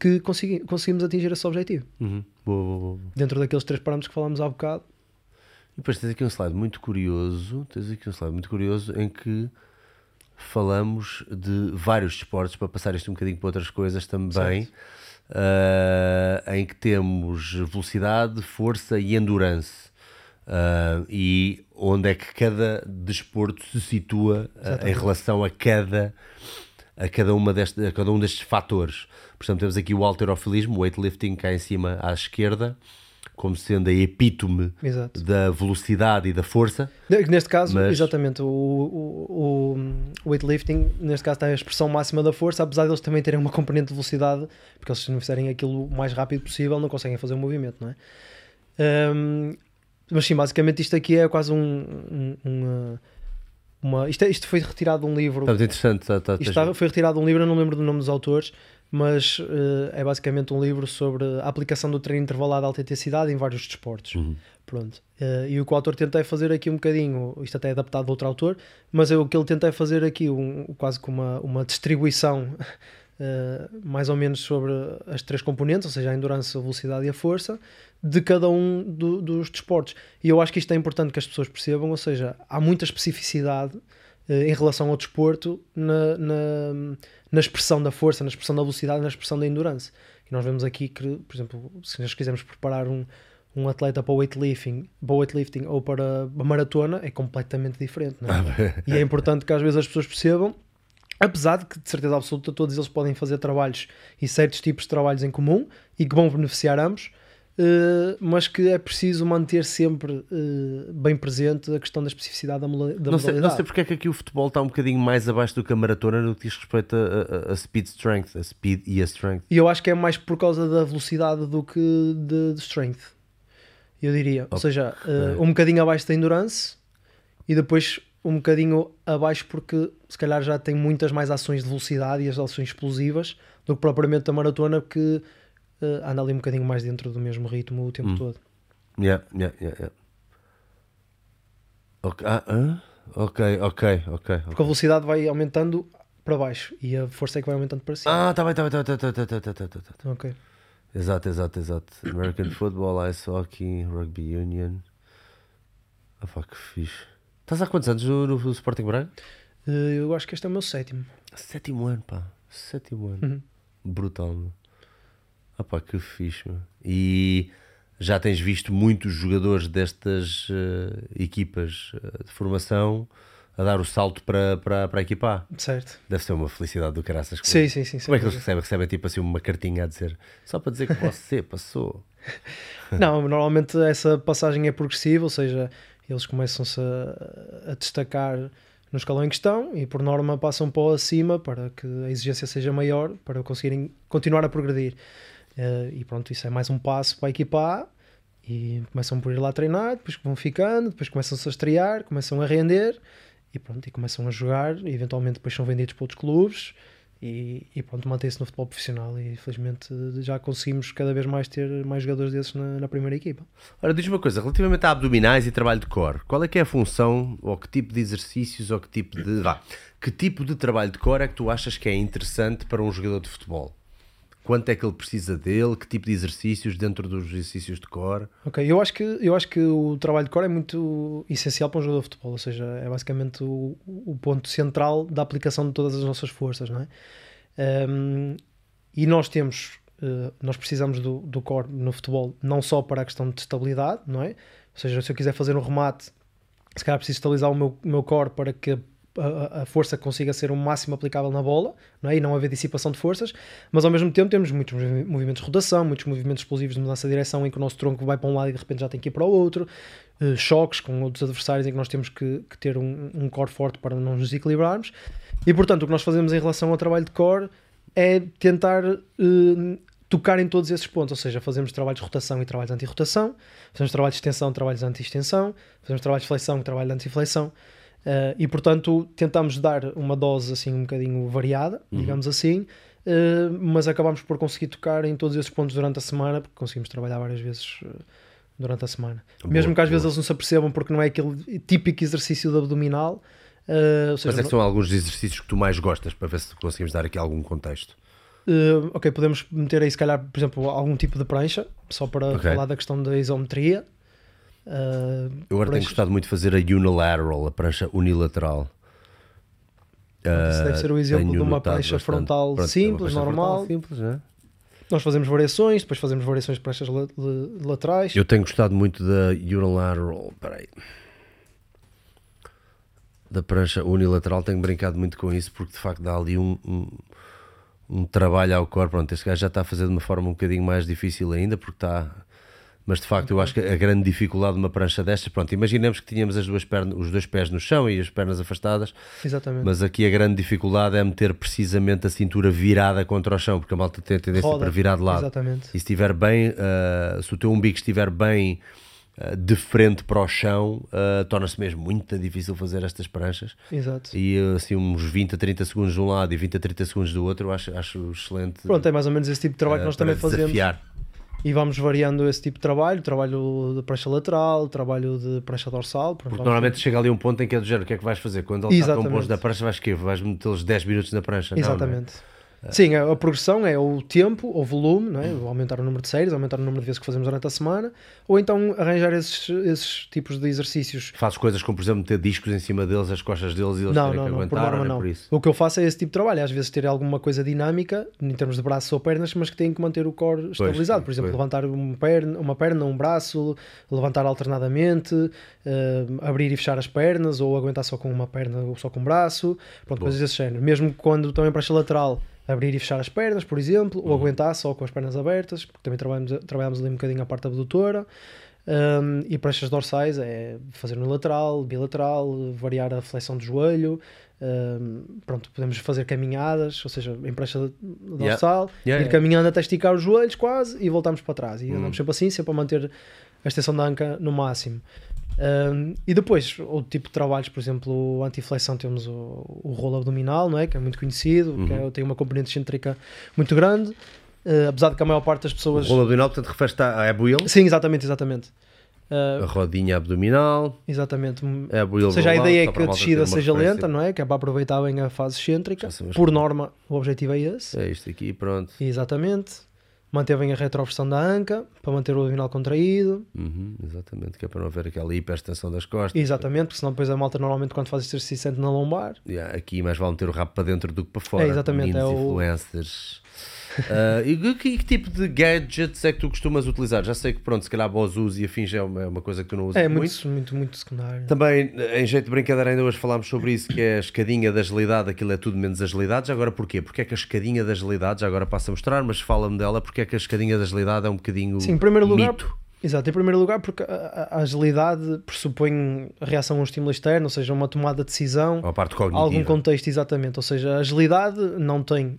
que consegui- conseguimos atingir esse objetivo. Uhum. Boa, boa, boa. Dentro daqueles três parâmetros que falámos há bocado. E depois tens aqui um slide muito curioso, tens aqui um slide muito curioso em que falamos de vários desportos, para passar isto um bocadinho para outras coisas também, ah, em que temos velocidade, força e endurance. Uh, e onde é que cada desporto se situa uh, em relação a cada, a cada, uma deste, a cada um destes fatores. Portanto, temos aqui o alterofilismo, o weightlifting cá em cima à esquerda, como sendo a epítome Exato. da velocidade e da força. Neste caso, Mas- exatamente, o, o, o weightlifting, neste caso, tem a expressão máxima da força, apesar de eles também terem uma componente de velocidade, porque eles, se não fizerem aquilo o mais rápido possível, não conseguem fazer o movimento, não é? Ahm, mas sim, basicamente isto aqui é quase um. um- uma, uma- isto, é- isto foi retirado de um livro. Está muito interessante. Está, está, Isto está- foi retirado de um livro, eu não lembro do nome dos autores, mas eh, é basicamente um livro sobre a aplicação do treino intervalado de alta intensidade em vários desportos. Pronto. Eh, e o que o autor tentei fazer aqui um bocadinho, isto até é adaptado de outro autor, mas eu, o que ele tentei fazer aqui, um, quase com uma, uma distribuição eh, mais ou menos sobre as três componentes, ou seja, a endurance, a velocidade e a força, de cada um do- dos desportos. E eu acho que isto é importante que as pessoas percebam, ou seja, há muita especificidade eh, em relação ao desporto na, na, na expressão da força, na expressão da velocidade, na expressão da endurance. E nós vemos aqui que, por exemplo, se nós quisermos preparar um, um atleta para o weightlifting, para o weightlifting ou para a maratona, é completamente diferente. É? (laughs) e é importante que às vezes as pessoas percebam, apesar de que, de certeza absoluta, todos eles podem fazer trabalhos e certos tipos de trabalhos em comum e que vão beneficiar ambos. eh, mas que é preciso manter sempre eh, bem presente a questão da especificidade da, mola- da Não sei, não modalidade. sei porque é que aqui o futebol está um bocadinho mais abaixo do que a maratona no que diz respeito a, a- a speed strength, a speed e a strength. E eu acho que é mais por causa da velocidade do que de, de strength. Eu diria. Ou seja, eh, um bocadinho abaixo da endurance e depois um bocadinho abaixo porque se calhar já tem muitas mais ações de velocidade e as ações explosivas do que propriamente a maratona que uh, anda ali um bocadinho mais dentro do mesmo ritmo o tempo hum. todo. Yeah, yeah, yeah, yeah. Okay. Ah, ah? ok, ok, ok. Porque okay. a velocidade vai aumentando para baixo e a força é que vai aumentando para cima. Ah, tá bem, tá bem, tá bem, tá bem, tá bem, tá bem, tá bem. Ok. Exato, exato, exato. American (coughs) Football, Ice Hockey, Rugby Union. Ah, oh, pá, fixe. Estás há quantos anos no, no Sporting Braga? Eh, eu acho que este é o meu sétimo. Sétimo ano, pá. Sétimo ano. Uhum. Brutal, meu. Ah, pá, que fixe, meu. E já tens visto muitos jogadores destas eh, equipas eh, de formação a dar o salto para, para, para a equipa A. Certo. Deve ser uma felicidade do caraças. Sim, sim, sim. Como é que eles recebem? Recebem tipo assim uma cartinha a dizer só para dizer que (laughs) você passou. Não, normalmente essa passagem é progressiva, ou seja, eles começam-se a, a destacar no escalão em questão e por norma passam para acima para que a exigência seja maior para conseguirem continuar a progredir. Eh, e pronto, isso é mais um passo para a equipa A e começam por ir lá treinar, depois vão ficando, depois começam-se a estrear, começam a render e pronto, e começam a jogar e eventualmente depois são vendidos para outros clubes e, e pronto, mantém-se no futebol profissional e felizmente já conseguimos cada vez mais ter mais jogadores desses na, na primeira equipa. Ora, diz-me uma coisa, relativamente a abdominais e trabalho de core, qual é que é a função, ou que tipo de exercícios, ou que tipo de. Vá, que tipo de trabalho de core é que tu achas que é interessante para um jogador de futebol? Quanto é que ele precisa dele? Que tipo de exercícios dentro dos exercícios de core? Ok, eu acho que, eu acho que o trabalho de core é muito essencial para um jogador de futebol, ou seja, é basicamente o, o ponto central da aplicação de todas as nossas forças, não é? Um, e nós temos, uh, nós precisamos do, do core no futebol não só para a questão de estabilidade, não é? Ou seja, se eu quiser fazer um remate, se calhar preciso estabilizar o meu, meu core para que a, força consiga ser o máximo aplicável na bola não é? e não haver dissipação de forças, mas ao mesmo tempo temos muitos movi- movimentos de rotação, muitos movimentos explosivos de mudança de direção em que o nosso tronco vai para um lado e de repente já tem que ir para o outro, eh, choques com outros adversários em que nós temos que, que ter um, um core forte para não nos desequilibrarmos. E portanto, o que nós fazemos em relação ao trabalho de core é tentar eh, tocar em todos esses pontos, ou seja, fazemos trabalhos de rotação e trabalhos de anti-rotação, fazemos trabalhos de extensão, trabalhos de anti-extensão, fazemos trabalhos de flexão e trabalho de anti-flexão. Uh, e portanto tentamos dar uma dose assim um bocadinho variada, digamos assim, uh, mas acabamos por conseguir tocar em todos esses pontos durante a semana, porque conseguimos trabalhar várias vezes uh, durante a semana. Boa, Mesmo que às boa. vezes eles não se apercebam porque não é aquele típico exercício de abdominal. uh, seja, Quais é que são alguns dos exercícios que tu mais gostas para ver se conseguimos dar aqui algum contexto? Uh, ok, podemos meter aí, se calhar, por exemplo, algum tipo de prancha, só para Ok. falar da questão da isometria. Uh, Eu agora tenho gostado muito de fazer a unilateral, a prancha unilateral. Isso deve ser o exemplo Tenho de uma notado prancha bastante. frontal Pronto, é simples, prancha normal. frontal simples, né? Nós fazemos variações, depois fazemos variações de pranchas la- la- laterais. Eu tenho gostado muito da unilateral. Peraí. Da prancha unilateral, tenho brincado muito com isso porque de facto dá ali um, um, um trabalho ao corpo. Pronto, este gajo já está a fazer de uma forma um bocadinho mais difícil ainda porque está. Mas de facto, eu acho que a grande dificuldade de uma prancha destas, pronto, imaginemos que tínhamos as duas pernas, os dois pés no chão e as pernas afastadas, Exatamente. mas aqui a grande dificuldade é meter precisamente a cintura virada contra o chão, porque a malta tem a tendência Roda. para virar de lado. Exatamente. E se estiver bem, ah, se o teu umbigo estiver bem ah, de frente para o chão, ah, torna-se mesmo muito difícil fazer estas pranchas. Exato. E assim, uns 20 a 30 segundos de um lado e 20 a 30 segundos do outro, eu acho, acho excelente. Pronto, é mais ou menos esse tipo de trabalho que nós também fazemos. desafiar. E vamos variando esse tipo de trabalho, trabalho de prancha lateral, trabalho de prancha dorsal. Porque normalmente chega ali um ponto em que é do género, o que é que vais fazer? Quando ele está tão Exatamente. longe da prancha, vais que Vais metê-los 10 minutos na prancha? Não, não é? Sim, a, a progressão é o tempo, o volume, não é? aumentar o número de séries, aumentar o número de vezes que fazemos durante a semana, ou então arranjar esses, esses tipos de exercícios. Fazes coisas como, por exemplo, meter discos em cima deles, as costas deles e eles Não, não, que não, por aguentar, norma ou nem não. por isso. O que eu faço é esse tipo de trabalho, às vezes ter alguma coisa dinâmica, em termos de braços ou pernas, mas que tem que manter o core estabilizado. Por exemplo, pois. levantar uma perna, uma perna, um braço, levantar alternadamente, eh, abrir e fechar as pernas, ou aguentar só com uma perna ou só com um braço, pronto, coisas desse género. Mesmo quando também prancha lateral, abrir e fechar as pernas, por exemplo, Uhum. ou aguentar só com as pernas abertas, porque também trabalhamos, trabalhamos ali um bocadinho a parte abdutora. Um, e pranchas dorsais é fazer no lateral, bilateral, variar a flexão do joelho. um, pronto, podemos fazer caminhadas, ou seja, em prancha dorsal, Yeah, ir yeah. caminhando até esticar os joelhos quase e voltamos para trás. E andamos sempre assim, sempre a manter a extensão da anca no máximo. Um, e depois, outro tipo de trabalhos, por exemplo, o antiflexão, temos o, o rolo abdominal, não é? que é muito conhecido, que Uhum. é- tem uma componente excêntrica muito grande, uh, apesar de que a maior parte das O pessoas. rolo abdominal, portanto, refere-se à abuil, Sim, exatamente, exatamente. Uh, a rodinha abdominal, Exatamente. a abuil Ou seja, a ideia é que a descida seja lenta, não é? Que é para aproveitar bem a fase excêntrica. Por que- norma, o objetivo é esse. É isto aqui, pronto. Exatamente. Manter bem a retroversão da anca, para manter o abdominal contraído. Uhum, exatamente, que é para não haver aquela hiperextensão das costas. Exatamente, porque senão depois a malta normalmente quando faz exercício sente na lombar. Yeah, aqui mais vale meter o rabo para dentro do que para fora. É, exatamente, Meninos é o- influencers. Ah, e que, que- tipo de gadgets é que tu costumas utilizar? Já sei que, pronto, se calhar Bozus e afins é uma, é uma coisa que tu não usas É muito. muito, muito, muito secundário. Também, em jeito de brincadeira, ainda hoje falámos sobre isso, que é a escadinha da agilidade, aquilo é tudo menos agilidade. Já agora porquê? Porque é que a escadinha da agilidade, já agora passa a mostrar, mas fala-me dela, porque é que a escadinha da agilidade é um bocadinho Sim, em primeiro lugar, mito. Exato, em primeiro lugar porque a, a- agilidade pressupõe a reação a um estímulo externo, ou seja, uma tomada de decisão. Ou a parte cognitiva. algum contexto, exatamente. Ou seja, a agilidade não tem.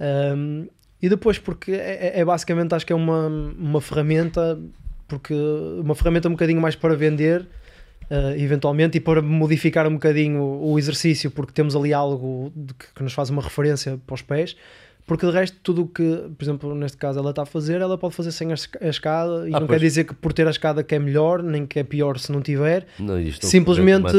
Um, e depois, porque é, é- é basicamente, acho que é uma, uma ferramenta, porque uma ferramenta um bocadinho mais para vender, uh, eventualmente, e para modificar um bocadinho o, o exercício, porque temos ali algo que, que nos faz uma referência para os pés. Porque de resto, tudo o que, por exemplo, neste caso ela está a fazer, ela pode fazer sem a esca- a escada, e Ah, não pois. quer dizer que por ter a escada que é melhor, nem que é pior se não tiver. Não, Simplesmente,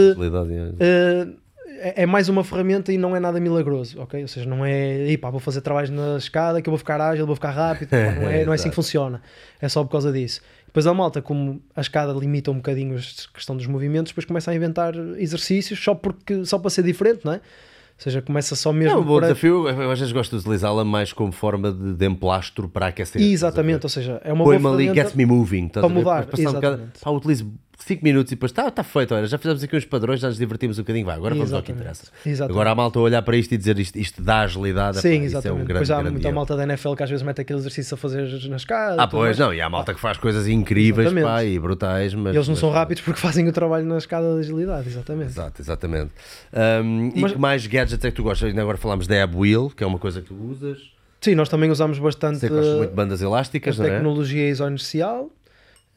é. É mais uma ferramenta e não é nada milagroso, ok? Ou seja, não é, "Ih, pá, vou fazer trabalhos na escada que eu vou ficar ágil, vou ficar rápido, não, é, (laughs) não é assim que funciona. É só por causa disso. Depois a malta, como a escada limita um bocadinho a questão dos movimentos, depois começa a inventar exercícios só, porque, só para ser diferente, não é? Ou seja, começa só mesmo Não, um bom para- desafio, eu às vezes gosto de utilizá-la mais como forma de, de emplastro para aquecer. Exatamente, ou seja, é uma boa Põe-me ali, gets me moving. para mudar, Depois passar um bocado- pá, utilizo 5 minutos e depois está tá feito. Olha, já fizemos aqui uns padrões, já nos divertimos um bocadinho. Vai, agora vamos ao que interessa. exatamente. Agora a malta a olhar para isto e dizer isto, isto dá agilidade. Sim, pá, exatamente. É um grande, Depois há grande muita malta da NFL que às vezes mete aquele exercício a fazer na escada. Ah, pois não, e há malta que faz coisas incríveis pá, e brutais, mas. Eles não mas- são rápidos porque (laughs) fazem o trabalho na escada de agilidade, exatamente. Exato, exatamente. Um, Mas- E que mais gadgets é que tu gostas? Ainda agora falámos da Ab Wheel, que é uma coisa que tu usas. Sim, nós também usamos bastante Sei que muito bandas a elásticas, não é? tecnologia isoinercial,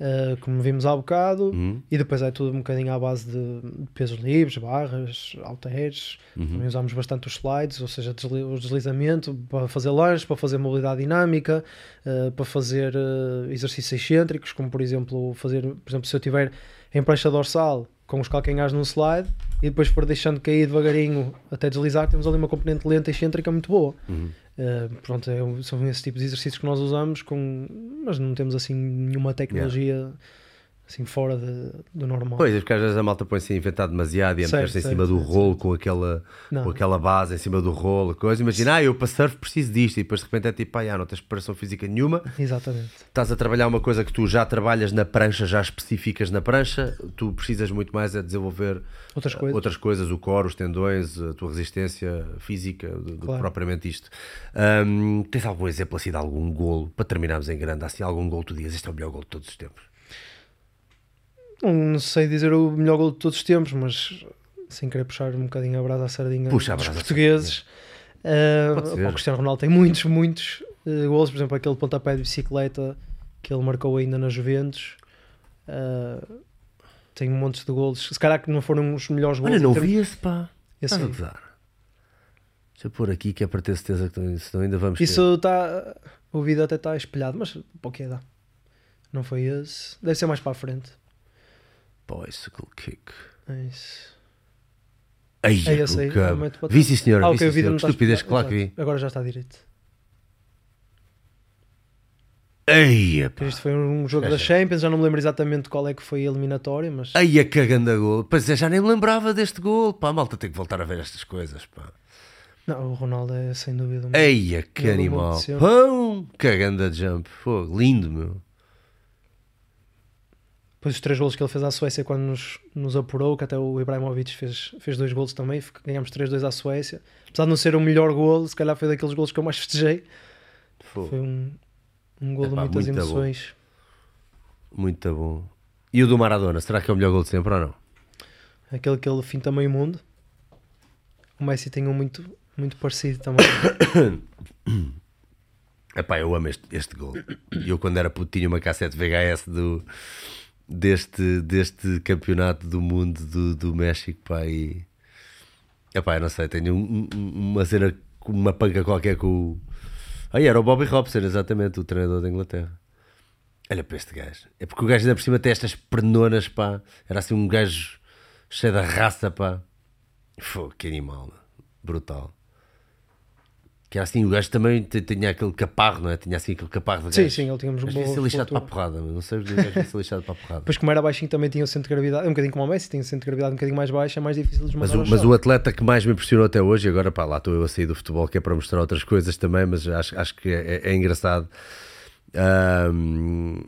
uh, como vimos há bocado, Uhum. e depois é tudo um bocadinho à base de pesos livres, barras, halteres. Uhum. Também usamos bastante os slides, ou seja, desli- o deslizamento para fazer lanches, para fazer mobilidade dinâmica, uh, para fazer uh, exercícios excêntricos, como por exemplo, fazer, por exemplo, se eu tiver em prancha dorsal com os calcanhares num slide e depois for deixando cair devagarinho até deslizar, temos ali uma componente lenta e excêntrica muito boa. Uhum. Uh, pronto, é, são esse tipo de exercícios que nós usamos, com, mas não temos assim nenhuma tecnologia assim, fora de- do normal. Pois, é porque às vezes a malta põe-se a inventar demasiado e a Certo, meter-se em certo, cima do certo, rolo com aquela, Não. com aquela base em cima do rolo, coisa. Imagina, ah, eu para surf preciso disto e depois de repente é tipo, ah, não tens preparação física nenhuma, Exatamente. estás a trabalhar uma coisa que tu já trabalhas na prancha, já especificas na prancha, tu precisas muito mais é desenvolver Outras eh, coisas. outras coisas, o core, os tendões, a tua resistência física, do, do que Claro. propriamente isto. Ahm, tens algum exemplo assim de algum golo, para terminarmos em grande, assim, algum golo tu dizes, este é o melhor golo de todos os tempos? Não, não sei dizer o melhor gol de todos os tempos, mas sem querer puxar um bocadinho a brasa à sardinha Puxa dos portugueses. Uh, ser. o Cristiano Ronaldo tem muitos, muitos uh, gols, por exemplo, aquele pontapé de bicicleta que ele marcou ainda na Juventus. Uh, tem montes de gols. Se calhar que não foram os melhores gols. Olha, não termos- vi esse pá. Esse Estás a gozar? Deixa eu pôr aqui que é para ter certeza que não- senão ainda vamos. Isso está. O vídeo até está espelhado, mas para o que dá? Não foi esse. Deve ser mais para a frente. Bicycle kick. É isso. Ai, É esse aí. o cabo. realmente para Vi sim senhor, Ah, vi ok, sim senhor. Que estupidez, claro que vi. Agora já está direito. Ai, pá. Isto foi um jogo da. Champions, já não me lembro exatamente qual é que foi a eliminatória, mas Ai, a cagando a gol. Pois é, já nem me lembrava deste gol. Pá, a malta tem que voltar a ver estas coisas, pá. não, o Ronaldo é sem dúvida um Eia, que animal. Pão, cagando a jump. Fogo, lindo, meu. Depois os três golos que ele fez à Suécia quando nos, nos apurou, que até o Ibrahimovic fez, fez dois golos também, ganhámos 3-2 à Suécia. Apesar de não ser o melhor golo, se calhar foi daqueles golos que eu mais (laughs) festejei. Fogo. Foi um, um golo de muitas muito bom. emoções. Muito bom. E o do Maradona, será que é o melhor gol de sempre ou não? Aquele que ele finta meio mundo. O Messi tem um muito, muito parecido também. (coughs) Epá, eu amo este, este gol. Eu, quando era puto, tinha uma cassete VHS do, deste, deste campeonato do mundo do, do México, pá, e... Epá, não sei, tenho um- um- uma cena, uma panca qualquer com o... Aí era o Bobby Robson, exatamente, o treinador da Inglaterra. Olha para este gajo. É porque o gajo ainda por cima tem estas pernonas, pá. Era assim um gajo cheio de raça, pá. Fogo, que animal, mano. brutal. Que era assim, o gajo também tinha aquele caparro, não é? Tinha assim aquele caparro de sim, gajo. sim, ele tinha um bom devia ser lixado para a porrada, não sei os gajos devia ser lixado para a porrada. Depois, como era baixinho, também tinha o centro de gravidade. É um bocadinho como o Messi, tem o centro de gravidade um bocadinho mais baixo, é mais difícil de Mas o, mas o atleta que mais me impressionou até hoje, agora pá, lá estou eu a sair do futebol, que é para mostrar outras coisas também, mas acho, acho que é, é engraçado. Ahm,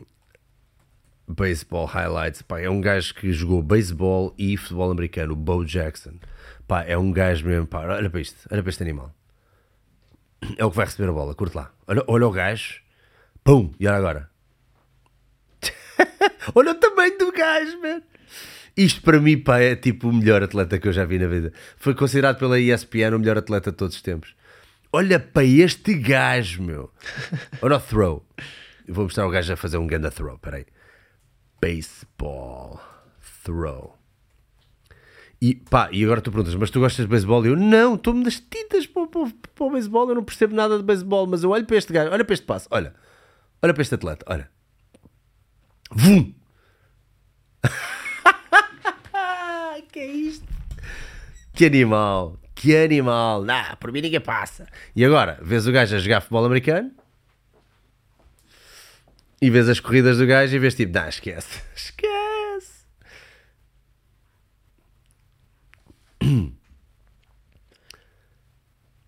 baseball highlights, pá, é um gajo que jogou baseball e futebol americano, o Bo Jackson. Pá, é um gajo mesmo, pá, olha para isto, olha para este animal. É o que vai receber a bola, curte lá. Olha, olha o gajo, pum, e olha agora. (laughs) olha o tamanho do gajo, man. Isto para mim, pá, é tipo o melhor atleta que eu já vi na vida. Foi considerado pela ESPN o melhor atleta de todos os tempos. Olha para este gajo, meu. (laughs) Olha o throw. Eu vou mostrar o gajo a fazer um ganda throw, peraí. Baseball throw. E pá, e agora tu perguntas, mas tu gostas de beisebol? E eu, não, estou-me das tintas para, para, para o beisebol, eu não percebo nada de beisebol, mas eu olho para este gajo, olha para este passo, olha, olha para este atleta, olha. Vum! (laughs) que é isto? Que animal, que animal, não, por mim ninguém passa. E agora, vês o gajo a jogar futebol americano e vês as corridas do gajo e vês tipo, não, esquece, (laughs) esquece.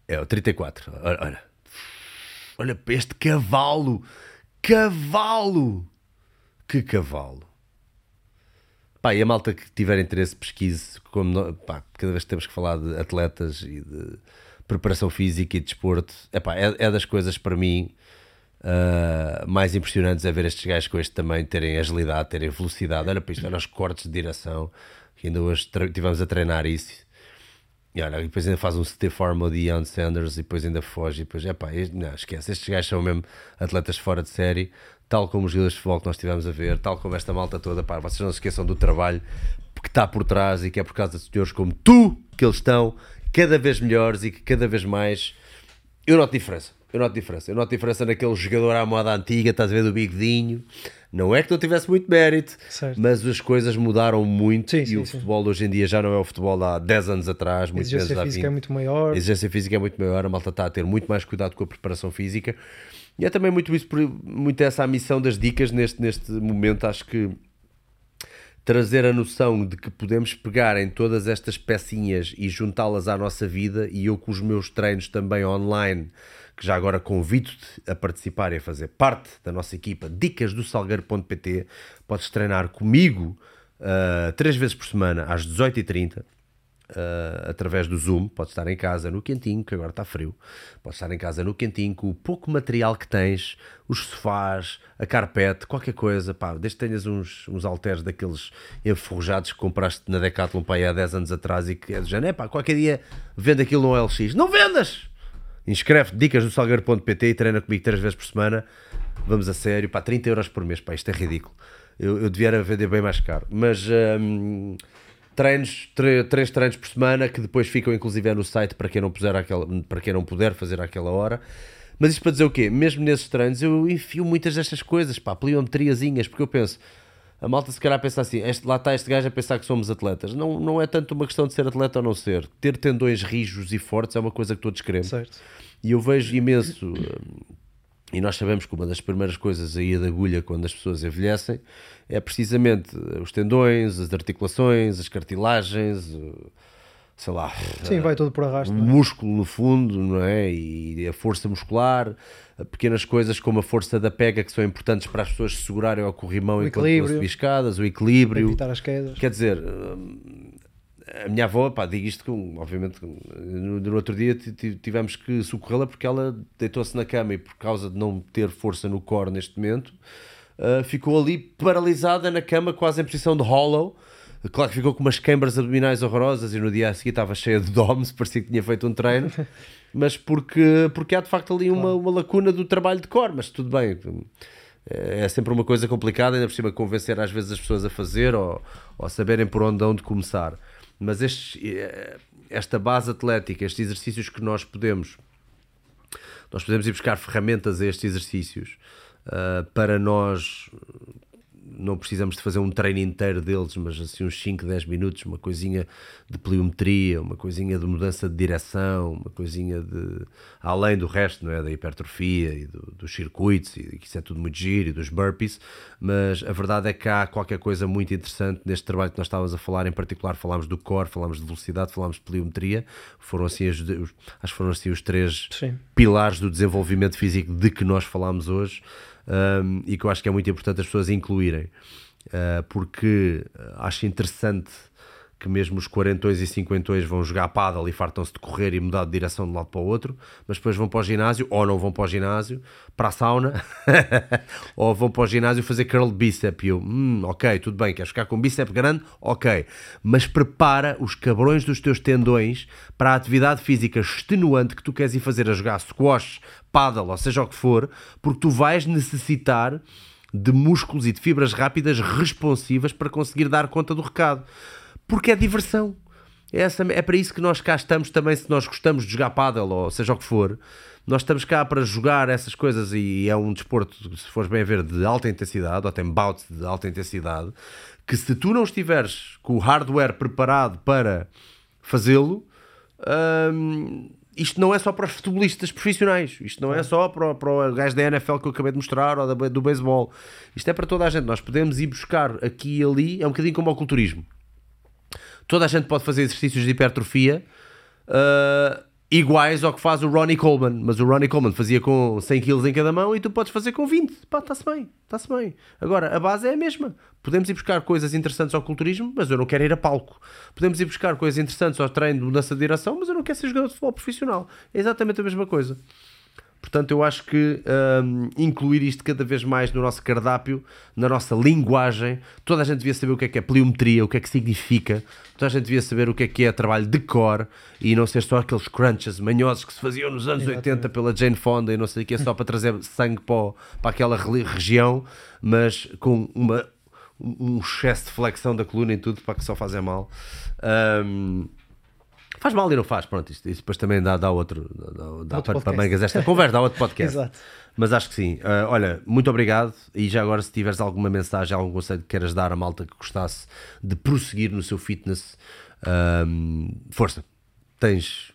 É o 34. Olha, olha. Olha para este cavalo. Cavalo. Que cavalo. Pá, e a malta que tiver interesse, pesquise. Como, nó- pá, cada vez que temos que falar de atletas e de preparação física e de desporto, é, é das coisas para mim ah, mais impressionantes é ver estes gajos com este tamanho terem agilidade, terem velocidade. Olha para isto, olha os cortes de direção. Que ainda hoje tivemos a treinar isso. E olha, depois ainda faz um stiff arm ao Deion Sanders e depois ainda foge. E depois, este- não, esquece. Estes gajos são mesmo atletas fora de série, tal como os jogadores de futebol que nós estivemos a ver, tal como esta malta toda. Pá, vocês não se esqueçam do trabalho que está por trás e que é por causa de senhores como tu que eles estão cada vez melhores e que cada vez mais. Eu noto diferença. Eu noto diferença. Eu noto diferença naquele jogador à moda antiga, estás a ver do bigodinho. Não é que não tivesse muito mérito, Certo. mas as coisas mudaram muito Sim, e sim, o sim. futebol hoje em dia já não é o futebol de há 10 anos atrás, A exigência física 20. é muito maior. A exigência física é muito maior, a malta está a ter muito mais cuidado com a preparação física e é também muito isso, muito essa a missão das dicas neste, neste momento. Acho que trazer a noção de que podemos pegar em todas estas pecinhas e juntá-las à nossa vida e eu com os meus treinos também online, que já agora convido-te a participar e a fazer parte da nossa equipa Dicas do Salgueiro.pt, podes treinar comigo uh, três vezes por semana às 18h30 uh, através do Zoom, pode estar em casa no quentinho, que agora está frio, pode estar em casa no quentinho, com o pouco material que tens, os sofás, a carpete, qualquer coisa, pá, desde que tenhas uns, uns halteres daqueles enferrujados que compraste na Decathlon pá, há 10 anos atrás e que é do género, pá, qualquer dia vende aquilo no LX, não vendas! Inscreve-te, dicas do salgueiro.pt e treina comigo três vezes por semana, vamos a sério, pá, 30 euros por mês, pá, isto é ridículo. Eu, eu devia vender bem mais caro, mas... Hum, treinos, três treinos por semana que depois ficam inclusive no site para quem não, puser aquela, para quem não puder fazer àquela hora. Mas isto para dizer o quê? Mesmo nesses treinos eu enfio muitas destas coisas, pá, pliometriazinhas, porque eu penso, a malta se calhar pensa assim, este, lá está este gajo a pensar que somos atletas. Não, não é tanto uma questão de ser atleta ou não ser. Ter tendões rijos e fortes é uma coisa que todos queremos. Certo. E eu vejo imenso e nós sabemos que uma das primeiras coisas aí da agulha quando as pessoas envelhecem é precisamente os tendões, as articulações, as cartilagens, sei lá. Sim, vai todo por arrasto. O é? músculo no fundo, não é? E a força muscular, pequenas coisas como a força da pega que são importantes para as pessoas se segurarem ao corrimão o enquanto estão escadas, o equilíbrio. Evitar as quedas. Quer dizer, a minha avó, pá, digo isto com, obviamente, no, no outro dia tivemos que socorrê-la porque ela deitou-se na cama e por causa de não ter força no core neste momento, uh, ficou ali paralisada na cama, quase em posição de hollow. Claro que ficou com umas câimbras abdominais horrorosas e no dia a seguir estava cheia de DOMs, (laughs) parecia que tinha feito um treino, mas porque, porque há de facto ali uma, uma lacuna do trabalho de core, mas tudo bem. É sempre uma coisa complicada, ainda por cima convencer às vezes as pessoas a fazer ou, ou saberem por onde, onde começar mas estes, eh, esta base atlética, estes exercícios que nós podemos, nós podemos ir buscar ferramentas a estes exercícios uh, para nós não precisamos de fazer um treino inteiro deles, mas assim uns 5, 10 minutos, uma coisinha de pliometria, uma coisinha de mudança de direção, uma coisinha de. além do resto, não é? Da hipertrofia e do, dos circuitos, e que isso é tudo muito giro, e dos burpees, mas a verdade é que há qualquer coisa muito interessante neste trabalho que nós estávamos a falar, em particular falámos do core, falámos de velocidade, falámos de pliometria, foram assim, os, acho que foram assim os três Sim. pilares do desenvolvimento físico de que nós falámos hoje um, e que eu acho que é muito importante as pessoas incluírem, uh, porque acho interessante que mesmo os quarentões e cinquentões vão jogar paddle e fartam-se de correr e mudar de direção de um lado para o outro, mas depois vão para o ginásio, ou não vão para o ginásio, para a sauna, (laughs) ou vão para o ginásio fazer curl bíceps. E eu, hum, ok, tudo bem, queres ficar com bíceps grande? Ok, mas prepara os cabrões dos teus tendões para a atividade física extenuante que tu queres ir fazer a jogar squash, paddle, ou seja o que for, porque tu vais necessitar de músculos e de fibras rápidas responsivas para conseguir dar conta do recado. Porque é diversão. É, essa, é para isso que nós cá estamos também, se nós gostamos de jogar paddle ou seja o que for. Nós estamos cá para jogar essas coisas e é um desporto, se fores bem a ver, de alta intensidade, ou tem bouts de alta intensidade, que se tu não estiveres com o hardware preparado para fazê-lo, hum, isto não é só para os futebolistas profissionais, isto não é só para, para o gajo da NFL que eu acabei de mostrar ou da, do beisebol. Isto é para toda a gente. Nós podemos ir buscar aqui e ali, é um bocadinho como o culturismo. Toda a gente pode fazer exercícios de hipertrofia uh, iguais ao que faz o Ronnie Coleman, mas o Ronnie Coleman fazia com 100 kg em cada mão e tu podes fazer com 20. Pá, está-se bem, está-se bem. Agora, a base é a mesma. Podemos ir buscar coisas interessantes ao culturismo, mas eu não quero ir a palco. Podemos ir buscar coisas interessantes ao treino de mudança de direção, mas eu não quero ser jogador de futebol profissional. É exatamente a mesma coisa. Portanto, eu acho que um, incluir isto cada vez mais no nosso cardápio, na nossa linguagem, toda a gente devia saber o que é que é pliometria, o que é que significa, toda a gente devia saber o que é que é trabalho de core e não ser só aqueles crunches manhosos que se faziam nos anos Exatamente. 80 pela Jane Fonda e não sei o que, é só para trazer (laughs) sangue para, para aquela região, mas com uma, um excesso de flexão da coluna e tudo para que só fazem mal. Um, Faz mal e não faz, pronto, isto, isto depois também dá, dá outro, dá, dá para, para mangas esta conversa, dá outro podcast. (laughs) Exato. Mas acho que sim. Uh, olha, muito obrigado. E já agora, se tiveres alguma mensagem, algum conselho que queiras dar à malta que gostasse de prosseguir no seu fitness, uh, força. Tens.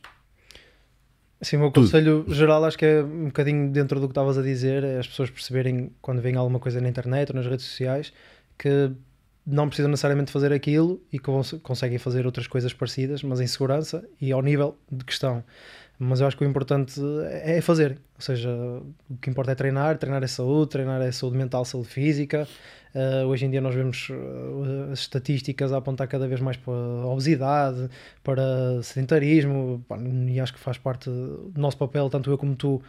Sim, o meu Tudo. conselho geral acho que é um bocadinho dentro do que estavas a dizer, é as pessoas perceberem quando vem alguma coisa na internet ou nas redes sociais que não precisam necessariamente fazer aquilo e cons conseguem fazer outras coisas parecidas, mas em segurança e ao nível de questão. Mas eu acho que o importante é fazer, ou seja, o que importa é treinar, treinar é saúde, treinar é saúde mental, saúde física. Uh, hoje em dia nós vemos uh, as estatísticas a apontar cada vez mais para obesidade, para sedentarismo, e acho que faz parte do nosso papel, tanto eu como tu,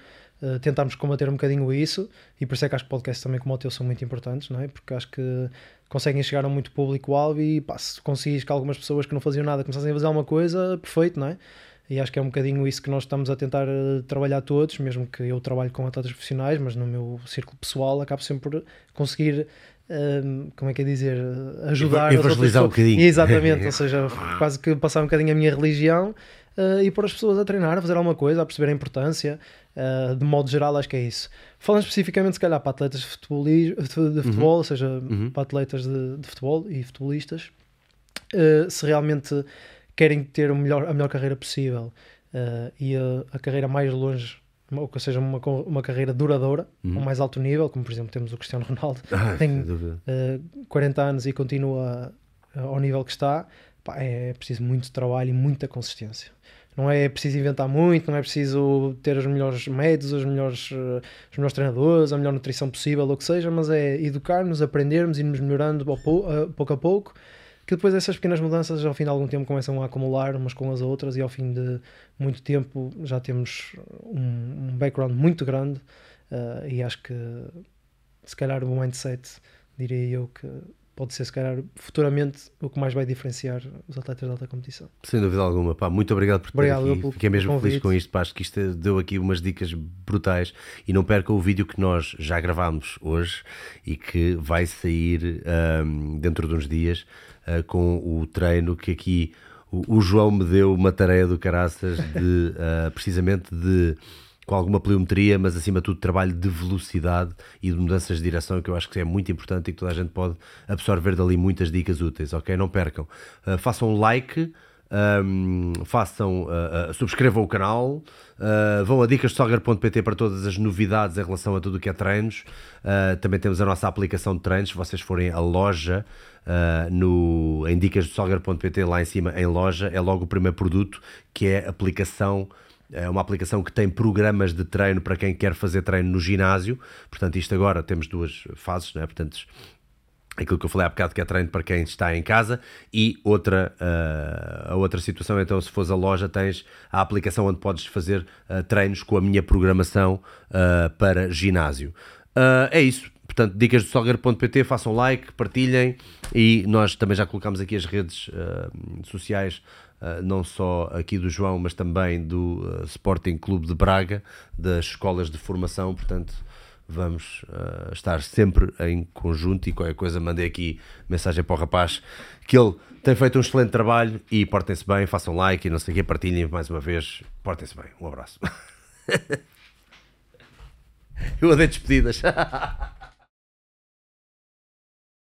uh, tentarmos combater um bocadinho isso, e por isso é que acho que podcasts também como o teu são muito importantes, não é? porque acho que conseguem chegar a muito público-alvo e pá, se conseguires que algumas pessoas que não faziam nada começassem a fazer alguma coisa, perfeito, não é? E acho que é um bocadinho isso que nós estamos a tentar trabalhar todos, mesmo que eu trabalhe com atletas profissionais, mas no meu círculo pessoal acabo sempre por conseguir como é que é dizer, ajudar evangelizar um bocadinho. Exatamente, (laughs) ou seja, quase que passar um bocadinho a minha religião uh, e pôr as pessoas a treinar, a fazer alguma coisa, a perceber a importância. Uh, de modo geral, acho que é isso. Falando especificamente, se calhar, para atletas de, futebol, de futebol uhum. ou seja, uhum. para atletas de, de, futebol e futebolistas, uh, se realmente querem ter o melhor, a melhor carreira possível e a, a carreira mais longe ou que seja uma, uma carreira duradoura, uhum. ao mais alto nível, como por exemplo temos o Cristiano Ronaldo, (laughs) ah, tem uh, 40 anos e continua uh, ao nível que está, pá, é preciso muito trabalho e muita consistência. Não é preciso inventar muito, não é preciso ter os melhores métodos, os melhores, uh, os melhores treinadores, a melhor nutrição possível, ou o que seja, mas é educar-nos, aprendermos, irmos melhorando pouco a pouco que depois essas pequenas mudanças ao fim de algum tempo começam a acumular umas com as outras e ao fim de muito tempo já temos um, um background muito grande uh, e acho que se calhar o mindset diria eu que pode ser se calhar futuramente o que mais vai diferenciar os atletas de alta competição. Sem dúvida alguma, pá, muito obrigado por ter obrigado aqui. Fiquei mesmo feliz com isto, pá, acho que isto deu aqui umas dicas brutais e não perca o vídeo que nós já gravámos hoje e que vai sair um, dentro de uns dias uh, com o treino que aqui o, o, João me deu uma tarefa do caraças de uh, precisamente de com alguma pliometria, mas acima de tudo trabalho de velocidade e de mudanças de direção, que eu acho que é muito importante e que toda a gente pode absorver dali muitas dicas úteis, ok? Não percam. Uh, façam like, um, façam, uh, uh, subscrevam o canal, uh, vão a dicasdesoccer.pt para todas as novidades em relação a tudo o que é treinos. também temos a nossa aplicação de treinos, se vocês forem à loja no, em dicasdesoccer.pt, lá em cima em loja, é logo o primeiro produto que é aplicação é uma aplicação que tem programas de treino para quem quer fazer treino no ginásio. Portanto, isto agora temos duas fases, né? portanto, aquilo que eu falei há bocado que é treino para quem está em casa e outra uh, a outra situação então se fores a loja tens a aplicação onde podes fazer uh, treinos com a minha programação uh, para ginásio é isso portanto dicas do solger.pt façam like partilhem e nós também já colocamos aqui as redes sociais não só aqui do João mas também do Sporting Clube de Braga das escolas de formação portanto vamos uh, estar sempre em conjunto e qualquer coisa mandei aqui mensagem para o rapaz que ele tem feito um excelente trabalho e portem-se bem, façam like e não sei o que, partilhem mais uma vez, portem-se bem, um abraço. (laughs) Eu odeio despedidas. (laughs)